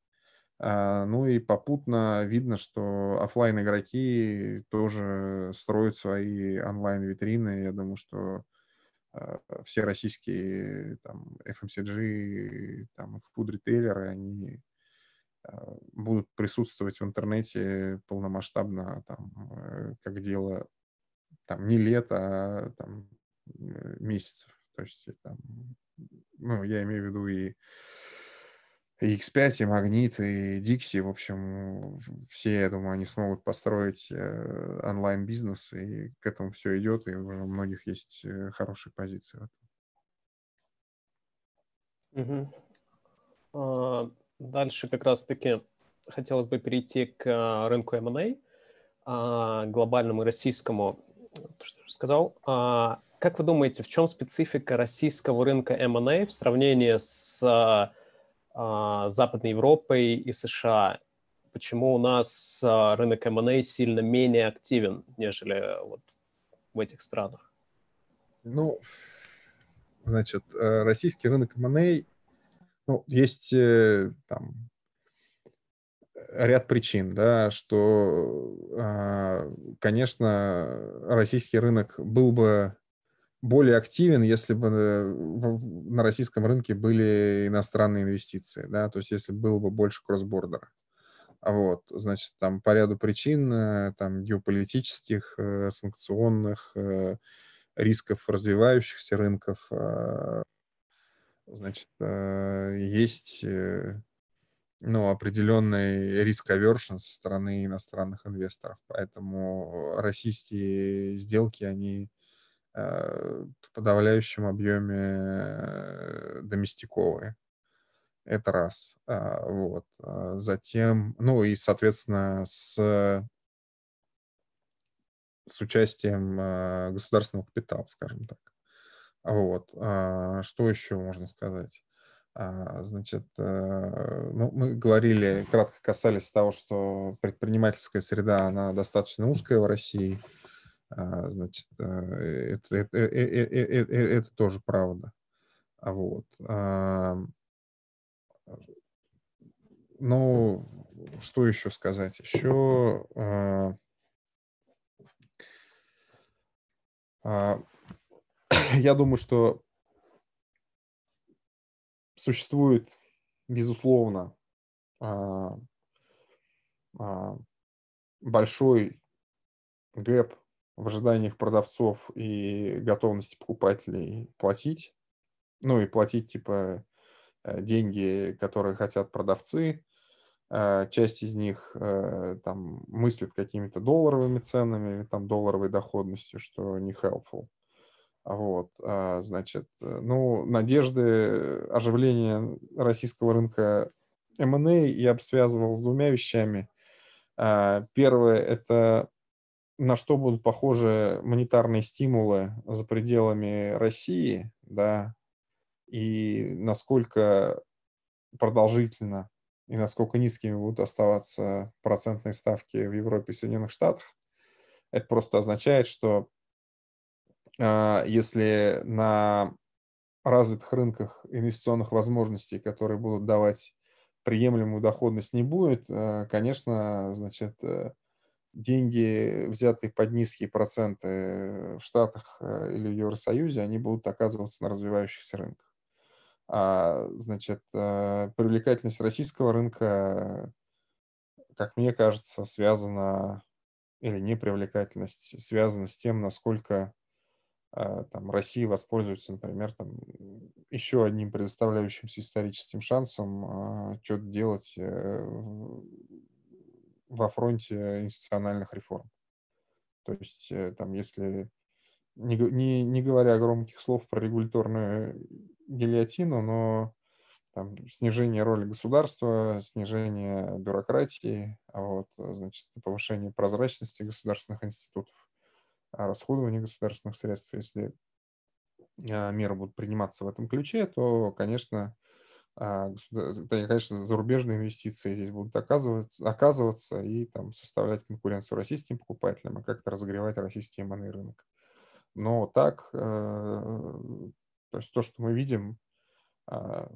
а, ну и попутно видно, что офлайн игроки тоже строят свои онлайн-витрины. Я думаю, что а, все российские там, FMCG, там, фуд-ритейлеры, они а, будут присутствовать в интернете полномасштабно, там, э, как дело там, не лет, а там, э, месяцев. То есть, там, ну, я имею в виду и, и X5, и Магнит, и Dixie, в общем, все, я думаю, они смогут построить э, онлайн-бизнес, и к этому все идет, и уже у многих есть хорошие позиции в этом. Дальше как раз-таки хотелось бы перейти к а, рынку M&A, а, глобальному российскому. Что я сказал. А, как вы думаете, в чем специфика российского рынка M&A в сравнении с Западной Европой и США? Почему у нас рынок M&A сильно менее активен, нежели вот в этих странах? Ну, значит, э, российский рынок M&A ну, есть э, там ряд причин, да, что, а, конечно, российский рынок был бы более активен, если бы на российском рынке были иностранные инвестиции, да, то есть если было бы больше кроссбордера. Вот, значит, там по ряду причин, э, там, геополитических, э, санкционных, э, рисков развивающихся рынков, а, значит, есть ну, определенный риск авершн со стороны иностранных инвесторов. Поэтому российские сделки, они в подавляющем объеме доместиковые. Это раз. А, вот. А, затем, ну и, соответственно, с, с участием государственного капитала, скажем так. Вот. Что еще можно сказать? Значит, э, ну, мы говорили, кратко касались того, что предпринимательская среда, она достаточно узкая в России. Значит, э, это, это, это, это тоже правда. Вот. Ну, что еще сказать? Еще э, э, я думаю, что существует, безусловно, э, э, большой гэп в ожиданиях продавцов и готовности покупателей платить. Ну и платить типа Э, деньги, которые хотят продавцы. Э, часть из них э, там мыслит какими-то долларовыми ценами или там долларовой доходностью, что не helpful. Вот, а, значит, ну, надежды оживления российского рынка M&A я бы связывал с двумя вещами. Первое – это на что будут похожи монетарные стимулы за пределами России, да, и насколько продолжительно и насколько низкими будут оставаться процентные ставки в Европе и Соединенных Штатах. Это просто означает, что э, если на развитых рынках инвестиционных возможностей, которые будут давать приемлемую доходность, не будет, э, конечно, значит, э, деньги, взятые под низкие проценты в Штатах или в Евросоюзе, они будут оказываться на развивающихся рынках. А, значит, э, привлекательность российского рынка, как мне кажется, связана, или непривлекательность, связана с тем, насколько э, там, Россия воспользуется, например, там, еще одним предоставляющимся историческим шансом а, что-то делать э, во фронте институциональных реформ. То есть, там, если не, не, не говоря громких слов про регуляторную гильотину, но там, снижение роли государства, снижение бюрократии, а вот, значит, повышение прозрачности государственных институтов, а расходование государственных средств. Если а, меры будут приниматься в этом ключе, то, конечно, конечно, зарубежные инвестиции здесь будут оказываться, оказываться и там, составлять конкуренцию российским покупателям и как-то разогревать российский МН рынок. Но так, э, то есть то, что мы видим, а,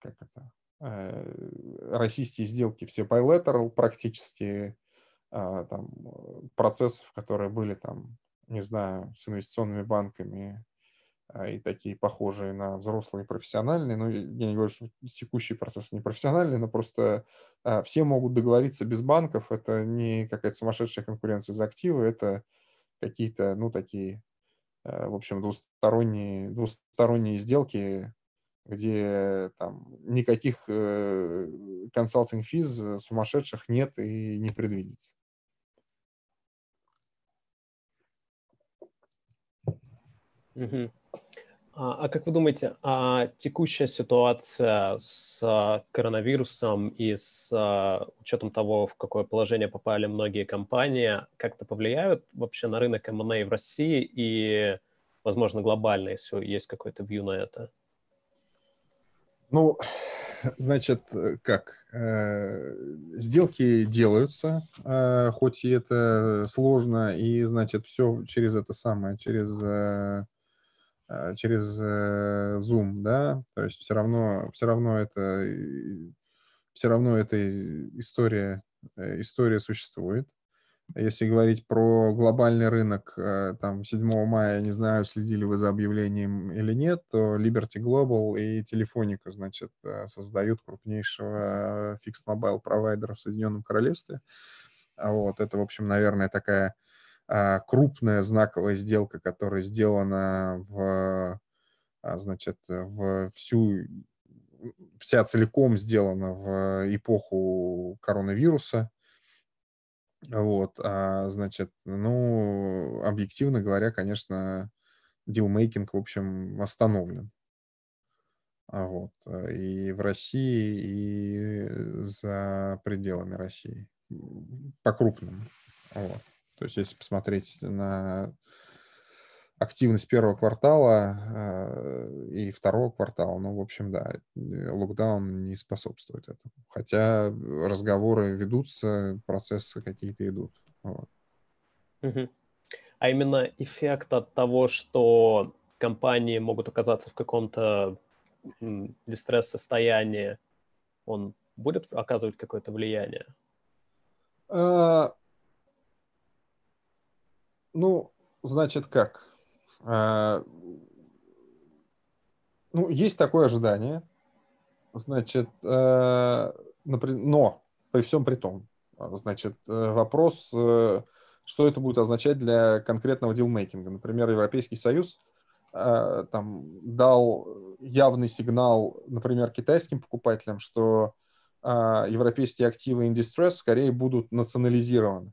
как это, э, российские сделки все bilateral практически, а, там, процессов, которые были там, не знаю, с инвестиционными банками а, и такие похожие на взрослые профессиональные. Ну, я не говорю, что текущий процесс не профессиональный, но просто все могут договориться без банков. Это не какая-то сумасшедшая конкуренция за активы, это какие-то, ну, такие Э, в общем, двусторонние, двусторонние сделки, где там никаких консалтинг-физ э, сумасшедших нет и не предвидится. А, а как вы думаете, а текущая ситуация с а, коронавирусом и с а, учетом того, в какое положение попали многие компании, как-то повлияют вообще на рынок M&A в России и, возможно, глобально, если есть какой-то view на это? Ну, значит, как? Э, сделки делаются, э, хоть и это сложно, и, значит, все через это самое, через э, через э, Zoom, да, то есть все равно, все равно это все равно эта история, э, история существует. Если говорить про глобальный рынок, э, там 7 мая, не знаю, следили вы за объявлением или нет, то Liberty Global и Телефоника, значит, э, создают крупнейшего fixed mobile провайдера в Соединенном Королевстве. Вот, это, в общем, наверное, такая а, крупная знаковая сделка, которая сделана в, а, значит, в всю, вся целиком сделана в эпоху коронавируса. Вот, а, значит, ну, объективно говоря, конечно, дилмейкинг, в общем, остановлен. А вот, и в России, и за пределами России, по-крупному. Вот. То есть, если посмотреть на активность первого квартала э, и второго квартала, ну, в общем, да, э, локдаун не способствует этому. Хотя разговоры ведутся, процессы какие-то идут. Вот. А именно эффект от того, что компании могут оказаться в каком-то дистресс-состоянии, он будет оказывать какое-то влияние? А... Ну, значит, как? А, ну, есть такое ожидание. Значит, э, но при всем при том, значит, э, вопрос, э, что это будет означать для конкретного дилмейкинга. Например, Европейский Союз там дал явный сигнал, например, китайским покупателям, что европейские активы in distress скорее будут национализированы.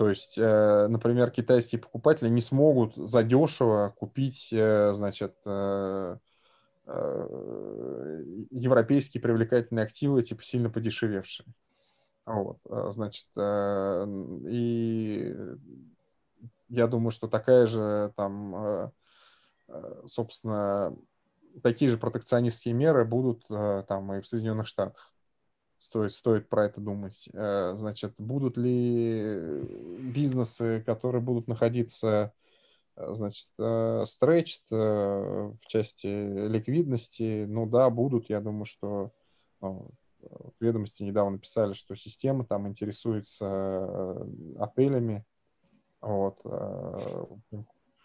То есть, э, например, китайские покупатели не смогут задешево купить, э, значит, э, европейские привлекательные активы, типа сильно подешевевшие. Вот, значит, и я думаю, что такая же там, собственно, такие же протекционистские меры будут там и в Соединенных Штатах стоит, стоит про это думать. Э, значит, будут ли бизнесы, которые будут находиться, э, значит, stretched э, в части ликвидности? Ну да, будут. Я думаю, что ну, ведомости недавно писали, что система там интересуется отелями. Вот.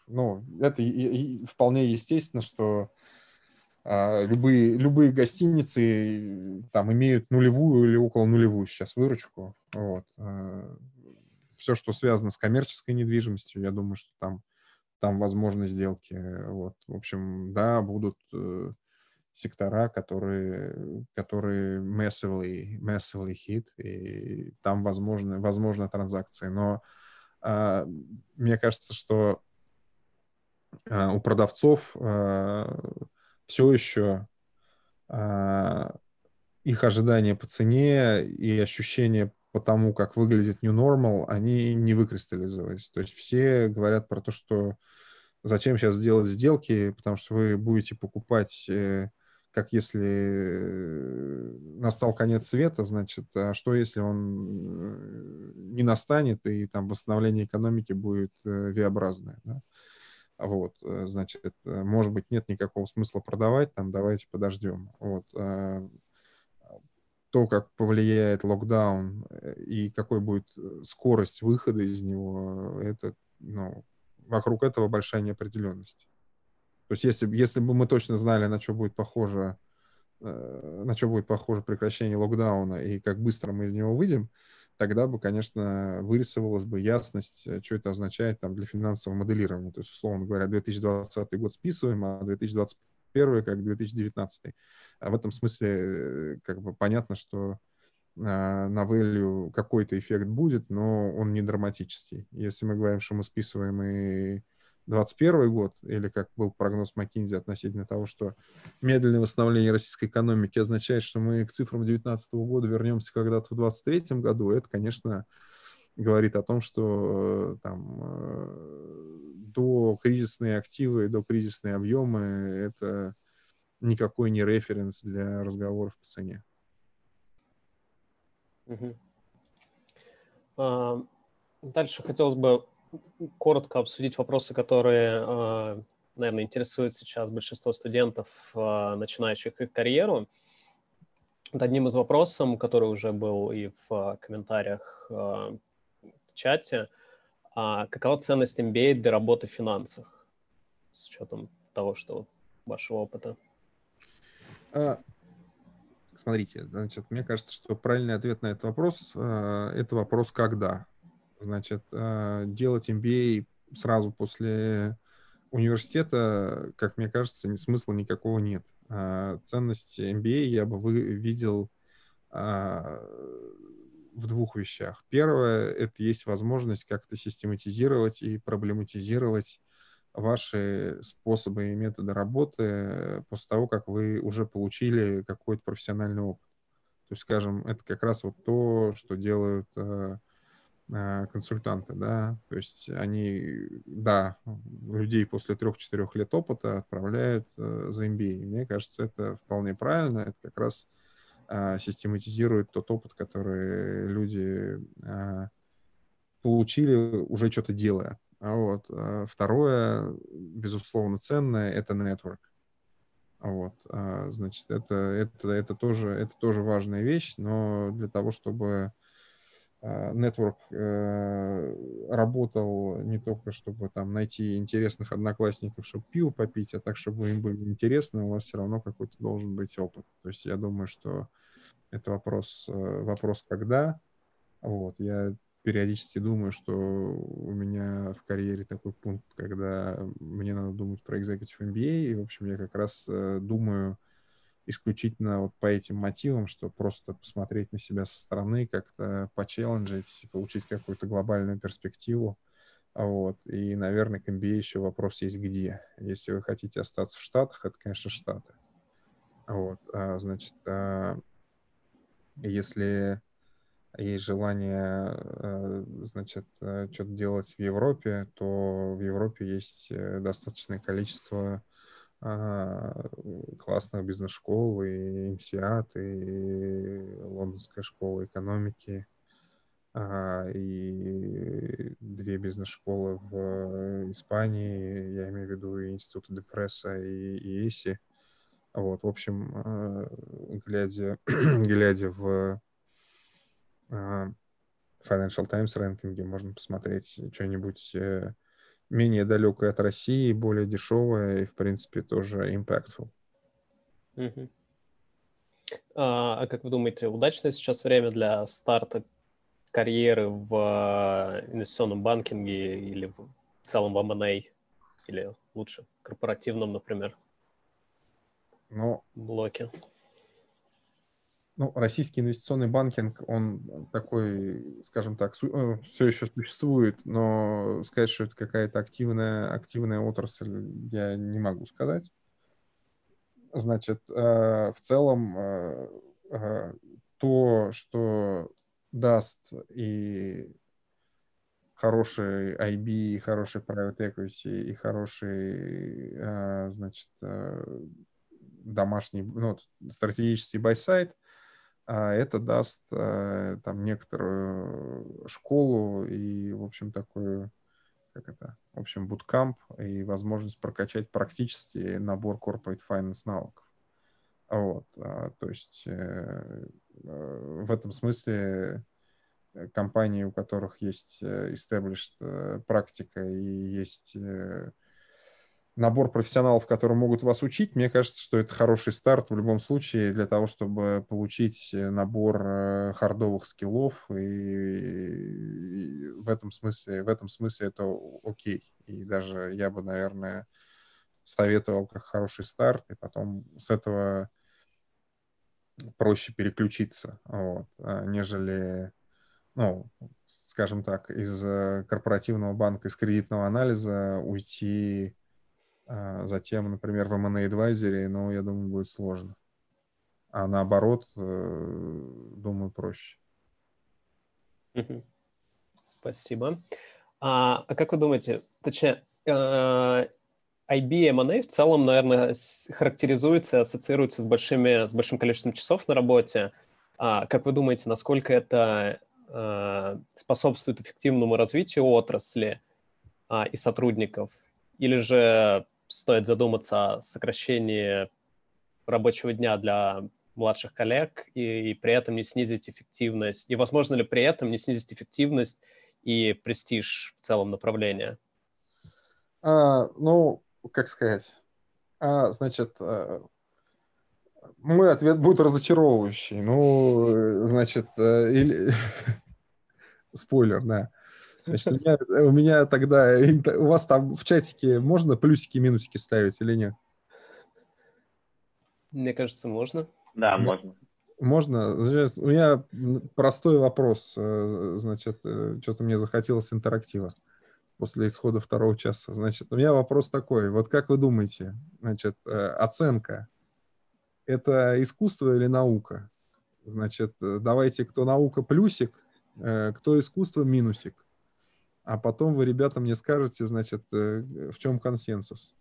Ну, это и, и вполне естественно, что любые, любые гостиницы там имеют нулевую или около нулевую сейчас выручку. Вот. А, Все, что связано с коммерческой недвижимостью, я думаю, что там, там возможны сделки. Вот. В общем, да, будут э, сектора, которые, которые massively, massively hit, и там возможны, возможны транзакции. Но а, мне кажется, что у продавцов все еще а, их ожидания по цене и ощущения по тому, как выглядит New Normal, они не выкристаллизовались. То есть все говорят про то, что зачем сейчас делать сделки, потому что вы будете покупать, э, как если э, настал конец света, значит, а что если он э, не настанет, и там восстановление экономики будет V-образное, да? Вот, э, значит, может быть, нет никакого смысла продавать, там, давайте подождем. Вот. А, то, как повлияет локдаун э, и какой будет э, скорость выхода из него, это, ну, вокруг этого большая неопределенность. То есть если, если бы мы точно знали, на что будет похоже, на что будет похоже прекращение локдауна и как быстро мы из него выйдем, тогда бы, конечно, вырисовалась бы ясность, э, что это означает там, для финансового моделирования. То есть, условно говоря, 2020 год списываем, а 2021 как 2019. А в этом смысле э, как бы понятно, что а, на value какой-то эффект будет, но он не драматический. Если мы говорим, что мы списываем и 2021 год, или как был прогноз McKinsey относительно того, что медленное восстановление российской экономики означает, что мы к цифрам 2019 года вернемся когда-то в 2023 году, это, конечно, говорит о том, что э, там э, до кризисные активы, до кризисные объемы это никакой не референс для разговоров по цене. Угу. Дальше хотелось бы коротко обсудить вопросы, которые, а, наверное, интересуют сейчас большинство студентов, а, начинающих их карьеру. одним из вопросов, который уже был и в комментариях в чате, а какова ценность MBA для работы в финансах с учетом того, что вашего опыта? А, смотрите, значит, мне кажется, что правильный ответ на этот вопрос а, – это вопрос «когда?». Значит, а, делать MBA сразу после университета, как мне кажется, смысла никакого нет. Ценность MBA я бы видел в двух вещах. Первое — это есть возможность как-то систематизировать и проблематизировать ваши способы и методы работы после того, как вы уже получили какой-то профессиональный опыт. То есть, скажем, это как раз вот то, что делают консультанты, да, то есть они, да, людей после трех-четырех лет опыта отправляют э, за MBA. Мне кажется, это вполне правильно, это как раз э, систематизирует тот опыт, который люди э, получили, уже что-то делая. А вот. А второе, безусловно, ценное — это network. Вот, а, значит, это, это, это, тоже, это тоже важная вещь, но для того, чтобы network э, работал не только, чтобы там найти интересных одноклассников, чтобы пиво попить, а так, чтобы им были интересны, у вас все равно какой-то должен быть опыт. То есть я думаю, что это вопрос, э, вопрос когда. Вот, я периодически думаю, что у меня в карьере такой пункт, когда мне надо думать про Executive MBA, и, в общем, я как раз э, думаю исключительно вот по этим мотивам, что просто посмотреть на себя со стороны, как-то почелленджить, получить какую-то глобальную перспективу. Вот. И, наверное, к MBA еще вопрос есть где. Если вы хотите остаться в Штатах, это, конечно, Штаты. Вот. А, значит, а, если есть желание, э, значит, э, что-то делать в Европе, то в Европе есть э, достаточное количество а, классных бизнес-школ, и ИНСИАТ, и Лондонская школа экономики, а, и две бизнес-школы в Испании, я имею в виду и Институт Депресса, и, ИСИ. Вот, в общем, глядя, глядя в а, Financial Times рэнкинге можно посмотреть что-нибудь э, менее далекое от России, более дешевое и, в принципе, тоже impactful. Uh-huh. А, а как вы думаете, удачное сейчас время для старта карьеры в э, инвестиционном банкинге или в целом в M&A? Или лучше корпоративном, например, ну, блоке? Ну, российский инвестиционный банкинг, он такой, скажем так, э, все еще существует, но сказать, что это какая-то активная, активная отрасль, я не могу сказать. Значит, э, в целом э, то, что даст и хороший IB, и хороший private equity, и хороший, значит, домашний, ну, стратегический а это даст э, там некоторую школу и, в общем, такую, как это, в общем, буткамп и возможность прокачать практически набор corporate finance навыков. Вот, а, то есть э, э, в этом смысле компании, у которых есть established практика и есть набор профессионалов, которые могут вас учить, мне кажется, что это хороший старт в любом случае для того, чтобы получить э, набор э, хардовых скиллов, и, в этом смысле, в этом смысле это окей. И даже я бы, наверное, советовал как хороший старт, и потом с этого проще переключиться, вот, а, нежели, ну, скажем так, из э, корпоративного банка, из кредитного анализа уйти затем, например, в M&A Advisory, ну, я думаю, будет сложно. А наоборот, э, думаю, проще. Спасибо. А, а как вы думаете, точнее, э, IB M&A в целом, наверное, характеризуется, ассоциируется с, большими, с большим количеством часов на работе. А, как вы думаете, насколько это а, способствует эффективному развитию отрасли а, и сотрудников? Или же стоит задуматься о сокращении рабочего дня для младших коллег и, и при этом не снизить эффективность? И возможно ли при этом не снизить эффективность и престиж в целом направления? А, ну, как сказать, а, значит, а, мой ответ будет разочаровывающий. Ну, значит, э, или... спойлер, да. Значит, у меня, у меня тогда... У вас там в чатике можно плюсики, минусики ставить или нет? Мне кажется, можно. Да, можно. Можно. У меня простой вопрос. Э, значит, э, что-то мне захотелось интерактива после исхода второго часа. Значит, у меня вопрос такой. Вот как вы думаете, значит, э, оценка – это искусство или наука? Значит, давайте, кто наука плюсик, кто искусство минусик. А потом вы, ребята, мне скажете, значит, в чем консенсус.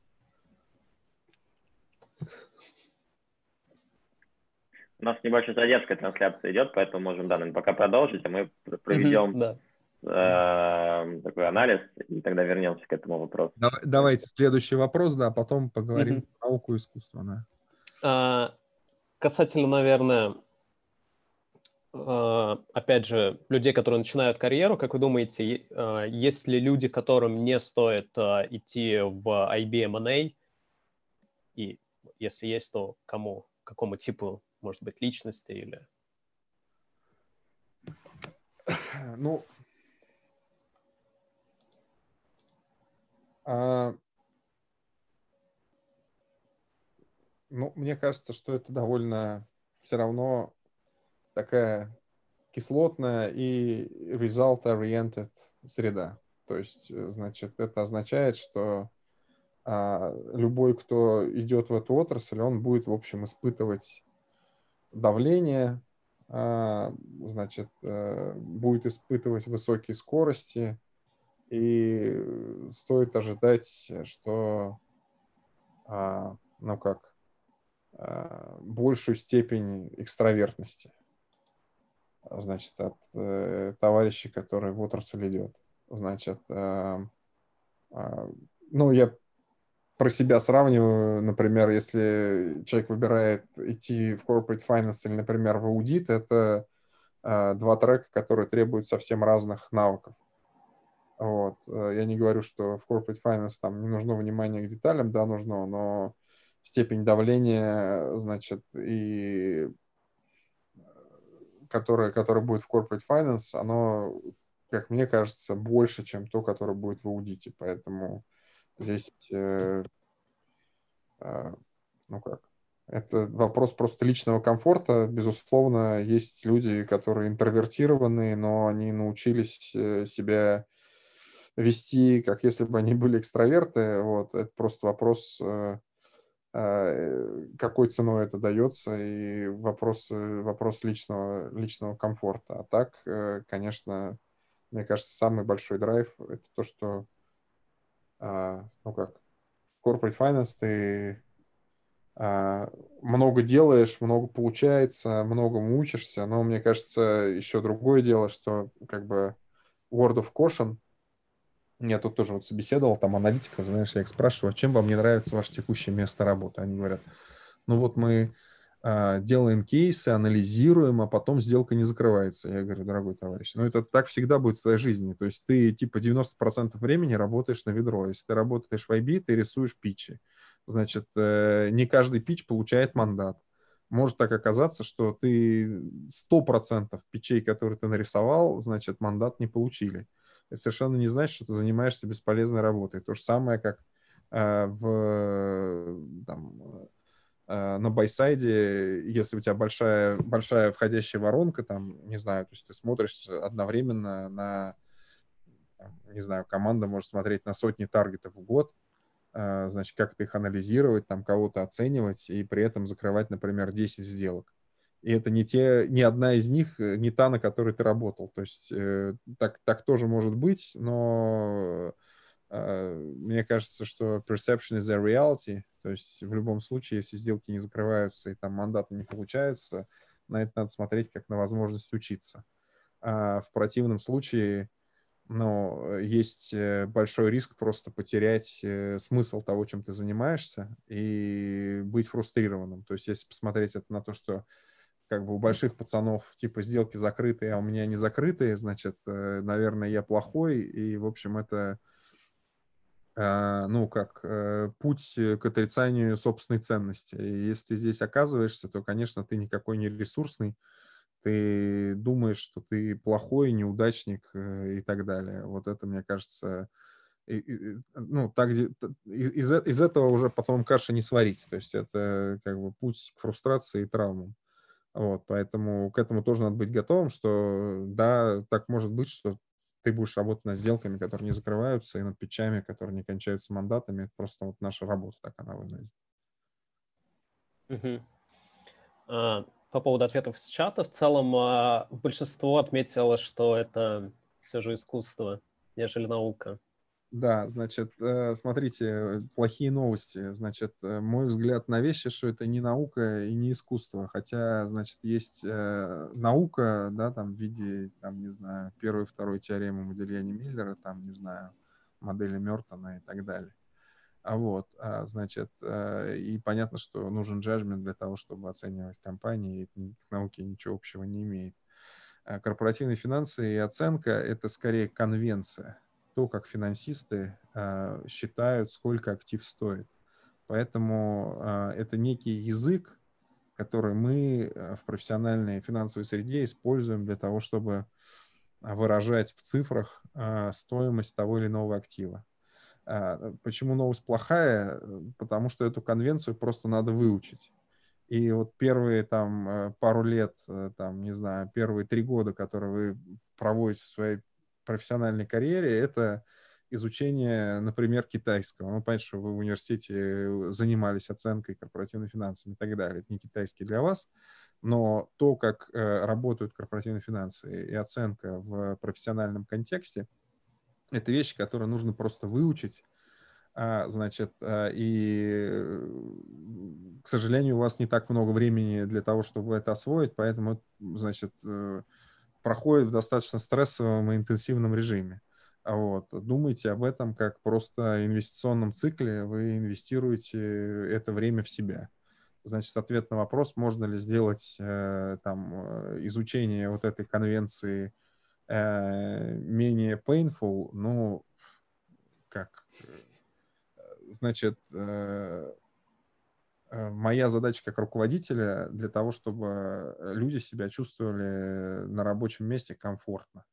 У нас небольшая задержка трансляция идет, поэтому можем, да, пока продолжить, а мы проведем да. э, такой анализ, и тогда вернемся к этому вопросу. Давайте следующий вопрос, да, а потом поговорим про науку и искусство. Да. А, касательно, наверное, опять же, людей, которые начинают карьеру, как вы думаете, а, есть ли люди, которым не стоит идти в IBM И если есть, то кому, какому типу может быть, личности или... Ну, а, ну, мне кажется, что это довольно все равно такая кислотная и result-oriented среда. То есть, значит, это означает, что а, любой, кто идет в эту отрасль, он будет, в общем, испытывать давление, а, значит, э, будет испытывать высокие скорости, и стоит ожидать, что, а, ну как, а, большую степень экстравертности, значит, от э, товарища, который в отрасль идет. Значит, ну, я про себя сравниваю, например, если человек выбирает идти в corporate finance или, например, в аудит, это э, два трека, которые требуют совсем разных навыков. Вот. Э, я не говорю, что в corporate finance там не нужно внимание к деталям, да, нужно, но степень давления, значит, и которое, которое будет в corporate finance, оно, как мне кажется, больше, чем то, которое будет в аудите. Поэтому Здесь, э, э, ну как, это вопрос просто личного комфорта. Безусловно, есть люди, которые интровертированные, но они научились э, себя вести, как если бы они были экстраверты. Вот. Это просто вопрос, э, какой ценой это дается, и вопрос, вопрос личного, личного комфорта. А так, э, конечно, мне кажется, самый большой драйв – это то, что а, ну как, corporate finance ты а, много делаешь, много получается, многому учишься, но мне кажется, еще другое дело, что как бы word of caution, я тут тоже вот собеседовал, там аналитиков, знаешь, я их спрашиваю, а чем вам не нравится ваше текущее место работы? Они говорят, ну вот мы а, делаем кейсы, анализируем, а потом сделка не закрывается. Я говорю, дорогой товарищ, ну это так всегда будет в твоей жизни. То есть ты типа 90% времени работаешь на ведро. Если ты работаешь в IB, ты рисуешь питчи. Значит, э, не каждый питч получает мандат. Может так оказаться, что ты 100% питчей, которые ты нарисовал, значит, мандат не получили. Это совершенно не значит, что ты занимаешься бесполезной работой. То же самое, как э, в там, Э, на байсайде, если у тебя большая, большая входящая воронка, там, не знаю, то есть ты смотришь одновременно на, не знаю, команда может смотреть на сотни таргетов в год, э, значит, как ты их анализировать, там, кого-то оценивать и при этом закрывать, например, 10 сделок. И это не те, ни одна из них, э, не та, на которой ты работал. То есть так, так тоже может быть, но а, мне кажется, что perception is a reality, то есть в любом случае, если сделки не закрываются и там мандаты не получаются, на это надо смотреть как на возможность учиться. А в противном случае но есть э, большой риск просто потерять э, смысл того, чем ты занимаешься, и быть фрустрированным. То есть если посмотреть это на то, что как бы у больших пацанов типа сделки закрытые, а у меня не закрытые, значит, э, наверное, я плохой, и, в общем, это а, ну, как путь к отрицанию собственной ценности. И если ты здесь оказываешься, то, конечно, ты никакой не ресурсный, ты думаешь, что ты плохой, неудачник э, и так далее. Вот это, мне кажется, и, и, ну, так, из, из этого уже потом каши не сварить. То есть это как бы путь к фрустрации и травмам. Вот, поэтому к этому тоже надо быть готовым, что да, так может быть, что ты будешь работать над сделками, которые не закрываются, и над печами, которые не кончаются мандатами. Это просто вот наша работа, так она выглядит. Uh, по поводу ответов из чата. В целом а, большинство отметило, что это все же искусство, нежели наука. Да, значит, э, смотрите, плохие новости. Значит, э, мой взгляд на вещи, что это не наука и не искусство. Хотя, значит, есть э, наука, да, там в виде, там, не знаю, первой, второй теоремы Модельяни Миллера, там, не знаю, модели Мертона и так далее. А вот, а, значит, и понятно, что нужен джаджмент для того, чтобы оценивать компании, и к науке ничего общего не имеет. А корпоративные финансы и оценка – это скорее конвенция, то, как финансисты а, считают, сколько актив стоит. Поэтому это некий язык, который мы э, в профессиональной финансовой среде используем для того, чтобы выражать в цифрах стоимость того или иного актива. А, почему новость плохая? Потому что эту конвенцию просто надо выучить. И вот первые там э, пару лет, э, там, не знаю, первые три года, которые вы проводите в своей профессиональной карьере, это изучение, например, китайского. Ну, понятно, что вы в университете занимались оценкой корпоративными финансами и так далее. Это не китайский для вас, но то, как э, работают корпоративные финансы и оценка в профессиональном контексте – это вещи, которые нужно просто выучить. А, значит, а, и, к сожалению, у вас не так много времени для того, чтобы это освоить, поэтому, значит, э, проходит в достаточно стрессовом и интенсивном режиме. А вот. Думайте об этом как просто инвестиционном цикле, вы инвестируете это время в себя. Значит, ответ на вопрос, можно ли сделать э, там, э, изучение вот этой конвенции э, менее painful, ну, как, значит, э, э, моя задача как руководителя для того, чтобы люди себя чувствовали на рабочем месте комфортно.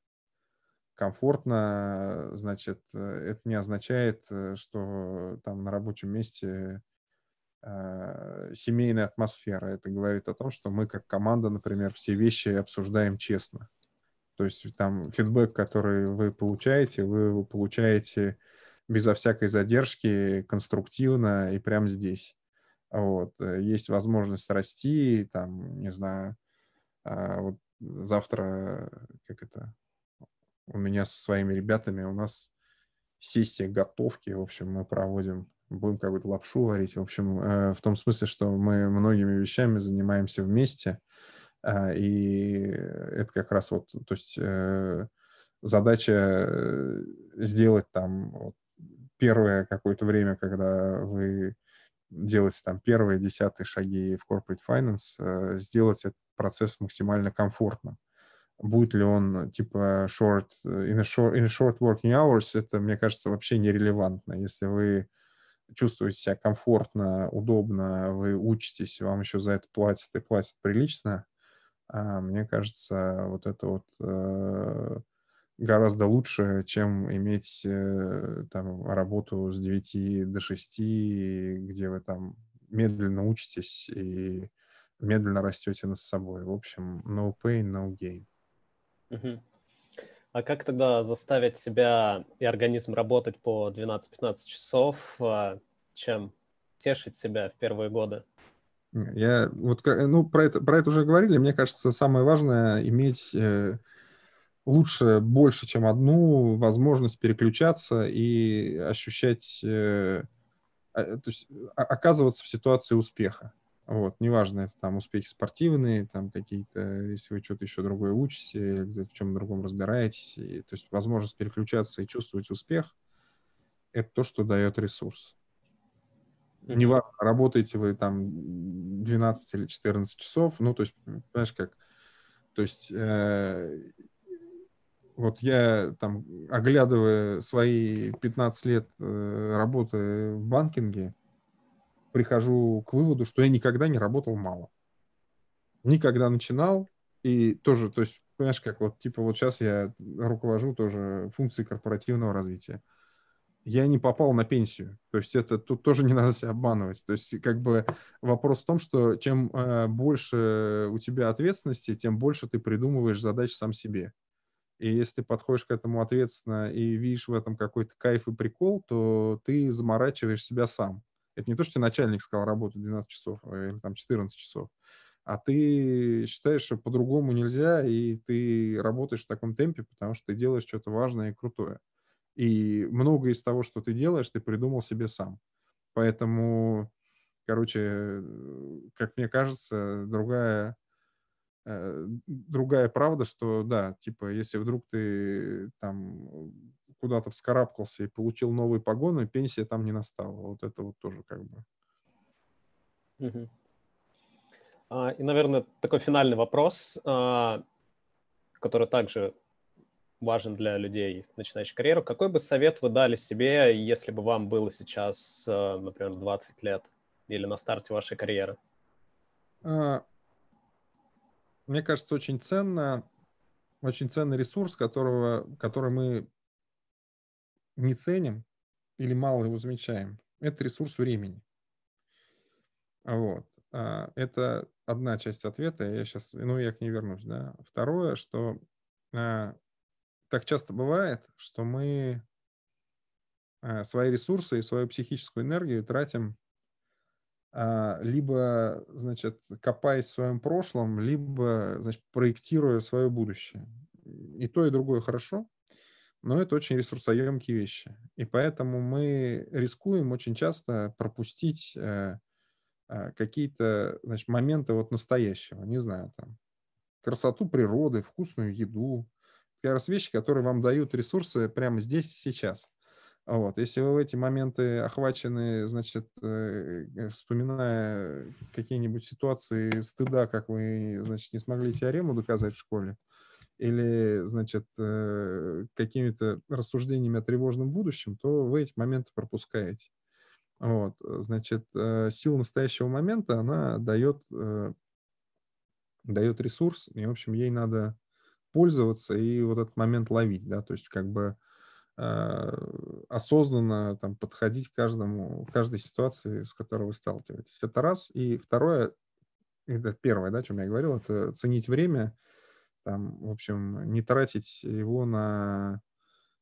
Комфортно, значит, это не означает, что там на рабочем месте э, семейная атмосфера. Это говорит о том, что мы как команда, например, все вещи обсуждаем честно. То есть там фидбэк, который вы получаете, вы получаете безо всякой задержки, конструктивно и прямо здесь. Вот. Э, есть возможность расти, там, не знаю, а, вот завтра, как это, у меня со своими ребятами, у нас сессия готовки, в общем, мы проводим, будем какую-то лапшу варить, в общем, э, в том смысле, что мы многими вещами занимаемся вместе, а, и это как раз вот, то есть э, задача сделать там вот первое какое-то время, когда вы делаете там первые, десятые шаги в corporate finance, э, сделать этот процесс максимально комфортным. Будет ли он типа short in a short, in a short working hours, это, мне кажется, вообще нерелевантно. Если вы чувствуете себя комфортно, удобно, вы учитесь, вам еще за это платят и платят прилично, а, мне кажется, вот это вот э, гораздо лучше, чем иметь э, там работу с 9 до 6, где вы там медленно учитесь и медленно растете над собой. В общем, no pain, no gain. Угу. А как тогда заставить себя и организм работать по 12-15 часов, а, чем тешить себя в первые годы? Я вот, ну, про это, про это уже говорили. Мне кажется, самое важное иметь э, лучше, больше, чем одну возможность переключаться и ощущать, э, а, то есть оказываться в ситуации успеха. Вот, неважно, это там успехи спортивные, там какие-то, если вы что-то еще другое учите, где-то в чем другом разбираетесь, и, то есть возможность переключаться и чувствовать успех, это то, что дает ресурс. Неважно, работаете вы там 12 или 14 часов, ну, то есть, понимаешь, как, то есть, э, вот я там, оглядывая свои 15 лет э, работы в банкинге, прихожу к выводу, что я никогда не работал мало. Никогда начинал, и тоже, то есть, понимаешь, как вот, типа, вот сейчас я руковожу тоже функцией корпоративного развития. Я не попал на пенсию. То есть это тут тоже не надо себя обманывать. То есть как бы вопрос в том, что чем э, больше у тебя ответственности, тем больше ты придумываешь задач сам себе. И если ты подходишь к этому ответственно и видишь в этом какой-то кайф и прикол, то ты заморачиваешь себя сам. Это не то, что тебе начальник сказал работать 12 часов а, или там 14 часов, а ты считаешь, что по-другому нельзя, и ты работаешь в таком темпе, потому что ты делаешь что-то важное и крутое. И многое из того, что ты делаешь, ты придумал себе сам. Поэтому, короче, как мне кажется, другая э, другая правда, что да, типа, если вдруг ты там куда-то вскарабкался и получил новые погоны, пенсия там не настала. Вот это вот тоже как бы. Угу. А, и, наверное, такой финальный вопрос, а, который также важен для людей, начинающих карьеру. Какой бы совет вы дали себе, если бы вам было сейчас, а, например, 20 лет или на старте вашей карьеры? А, мне кажется, очень ценно, очень ценный ресурс, которого, который мы не ценим или мало его замечаем, это ресурс времени. Вот. А, это одна часть ответа, я сейчас, ну, я к ней вернусь, да. Второе, что а, так часто бывает, что мы а, свои ресурсы и свою психическую энергию тратим либо, значит, копаясь в своем прошлом, либо, значит, проектируя свое будущее. И то, и другое хорошо, но это очень ресурсоемкие вещи. И поэтому мы рискуем очень часто пропустить э, э, какие-то значит, моменты вот настоящего, не знаю, там, красоту природы, вкусную еду, как раз вещи, которые вам дают ресурсы прямо здесь сейчас. Вот. Если вы в эти моменты охвачены, значит, э, вспоминая какие-нибудь ситуации стыда, как вы, значит, не смогли теорему доказать в школе, или, значит, э, какими-то рассуждениями о тревожном будущем, то вы эти моменты пропускаете. Вот, значит, э, сила настоящего момента, она дает, э, дает ресурс, и, в общем, ей надо пользоваться и вот этот момент ловить, да, то есть как бы осознанно там подходить к каждому, каждой ситуации, с которой вы сталкиваетесь. Это раз. И второе, это первое, да, о чем я говорил, это ценить время, там, в общем, не тратить его на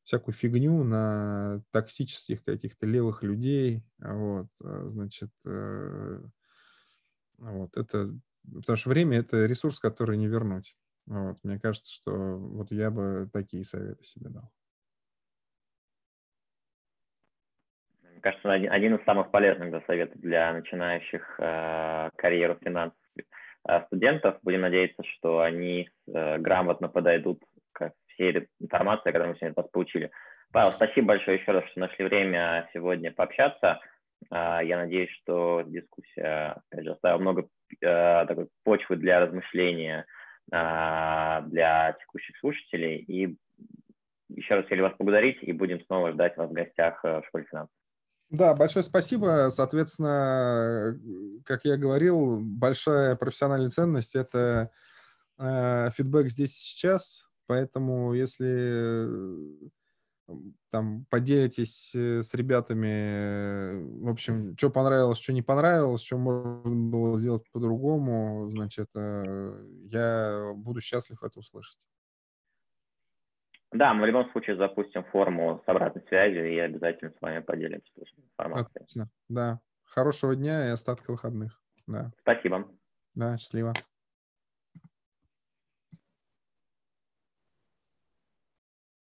всякую фигню, на токсических каких-то левых людей, вот, а, значит, э, вот, это, потому что время – это ресурс, который не вернуть. Вот, мне кажется, что вот я бы такие советы себе дал. Кажется, один из самых полезных советов для начинающих э, карьеру финансов Э, студентов. Будем надеяться, что они э, грамотно подойдут к всей информации, которую мы сегодня вас получили. Павел, спасибо большое еще раз, что нашли время сегодня пообщаться. Э, я надеюсь, что дискуссия, опять же, оставила много такой почвы для размышления для текущих слушателей. И еще раз хотели вас поблагодарить и будем снова ждать вас в гостях в школе финансов. Да, большое спасибо. Соответственно, как я говорил, большая профессиональная ценность – это э, фидбэк здесь сейчас. Поэтому, если там поделитесь э, с ребятами, в общем, что понравилось, что не понравилось, что можно было сделать по-другому, значит, э, я буду счастлив это услышать. Да, мы в любом случае запустим форму с обратной связью и обязательно с вами поделимся информацией. Отлично, да. Хорошего дня и остатка выходных. Да. Спасибо. Да, счастливо.